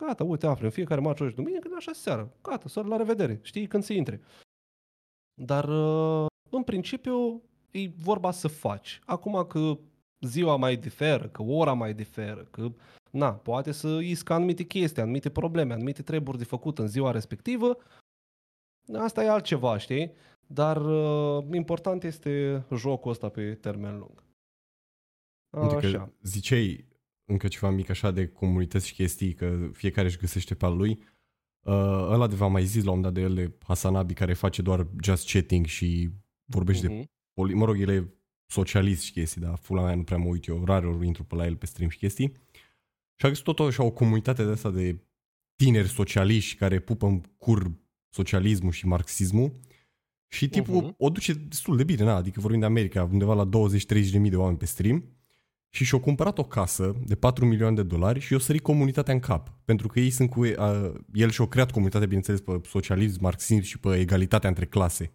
gata, uite, afli, în fiecare marți, și duminică, așa seara, gata, să la revedere, știi când se intre. Dar, uh, în principiu, e vorba să faci. Acum că ziua mai diferă, că ora mai diferă, că, na, poate să iscă anumite chestii, anumite probleme, anumite treburi de făcut în ziua respectivă, asta e altceva, știi? Dar uh, important este jocul ăsta pe termen lung. Uite că Așa. ziceai încă ceva mic așa de comunități și chestii, că fiecare își găsește pe al lui. Uh, ăla de v-am mai zis la un dat de el de Hasanabi care face doar just chatting și vorbește de Mhm. poli- mă rog, el e socialist și chestii, dar fula mea nu prea mă uit eu, rare ori intru pe la el pe stream și chestii. Și a găsit tot așa o comunitate de asta de tineri socialiști care pupă în cur socialismul și marxismul și tipul Mhm. o duce destul de bine, na, adică vorbim de America, undeva la 20-30 de mii de oameni pe stream și și-au cumpărat o casă de 4 milioane de dolari și i-o sărit comunitatea în cap. Pentru că ei sunt cu... Uh, el și-a creat comunitatea, bineînțeles, pe socialism, marxism și pe egalitatea între clase.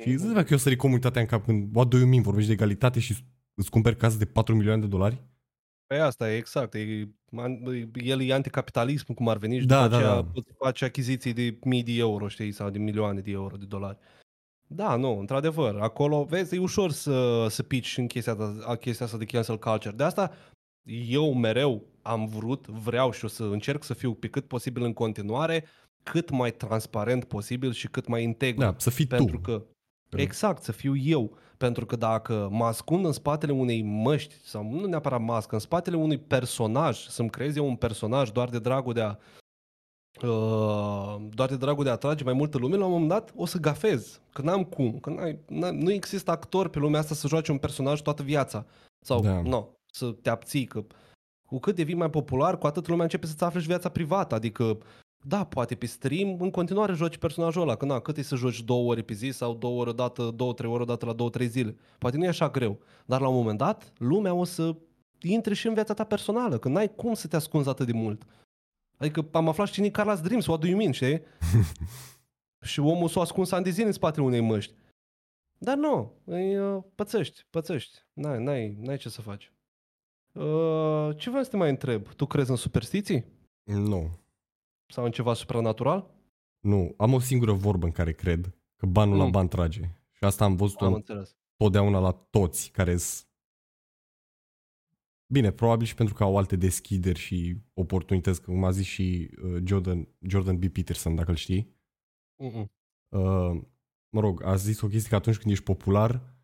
Și îți dai seama că eu sări comunitatea în cap când, what do you mean, vorbești de egalitate și îți cumperi casă de 4 milioane de dolari? Păi asta e exact. E, man- el e anticapitalism, cum ar veni, și Da, după da, aceea da. poți face achiziții de mii de euro, știi, sau de milioane de euro, de dolari. Da, nu, într-adevăr. Acolo, vezi, e ușor să, să pici în chestia, asta, chestia asta de cancel culture. De asta eu mereu am vrut, vreau și o să încerc să fiu pe cât posibil în continuare, cât mai transparent posibil și cât mai integru. Da, să fii pentru tu. că Exact, să fiu eu. Pentru că dacă mă ascund în spatele unei măști, sau nu neapărat mască, în spatele unui personaj, să-mi creez eu un personaj doar de dragul de a uh, doar de dragul de a atrage mai multă lume, la un moment dat o să gafez. Că n-am cum. Că n-ai, n nu există actor pe lumea asta să joace un personaj toată viața. Sau, Da. da. no, să te abții. Că cu cât devii mai popular, cu atât lumea începe să-ți afle și viața privată. Adică, da, poate pe stream, în continuare joci personajul ăla. Că na, cât e să joci două ori pe zi sau două ori odată, două, trei ori odată la două, trei zile. Poate nu e așa greu. Dar la un moment dat, lumea o să intre și în viața ta personală. Că n-ai cum să te ascunzi atât de mult. Adică am aflat și cine e Carlos Dreams, what do you mean, știi? [laughs] și omul s-a ascuns ani de zile în spatele unei măști. Dar nu, îi, uh, pățești, pățești. N-ai, n-ai, n-ai ce să faci. Uh, ce vreau să te mai întreb? Tu crezi în superstiții? Nu. Sau în ceva supranatural? Nu. Am o singură vorbă în care cred, că banul la Mm. ban trage. Și asta am văzut Am în înțeles. totdeauna la toți care sunt Bine, probabil și pentru că au alte deschideri și oportunități, cum a zis și uh, Jordan, Jordan B. Peterson, dacă îl știi. Mm-mm. Uh, mă rog, a zis o chestie că atunci când ești popular,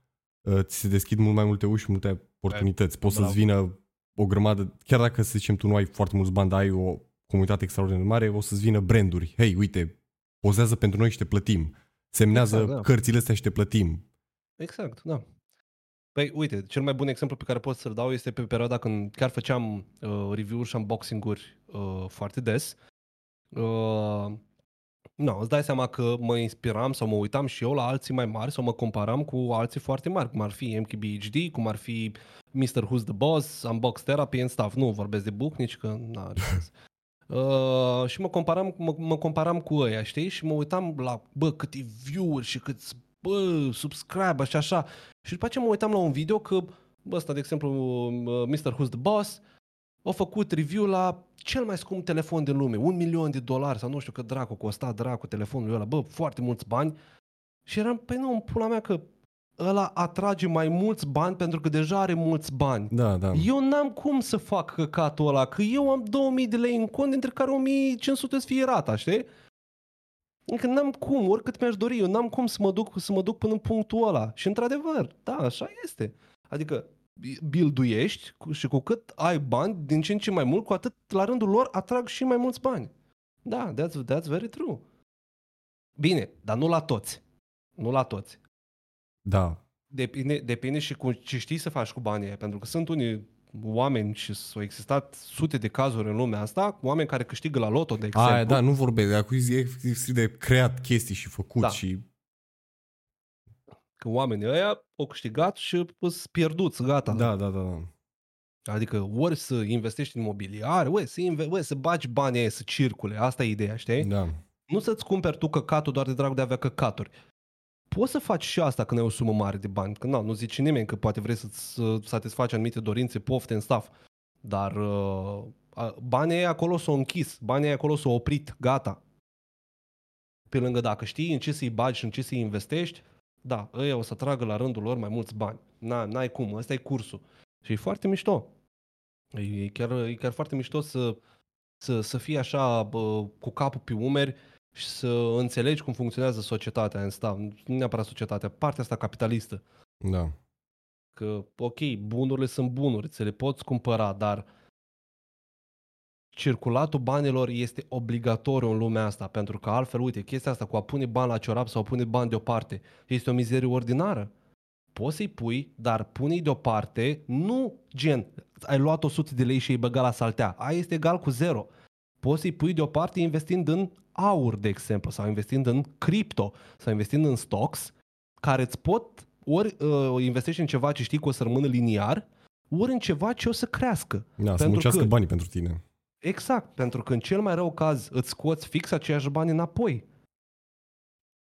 uh, ți se deschid mult mai multe uși, multe oportunități. Poți bravo. să-ți vină o grămadă, chiar dacă să zicem tu nu ai foarte mulți bani, dar ai o comunitate extraordinar de mare, o să-ți vină branduri. Hei, uite, pozează pentru noi și te plătim. Semnează Exact, da. cărțile astea și te plătim. Exact, da. Păi, uite, cel mai bun exemplu pe care pot să-l dau este pe perioada când chiar făceam uh, review-uri și unboxing-uri uh, foarte des. Uh, nu, îți dai seama că mă inspiram sau mă uitam și eu la alții mai mari sau mă comparam cu alții foarte mari, cum ar fi MKBHD, cum ar fi Mr. Who's the Boss, Unbox Therapy and stuff. Nu vorbesc de bucnici, că n-are sens. [laughs] Uh, și mă comparam, mă, mă comparam cu ăia, știi? Și mă uitam la, bă, câte view-uri și câți, bă, subscribe și așa. Și după aceea mă uitam la un video că, bă, ăsta, de exemplu, uh, Mr. Who's the Boss, a făcut review la cel mai scump telefon din lume, un milion de dolari sau nu știu că dracu costa dracu telefonul ăla, bă, foarte mulți bani. Și eram, păi nu, în pula mea că ăla atrage mai mulți bani pentru că deja are mulți bani. Da, da. Eu n-am cum să fac căcatul ăla, că eu am 2000 de lei în cont, dintre care 1500 să fie rata, știi? Încă n-am cum, oricât mi-aș dori, eu n-am cum să mă duc, să mă duc până în punctul ăla. Și într-adevăr, da, așa este. Adică builduiești cu- și cu cât ai bani, din ce în ce mai mult, cu atât la rândul lor atrag și mai mulți bani. Da, that's, that's very true. Bine, dar nu la toți. Nu la toți. Da, Depinde, depinde și cu ce știi să faci cu banii aia, pentru că sunt unii oameni și s-au existat sute de cazuri în lumea asta, oameni care câștigă la loto, de exemplu. Aia, da, nu vorbesc, de acum e efectiv de creat chestii și făcut Da. și... Că oamenii ăia au câștigat și sunt pierduți, gata. Da, da, da, da. Adică ori să investești în imobiliare, ori să, inve- ori să bagi banii aia să circule, asta e ideea, știi? Da, Nu să-ți cumperi tu căcatul doar de dragul de a avea căcaturi. Poți să faci și asta când ai o sumă mare de bani, că na, nu zice nimeni că poate vrei să-ți uh, satisfaci anumite dorințe, pofte în staff, dar uh, a- banii ei acolo s-au închis, banii ei acolo s-au oprit, gata. Pe lângă dacă știi în ce să-i bagi și în ce să-i investești, da, ăia o să tragă la rândul lor mai mulți bani. Na, n-ai cum, ăsta e cursul. Și e foarte mișto. E, e, chiar, e chiar foarte mișto să, să, să fii așa bă, cu capul pe umeri și să înțelegi cum funcționează societatea în stav, nu neapărat societatea, partea asta capitalistă. da. Că, ok, bunurile sunt bunuri, ți le poți cumpăra, dar circulatul banilor este obligatoriu în lumea asta, pentru că altfel, uite, chestia asta cu a pune bani la ciorap sau a pune bani deoparte, este o mizerie ordinară. Poți să-i pui, dar pune-i deoparte, nu gen, ai luat 100 de lei și ai băgat la saltea, aia este egal cu zero. Poți să-i pui deoparte investind în aur, de exemplu, sau investind în cripto, sau investind în stocks, care îți pot, ori uh, investești în ceva ce știi că o să rămână liniar, ori în ceva ce o să crească. Da, să Pentru muncească că- banii pentru tine. Exact, pentru că în cel mai rău caz îți scoți fix aceiași bani înapoi.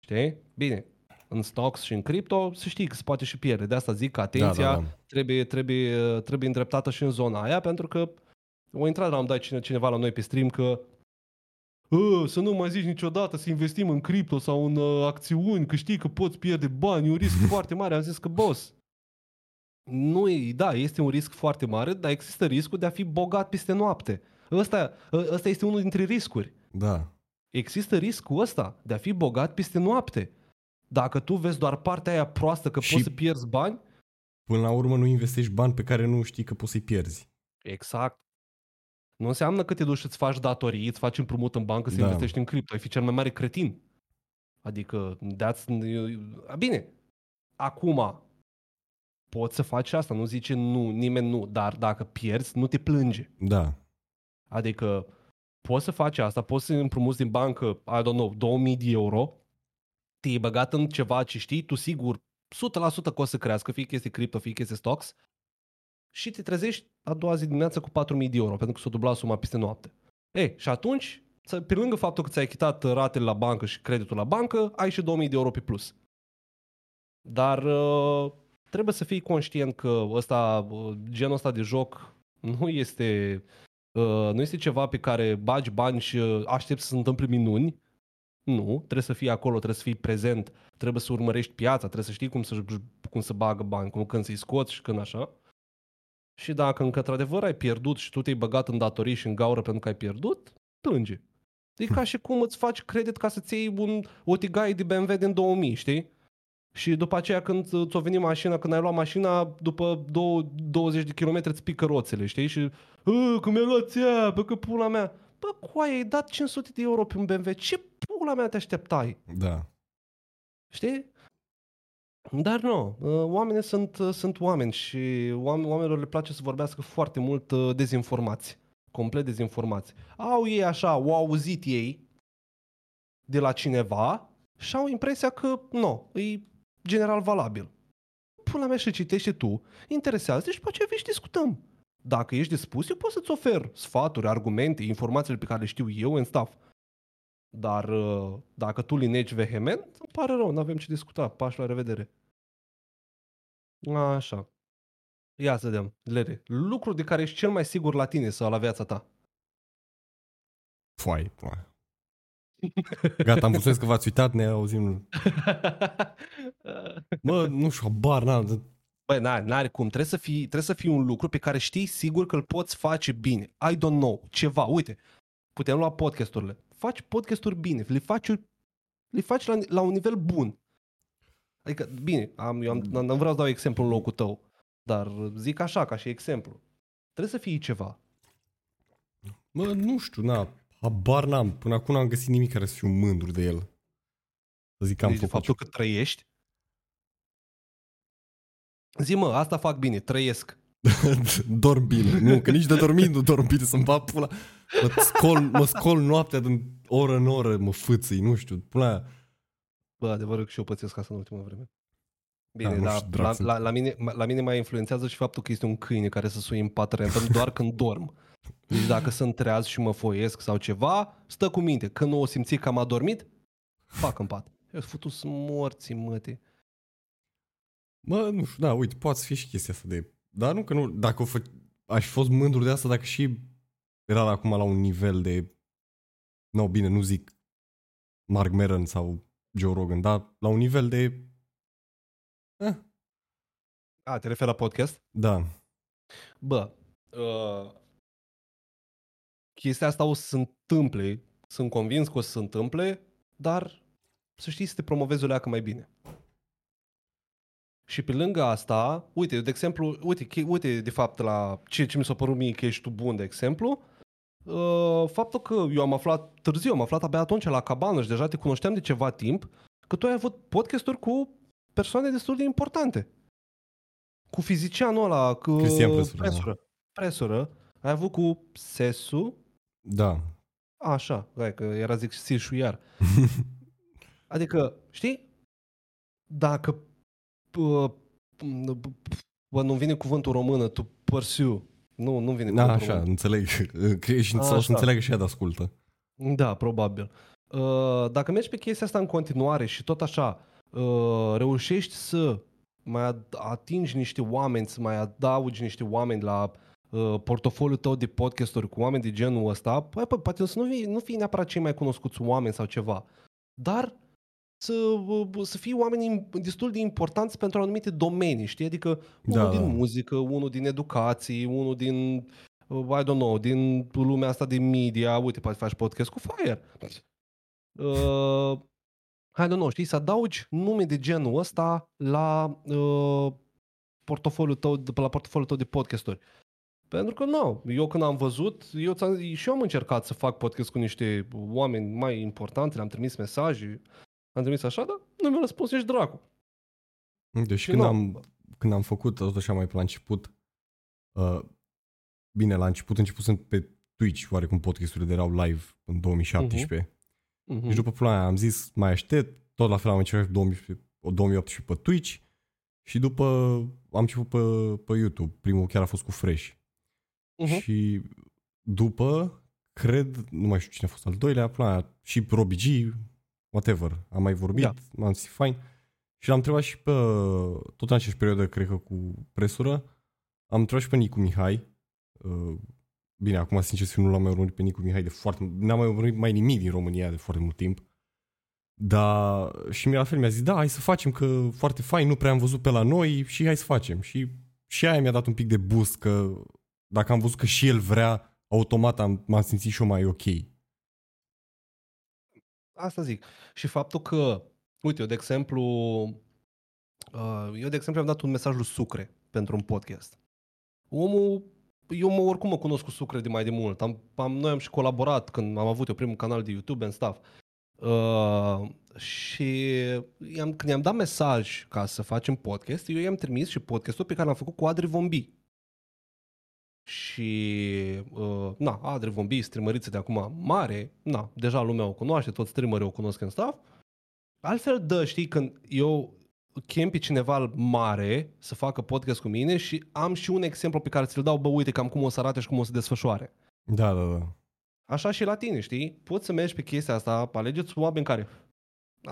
Știi? Bine, în stocks și în cripto, să știi că se poate și pierde. De asta zic că atenția Da, da, da. Trebuie, trebuie, trebuie îndreptată și în zona aia, pentru că o intrat la un dat cine, cineva la noi pe stream că "Ă, să nu mai zici niciodată să investim în cripto sau în uh, acțiuni, că știi că poți pierde bani, e un risc [laughs] foarte mare. Am zis că, boss, nu e, da, este un risc foarte mare, dar există riscul de a fi bogat peste noapte. Ăsta, ă- ăsta este unul dintre riscuri. Da, Există riscul ăsta de a fi bogat peste noapte. Dacă tu vezi doar partea aia proastă că Și- poți să pierzi bani, până la urmă nu investești bani pe care nu știi că poți să-i pierzi. Exact. Nu înseamnă că te duci să-ți faci datorii, îți faci împrumut în bancă să Da. investești în cripto. Ai fi cel mai mare cretin. Adică, that's... Bine, acum poți să faci asta, nu zice nu, nimeni nu, dar dacă pierzi, nu te plânge. Da, Adică poți să faci asta, poți să împrumuți din bancă, I don't know, 2000 de euro, te-ai băgat în ceva ce știi, tu sigur, 100% că o să crească, fie că este cripto, fie că este stocks, și te trezești a doua zi dimineață cu 4000 de euro, pentru că s-a dublat suma peste noapte. Ei, și atunci, ță- pe lângă faptul că ți-ai achitat ratele la bancă și creditul la bancă, ai și 2000 de euro pe plus. Dar uh, trebuie să fii conștient că ăsta, uh, genul ăsta de joc nu este Uh, nu este ceva pe care bagi bani și uh, aștepți să se întâmple minuni. Nu, trebuie să fii acolo, trebuie să fii prezent, trebuie să urmărești piața, trebuie să știi cum să, cum să bagă bani, cum, când să-i scoți și când așa. Și dacă încă într-adevăr ai pierdut și tu te-ai băgat în datorii și în gaură pentru că ai pierdut, plânge. E ca și cum îți faci credit ca să-ți iei un, o tigaie de BMW din 2000, știi? Și după aceea când ți-o venit mașina, când ai luat mașina, după două, 20 de kilometri îți pică roțele, știi? Și "Ă, că mi-a luat ea, bă, că pula mea. Bă, cu aia ai dat 500 de euro pe un BMW, ce pula mea te așteptai? da. Știi? Dar nu, uh, oamenii sunt, uh, sunt oameni și oam- oamenilor le place să vorbească foarte mult uh, dezinformați. Complet dezinformați. Au ei așa, au auzit ei de la cineva și au impresia că nu, e general valabil. Pula mea și citește tu, interesează și după aceea vii și discutăm. Dacă ești dispus, eu pot să-ți ofer sfaturi, argumente, informațiile pe care le știu eu în staff. Dar uh, dacă tu linegi vehement, îmi pare rău, nu avem ce discuta. Pași la revedere. Așa. Ia să vedem. Lere. Lucru de care ești cel mai sigur la tine sau la viața ta. Foai, foai. Gata, am mulțumesc că v-ați uitat, ne auzim. [laughs] Mă, nu știu, habar, n-am. Băi, n-are, n-are cum. Trebuie să, fii, trebuie să fii un lucru pe care știi sigur că îl poți face bine. I don't know. Ceva. Uite, putem lua podcasturile. Faci podcasturi bine. Le faci, le faci la, la un nivel bun. Adică, bine, am, eu am, am, vreau să dau exemplu în locul tău. Dar zic așa, ca și exemplu. Trebuie să fie ceva. Mă, nu știu, na, habar n-am. Până acum n-am găsit nimic care să fiu mândru de el. Să zic că am deci, de făcut faptul că trăiești. Zi mă, asta fac bine, trăiesc. [laughs] dorm bine. Nu, că nici de dormit nu dorm bine, să-mi bag pula. Mă scol, mă scol noaptea din oră în oră, mă fâțâi, nu știu, pula aia. Bă, adevărul că și eu pățesc asta în ultima vreme. Bine, Da, nu dar știu, la, drag, la, la, mine, la mine mai influențează și faptul că este un câine care să sui în pat random doar când dorm. Deci dacă sunt treaz și mă foiesc sau ceva, stă cu minte. Când nu o simți că am adormit, fac în pat. Eu sunt futus morții, măte. Mă, nu știu, da, uite, poate să fie și chestia asta de... Dar nu că nu, dacă o fă... aș fi fost mândru de asta dacă și era acum la un nivel de... Nu, bine, nu zic Mark Maron sau Joe Rogan, dar la un nivel de... Eh, A, te referi la podcast? da, Bă, uh, chestia asta o să se întâmple, sunt convins că o să se întâmple, dar să știi să te promovezi o leacă mai bine. Și pe lângă asta, uite, de exemplu, uite, che- uite de fapt la ce, ce mi s-a părut mie că ești tu bun, de exemplu, uh, faptul că eu am aflat târziu, am aflat abia atunci la cabană și deja te cunoșteam de ceva timp, că tu ai avut podcasturi cu persoane destul de importante. Cu fizicianul ăla, cu Cristian Presură, da. Presură. Presură. Ai avut cu Sesu, da. așa, hai că era zic Sișu iar. [laughs] Adică, știi? Dacă bă, bă, nu vine cuvântul română, tu pursue. Nu, nu vine Da, cuvântul așa, român. înțeleg. [laughs] Cred și A, sau să așa. înțeleagă și ea de ascultă. Da, probabil. Uh, Dacă mergi pe chestia asta în continuare și tot așa uh, reușești să mai ad- atingi niște oameni, să mai adaugi niște oameni la uh, portofoliul tău de podcasturi cu oameni de genul ăsta, păi, păi, poate să nu fii, nu fii neapărat cei mai cunoscuți oameni sau ceva, dar să, uh, să fii oameni im- destul de importanți pentru anumite domenii, știi? Adică unul Da, din da. muzică, unul din educație, unul din uh, I don't know, din lumea asta de media, uite, poate faci podcast cu Fire. Uh, I don't know, știi, să adaugi nume de genul ăsta la uh, portofoliul tău, de- la portofoliul tău de podcasturi. Pentru că nu, eu când am văzut, eu ți-am, și eu am încercat să fac podcast cu niște oameni mai importanti, le-am trimis mesaje, am trimis așa, dar nu mi-a răspuns, ești dracu. Deci Și când nu. am, când am făcut tot așa mai pe la început, uh, bine, la început început sunt pe Twitch, oarecum podcasturile erau live în 2017. Mhm. Deci după pula aia am zis, mai aștept, tot la fel am încercat 2018, 2018 pe Twitch și după am început pe, pe YouTube. Primul chiar a fost cu Fresh. Mhm. Și după, cred, nu mai știu cine a fost al doilea, pula aia, și Robbie G, whatever, am mai vorbit, Da. m-am zis fain. Și l-am întrebat și pe, tot în aceeași perioadă, cred că cu presură, am întrebat și pe Nicu Mihai, uh, Bine, acum sincer să fiu, nu l-am mai urmărit pe Nicu Mihai de foarte N-am mai urmărit mai nimic din România de foarte mult timp. Dar și mi la fel mi-a zis, da, hai să facem, că foarte fain, nu prea am văzut pe la noi și hai să facem. Și, și aia mi-a dat un pic de boost că dacă am văzut că și el vrea, automat am, m-am simțit și eu mai ok. Asta zic. Și faptul că, uite, eu de exemplu, uh, eu de exemplu am dat un mesaj lui Sucre pentru un podcast. Omul, eu mă, oricum mă cunosc cu Sucre de mai de mult. Am, am, noi am și colaborat când am avut eu primul canal de YouTube and stuff. Uh, și i-am, când i-am dat mesaj ca să facem podcast, eu i-am trimis și podcastul pe care l-am făcut cu Adri Vombi. Și, uh, na, Adri Vombi, streameriță de acum mare, na, deja lumea o cunoaște, toți streamerii o cunosc în staff. Altfel, dă, știi, când eu chem pe cineva mare să facă podcast cu mine și am și un exemplu pe care ți-l dau, bă, uite cam cum o să arate și cum o să desfășoare. Da, da, da. Așa și la tine, știi? Poți să mergi pe chestia asta, alegeți oameni care...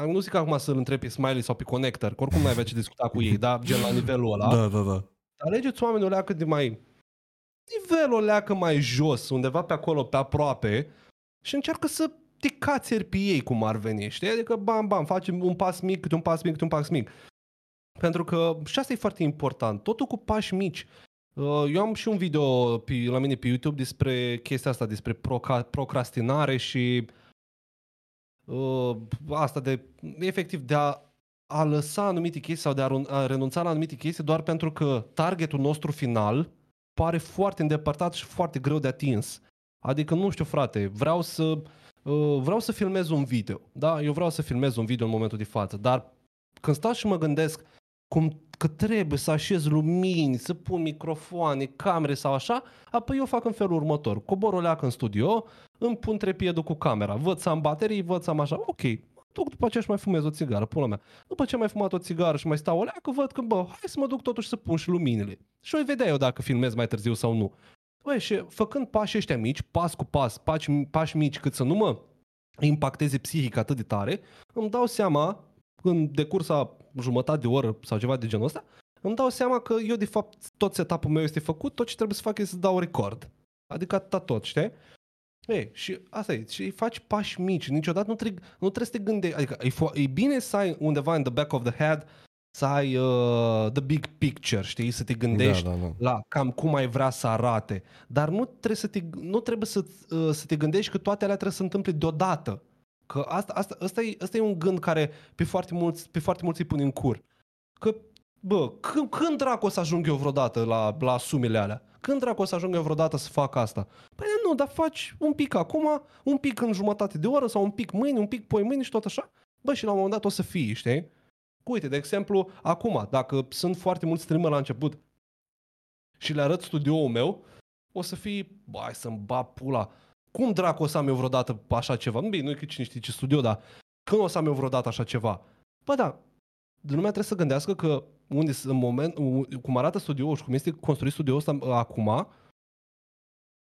Nu zic acum să-l întrebi pe Smiley sau pe Connector, că oricum nu ai avea ce discuta cu ei, da? Gen la nivelul ăla. Da, da, da. Alegeți oamenii o leacă de mai... Nivelul o leacă mai jos, undeva pe acolo, pe aproape, și încearcă să te cațeri pe ei cum ar veni, știi? Adică, bam, bam, facem un pas mic, câte un pas mic, câte un pas mic. Pentru că și asta e foarte important, totul cu pași mici. Uh, Eu am și un video pe, la mine pe YouTube despre chestia asta, despre proca, procrastinare și uh, asta de, efectiv, de a a lăsa anumite chestii sau de a, ren- a renunța la anumite chestii doar pentru că targetul nostru final pare foarte îndepărtat și foarte greu de atins. Adică, nu știu, frate, vreau să, uh, vreau să filmez un video. Da? Eu vreau să filmez un video în momentul de față, dar când stau și mă gândesc cum că trebuie să așez lumini, să pun microfoane, camere sau așa, apoi eu fac în felul următor. Cobor o leacă în studio, îmi pun trepiedul cu camera, văd să am baterii, văd să am așa, ok, duc după aceea și mai fumez o țigară, pula mea. După ce am mai fumat o țigară și mai stau o leacă, văd că, bă, hai să mă duc totuși să pun și luminile. Și o vedea eu dacă filmez mai târziu sau nu. Băi, și făcând pași ăștia mici, pas cu pas, pași, pași mici, cât să nu mă impacteze psihic atât de tare, îmi dau seama, în decursa jumătate de oră sau ceva de genul ăsta, îmi dau seama că eu, de fapt, tot setup-ul meu este făcut, tot ce trebuie să fac este să dau record. Adică atâta tot, știi? Ei, și asta e, și faci pași mici, niciodată nu trebuie, nu trebuie să te gândești, adică e, fo- e bine să ai undeva in the back of the head să ai uh, the big picture, știi, să te gândești Da, da, da. la cam cum ai vrea să arate, dar nu trebuie să te, nu trebuie să, uh, să te gândești că toate alea trebuie să se întâmple deodată. Că asta, asta, asta, e, asta e un gând care pe foarte mulți, pe foarte mulți îi pun în cur. Că, bă, când, când dracu o să ajung eu vreodată la, la sumele alea? Când dracu o să ajung eu vreodată să fac asta? Păi nu, dar faci un pic acum, un pic în jumătate de oră sau un pic mâine, un pic poi mâine și tot așa. Bă, și la un moment dat o să fii, știi? Uite, de exemplu, acum, dacă sunt foarte mulți streamer la început și le arăt studioul meu, o să fii, bă, hai să-mi ba pula. Cum dracu o să am eu vreodată așa ceva? Bine, nu e că cine știe ce studio, dar când o să am eu vreodată așa ceva? Bă, da, lumea trebuie să gândească că unde, în moment, cum arată studioul și cum este construit studioul ăsta uh, acum,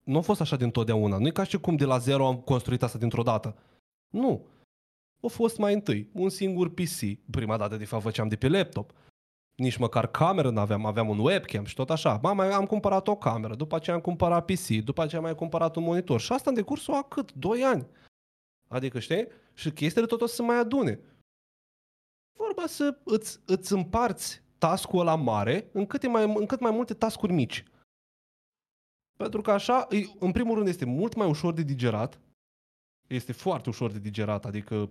nu a fost așa din totdeauna. Nu e ca și cum de la zero am construit asta dintr-o dată. Nu. A fost mai întâi un singur PC. Prima dată, de fapt, făceam de pe laptop. Nici măcar cameră n-aveam, aveam un webcam și tot așa. Ba, mai am cumpărat o cameră, după aceea am cumpărat PC, după aceea am mai cumpărat un monitor. Și asta în decursul a cât? 2 ani. Adică, știi? Și chestiile tot o să se mai adune. Vorba să îți, îți împarți task-ul ăla mare în cât, mai, în cât mai multe task-uri mici. Pentru că așa, în primul rând, este mult mai ușor de digerat. Este foarte ușor de digerat, adică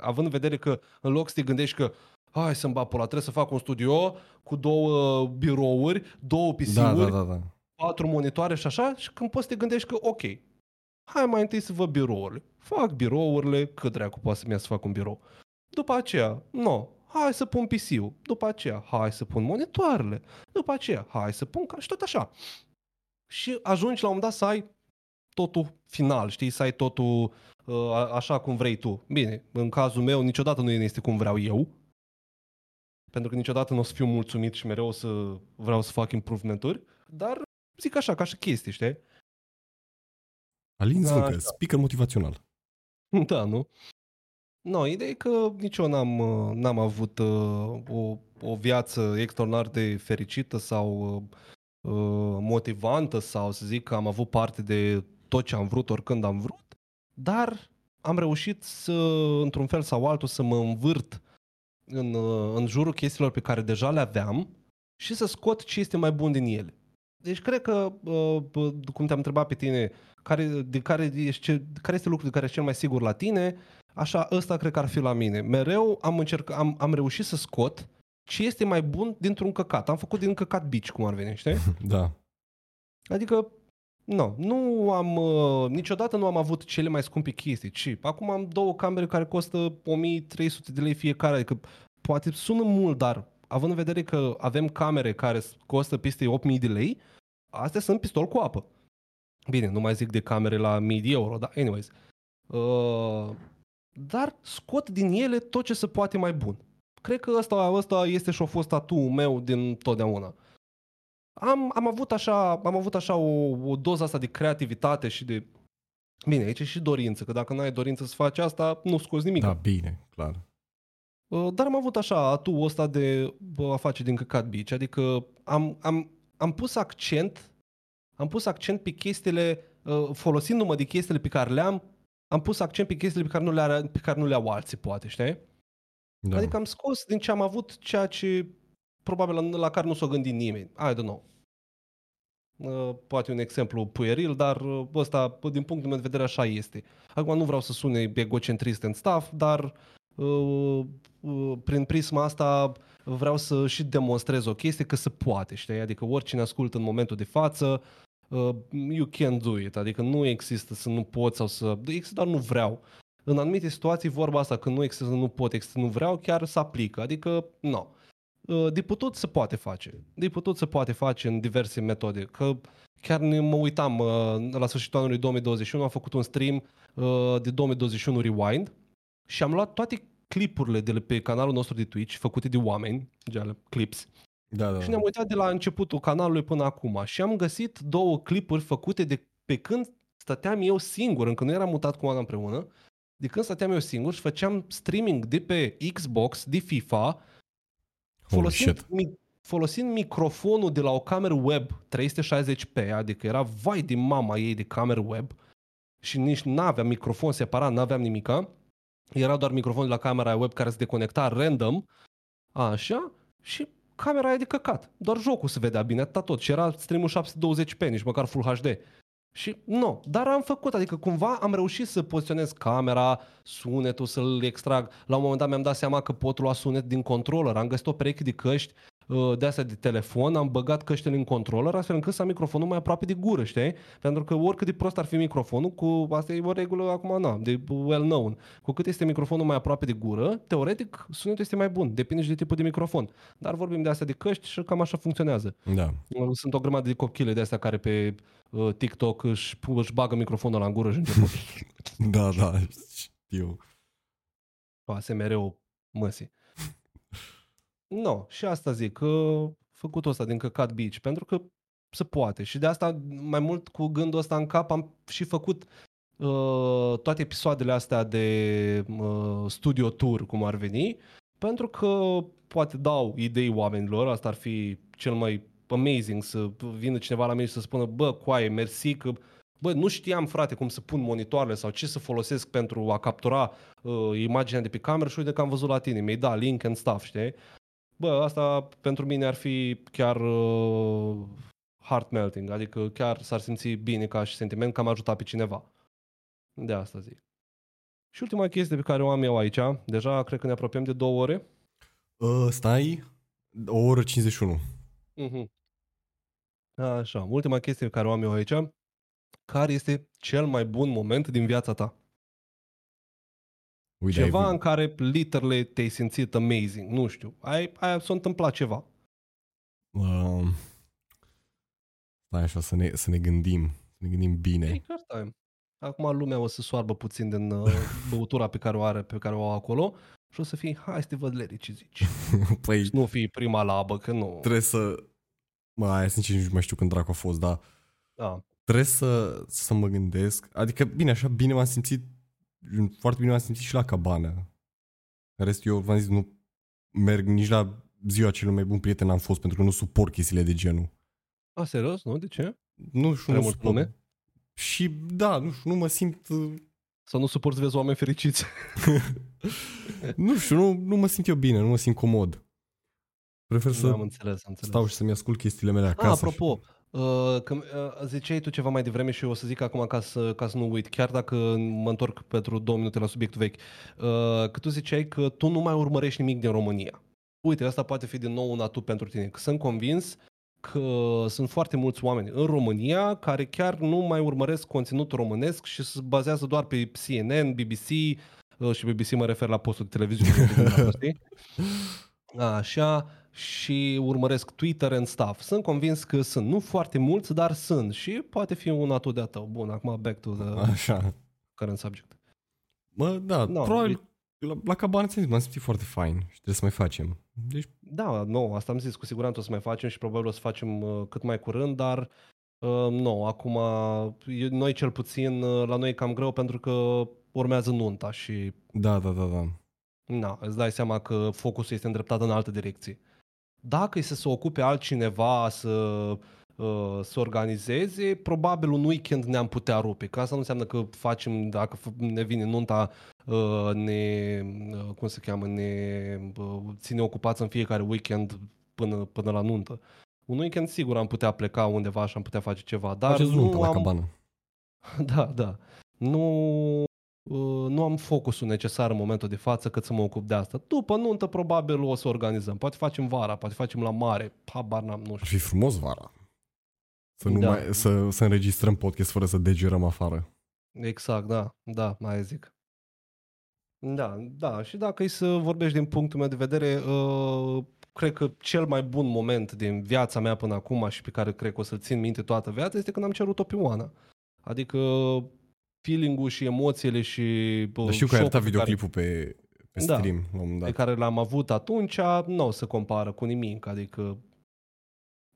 având în vedere că în loc să te gândești că hai să-mi bag pola, trebuie să fac un studio cu două birouri, două PC-uri, Da, da, da, da. patru monitoare și așa, și când poți să te gândești că ok, hai mai întâi să văd birourile. Fac birourile, cât dracu poate să-mi ia să fac un birou. După aceea, no, hai să pun PC-ul. După aceea, hai să pun monitoarele. După aceea, hai să pun ca și tot așa. Și ajungi la un moment dat să ai totul final, știi, să ai totul uh, așa cum vrei tu. Bine, în cazul meu niciodată nu este cum vreau eu, pentru că niciodată nu o să fiu mulțumit și mereu o să vreau să fac improvementuri, dar zic așa, ca și chestii, știi? Alin Da, Zvâncă, așa. speaker motivațional. [laughs] Da, nu? No, ideea e că nici eu n-am, uh, n-am avut uh, o, o viață extraordinar de fericită sau uh, uh, motivantă sau să zic că am avut parte de tot ce am vrut oricând am vrut, dar am reușit să, într-un fel sau altul, să mă învârt în, uh, în jurul chestiilor pe care deja le aveam și să scot ce este mai bun din ele. Deci cred că, uh, bă, cum te-am întrebat pe tine, care, de care, ești, ce- care este lucrul de care ești cel mai sigur la tine, așa, ăsta cred că ar fi la mine. Mereu am, încercat, am, am reușit să scot ce este mai bun dintr-un căcat. Am făcut din căcat bici, cum ar veni, știi? [laughs] Da. Adică, nu, nu am, uh, niciodată nu am avut cele mai scumpe chestii, ci acum am două camere care costă 1300 de lei fiecare, adică poate sună mult, dar având în vedere că avem camere care costă peste 8000 de lei, astea sunt pistol cu apă. Bine, nu mai zic de camere la 1000 de euro, dar anyways. Uh, dar scot din ele tot ce se poate mai bun. Cred că ăsta, ăsta este și a fost tatuul meu din totdeauna. Am, am avut așa, am avut așa o, o doză asta de creativitate și de... Bine, aici e și dorință, că dacă nu ai dorință să faci asta, nu scoți nimic. Da, bine, clar. Uh, Dar am avut așa atul ăsta de bă, a face din căcat bici, adică am, am, am pus accent am pus accent pe chestiile, uh, folosindu-mă de chestiile pe care le-am, am pus accent pe chestiile pe care nu le, are, pe care nu le au alții, poate, știi? Da. Adică am scos din ce am avut ceea ce probabil la, la care nu s-o gândit nimeni. I don't know. Uh, poate un exemplu pueril, dar uh, ăsta, din punctul meu de vedere, așa este. Acum nu vreau să sune egocentrist în staff, dar uh, uh, prin prisma asta vreau să și demonstrez o chestie că se poate, știi? Adică oricine ascultă în momentul de față, uh, you can do it, adică nu există să nu pot sau să... Există doar nu vreau. În anumite situații vorba asta, când nu există să nu pot, există nu vreau, chiar se aplică, adică nu. Uh, de putut se poate face. De putut se poate face în diverse metode. Că chiar mă uitam uh, la sfârșitul anului 2021, am făcut un stream uh, de 2021 Rewind și am luat toate clipurile de pe canalul nostru de Twitch, făcute de oameni, gen clips, Da, da. și ne-am uitat de la începutul canalului până acum și am găsit două clipuri făcute de pe când stăteam eu singur, încă nu eram mutat cu Ana împreună, de când stăteam eu singur și făceam streaming de pe Xbox, de FIFA, Holy shit. folosind, mi, folosind microfonul de la o cameră web 360p, adică era vai de mama ei de cameră web și nici n-aveam microfon separat, n-aveam nimica. Era doar microfonul de la camera web care se deconecta random, așa, și camera e de căcat. Doar jocul se vedea bine, atâta tot. Și era streamul 720p, nici măcar Full HD. Și nu, dar am făcut, adică cumva am reușit să poziționez camera, sunetul, să-l extrag. La un moment dat mi-am dat seama că pot lua sunet din controller. Am găsit o pereche de căști uh, de astea de telefon, am băgat căștile în controller astfel încât să am microfonul mai aproape de gură, știi? Pentru că oricât de prost ar fi microfonul, cu asta e o regulă acum, na, de well known. Cu cât este microfonul mai aproape de gură, teoretic sunetul este mai bun, depinde și de tipul de microfon. Dar vorbim de astea de căști și cam așa funcționează. Da. Sunt o grămadă de copchile de astea care pe uh, TikTok își, își bagă microfonul la în gură și începe [laughs] Da, da, știu. cu ASMR-ul măsii. No, și asta zic, că făcut ăsta din căcat beach, pentru că se poate. Și de asta, mai mult cu gândul ăsta în cap, am și făcut uh, toate episoadele astea de uh, studio tour, cum ar veni, pentru că poate dau idei oamenilor, asta ar fi cel mai amazing să vină cineva la mine și să spună, bă, coaie, mersi că Bă, nu știam, frate, cum să pun monitoarele sau ce să folosesc pentru a captura uh, imaginea de pe cameră și uite că am văzut la tine, mi-ai dat link and stuff, știi? Bă, asta pentru mine ar fi chiar uh, heart melting, adică chiar s-ar simți bine ca și sentiment că am ajutat pe cineva. De asta zic. Și ultima chestie pe care o am eu aici, deja cred că ne apropiem de două ore. Uh, stai, o oră 51. Mhm. Așa, ultima chestie pe care o am eu aici, care este cel mai bun moment din viața ta? Uite, Ceva ai, în care literally te-ai simțit amazing, nu știu, ai, ai, s-a întâmplat ceva. uh, stai așa să ne, să ne gândim, să ne gândim bine. Ei, chiar stai. Acum lumea o să soarbă puțin din uh, [laughs] băutura pe care o are, pe care o au acolo și o să fii, hai să te văd, Leri, ce zici. [laughs] Păi Și nu fii prima labă, că nu. trebuie să... Mă, aia sincer nici nu mai știu când dracu a fost, dar Da. trebuie să, să mă gândesc. Adică, bine, așa bine m-am simțit, foarte bine m-am simțit și la cabană. În rest, eu v-am zis, nu merg nici la ziua celui mai bun prieten am fost, pentru că nu suport chestiile de genul. A, serios? Nu? De ce? Nu știu, Prea nu mult suport. lume? Și da, nu știu, nu mă simt... uh, Să nu suporți să vezi oameni fericiți. [laughs] Nu știu, nu, nu mă simt eu bine, nu mă simt comod. Prefer să am înțeles, am înțeles. stau și să-mi ascult chestiile mele A, acasă. apropo, uh, că uh, ziceai tu ceva mai devreme și eu o să zic acum ca să, ca să nu uit, chiar dacă mă întorc pentru două minute la subiectul vechi, uh, că tu ziceai că tu nu mai urmărești nimic din România. Uite, asta poate fi din nou un atu pentru tine, că sunt convins că sunt foarte mulți oameni în România care chiar nu mai urmăresc conținut românesc și se bazează doar pe CNN, BBC uh, și BBC mă refer la postul de televiziune, [laughs] știi? Așa, și urmăresc Twitter and stuff. Sunt convins că sunt, nu foarte mulți, dar sunt și poate fi un atu de-a tău. Bun, acum back to the Așa. current subject. Mă, da, No, probabil la, la cabană ți-am zis, m-am simțit foarte fain și trebuie să mai facem. Deci, Da, nu, asta am zis, cu siguranță o să mai facem și probabil o să facem uh, cât mai curând, dar uh, nu, acum e- noi cel puțin, uh, la noi e cam greu pentru că urmează nunta și da, da, da, da. Na, îți dai seama că focusul este îndreptat în altă direcție. Dacă e să se ocupe altcineva să, uh, să organizeze, probabil un weekend ne-am putea rupe. Că asta nu înseamnă că facem, dacă f- ne vine nunta, uh, ne, uh, cum se cheamă, ne uh, ține ocupați în fiecare weekend până, până la nuntă. Un weekend sigur am putea pleca undeva și am putea face ceva, dar Faceți nu nuntă la am, cabană. [laughs] da, da. Nu, uh, nu am focusul necesar în momentul de față cât să mă ocup de asta. După nuntă probabil o să organizăm. Poate facem vara, poate facem la mare. Habar n-am, nu Ar știu. fi frumos vara. Să, nu Da. mai, să, să înregistrăm podcast fără să degerăm afară. Exact, da, da, mai zic. Da, da, și dacă e să vorbești din punctul meu de vedere, uh, cred că cel mai bun moment din viața mea până acum și pe care cred că o să-l țin minte toată viața este când am cerut-o pe Oana. Adică feeling-ul și emoțiile și uh, Dar știu că ai șocul arătat pe care- videoclipul pe, pe Da. stream la un moment pe dat. care l-am avut atunci, nu o să compară cu nimic, adică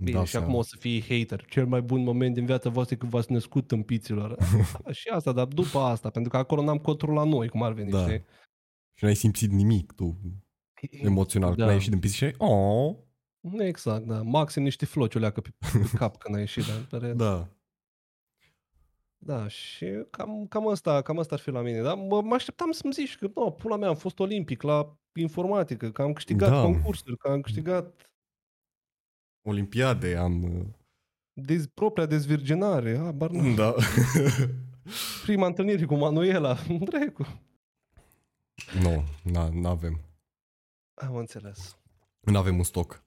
Bine, Da, și acum o să fii hater. Cel mai bun moment din viața voastră e când v-ați născut în piților. [laughs] și asta, dar după asta, pentru că acolo n-am control la noi, cum ar veni, Da. știi? Și n-ai simțit nimic tu [laughs] emoțional. Da. Când Da. ai ieșit din pisică și ai, oh, Exact, da. Maxim niște floci o leacă pe, pe cap când ai ieșit. [laughs] Da, da. Da. da și cam, cam, asta, cam asta ar fi la mine. Dar mă, mă așteptam să-mi zici că, no, pula mea, am fost olimpic la informatică, că am câștigat Da. concursuri, că am câștigat Olimpiade am... uh, dez, propria dezvirginare. Habar n-am. Da. [laughs] Prima întâlnire cu Manuela. [laughs] Dracu. nu, nu avem. Am înțeles. Nu avem un stoc.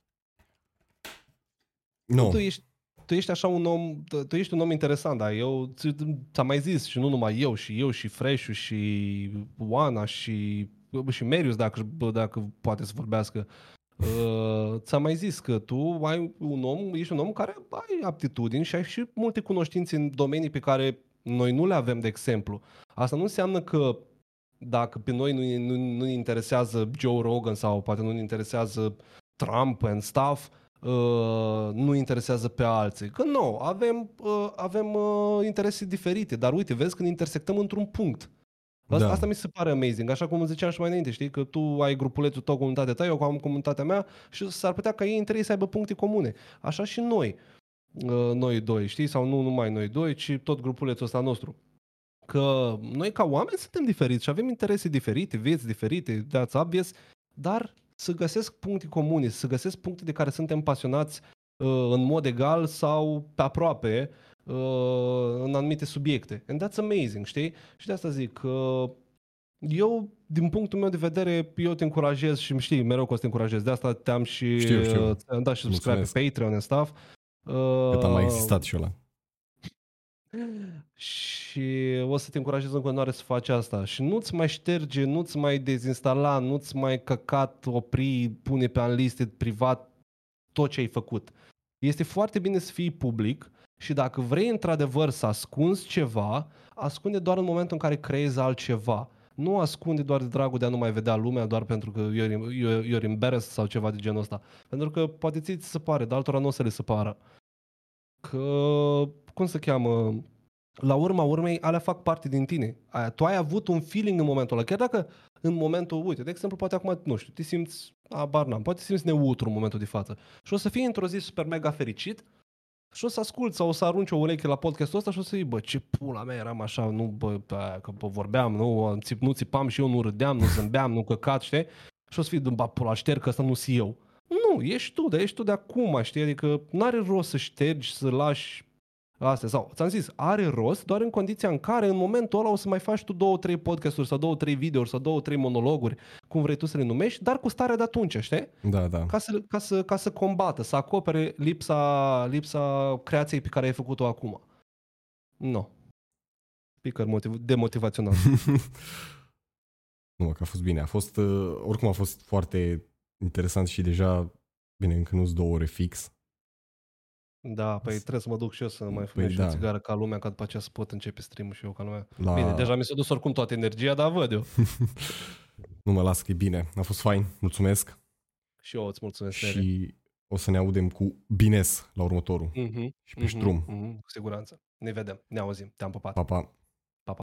Nu. Tu ești, tu ești așa un om, tu tu ești un om interesant, dar eu ți- ți-am mai zis și nu numai eu, și eu, și Fresh și Oana și, și Merius, dacă, bă, dacă poate să vorbească. Uh, ți-am mai zis că tu ai un om, ești un om care ai aptitudini și ai și multe cunoștințe în domenii pe care noi nu le avem, de exemplu. Asta nu înseamnă că dacă pe noi nu, nu, nu ne interesează Joe Rogan sau poate nu ne interesează Trump and stuff, uh, nu interesează pe alții. Că nu, avem, uh, avem uh, interese diferite, dar uite, vezi când intersectăm într-un punct. Asta, Da. asta mi se pare amazing, așa cum ziceam și mai înainte, știi, că tu ai grupulețul tău, comunitatea ta, eu am comunitatea mea și s-ar putea ca ei între ei să aibă puncte comune. Așa și noi, uh, noi doi, știi, sau nu numai noi doi, ci tot grupulețul ăsta nostru. Că noi ca oameni suntem diferiți și avem interese diferite, vieți diferite, that's obvious, dar să găsesc puncte comune, să găsesc puncte de care suntem pasionați uh, în mod egal sau pe aproape uh, în anumite subiecte. And that's amazing, știi? Și de asta zic că eu, din punctul meu de vedere, eu te încurajez și știi, mereu că o să te încurajez. De asta te-am și, Știu, știu. uh, ți-am dat și subscribe Mulțumesc. pe Patreon and stuff. Uh, Cât a mai existat și ăla. [laughs] și o să te încurajez în continuare să faci asta. Și nu-ți mai șterge, nu-ți mai dezinstala, nu-ți mai căcat, opri, pune pe unlisted privat tot ce ai făcut. Este foarte bine să fii public și dacă vrei într-adevăr să ascunzi ceva, ascunde doar în momentul în care creezi altceva. Nu ascunde doar de dragul de a nu mai vedea lumea, doar pentru că you're, you're, you're embarrassed sau ceva de genul ăsta. Pentru că poate ți se pare, dar altora nu o să le se pară. Că, cum se cheamă, la urma urmei, alea fac parte din tine. Aia, tu ai avut un feeling în momentul ăla. Chiar dacă în momentul, uite, de exemplu, poate acum, nu știu, te simți, abar n-am, poate te simți neutru în momentul de față. Și o să fii într-o zi super mega fericit și o să asculti sau o să arunci o ureche la podcastul ăsta și o să zici, bă, ce pula mea, eram așa, nu, bă, bă că bă, vorbeam, nu, țip, nu țipam și eu, nu râdeam, nu zâmbeam, nu căcat, știi? Și o să fii, bă, pula, șterg că ăsta nu sunt eu. Nu, ești tu, dar ești tu de acum, știi? Adică n-are rost să ștergi, să lași Astea, sau, ți-am zis, are rost doar în condiția în care în momentul ăla o să mai faci tu două, trei podcasturi sau două, trei videouri sau două, trei monologuri, cum vrei tu să le numești, dar cu starea de atunci, știi? Da, da. Ca să, ca să, ca să combată, să acopere lipsa, lipsa creației pe care ai făcut-o acum. Nu. No. Speaker motiv- demotivațional. [laughs] Nu, că a fost bine. A fost, uh, oricum a fost foarte interesant și deja, bine, încă nu-s două ore fix. Da, păi trebuie să mă duc și eu să mai Păi fumez și da. o țigară ca lumea, ca după aceea să pot începe stream și eu ca lumea. La... Bine, deja mi s-a dus oricum toată energia, dar văd eu. [laughs] Nu mă las că e bine. A fost fain. Mulțumesc. și eu îți mulțumesc. Nere. și o să ne audem cu bines la următorul. Mhm, Și pe ștrum. mhm, mhm, cu siguranță. Ne vedem, ne auzim. Te-am pupat. Pa, pa.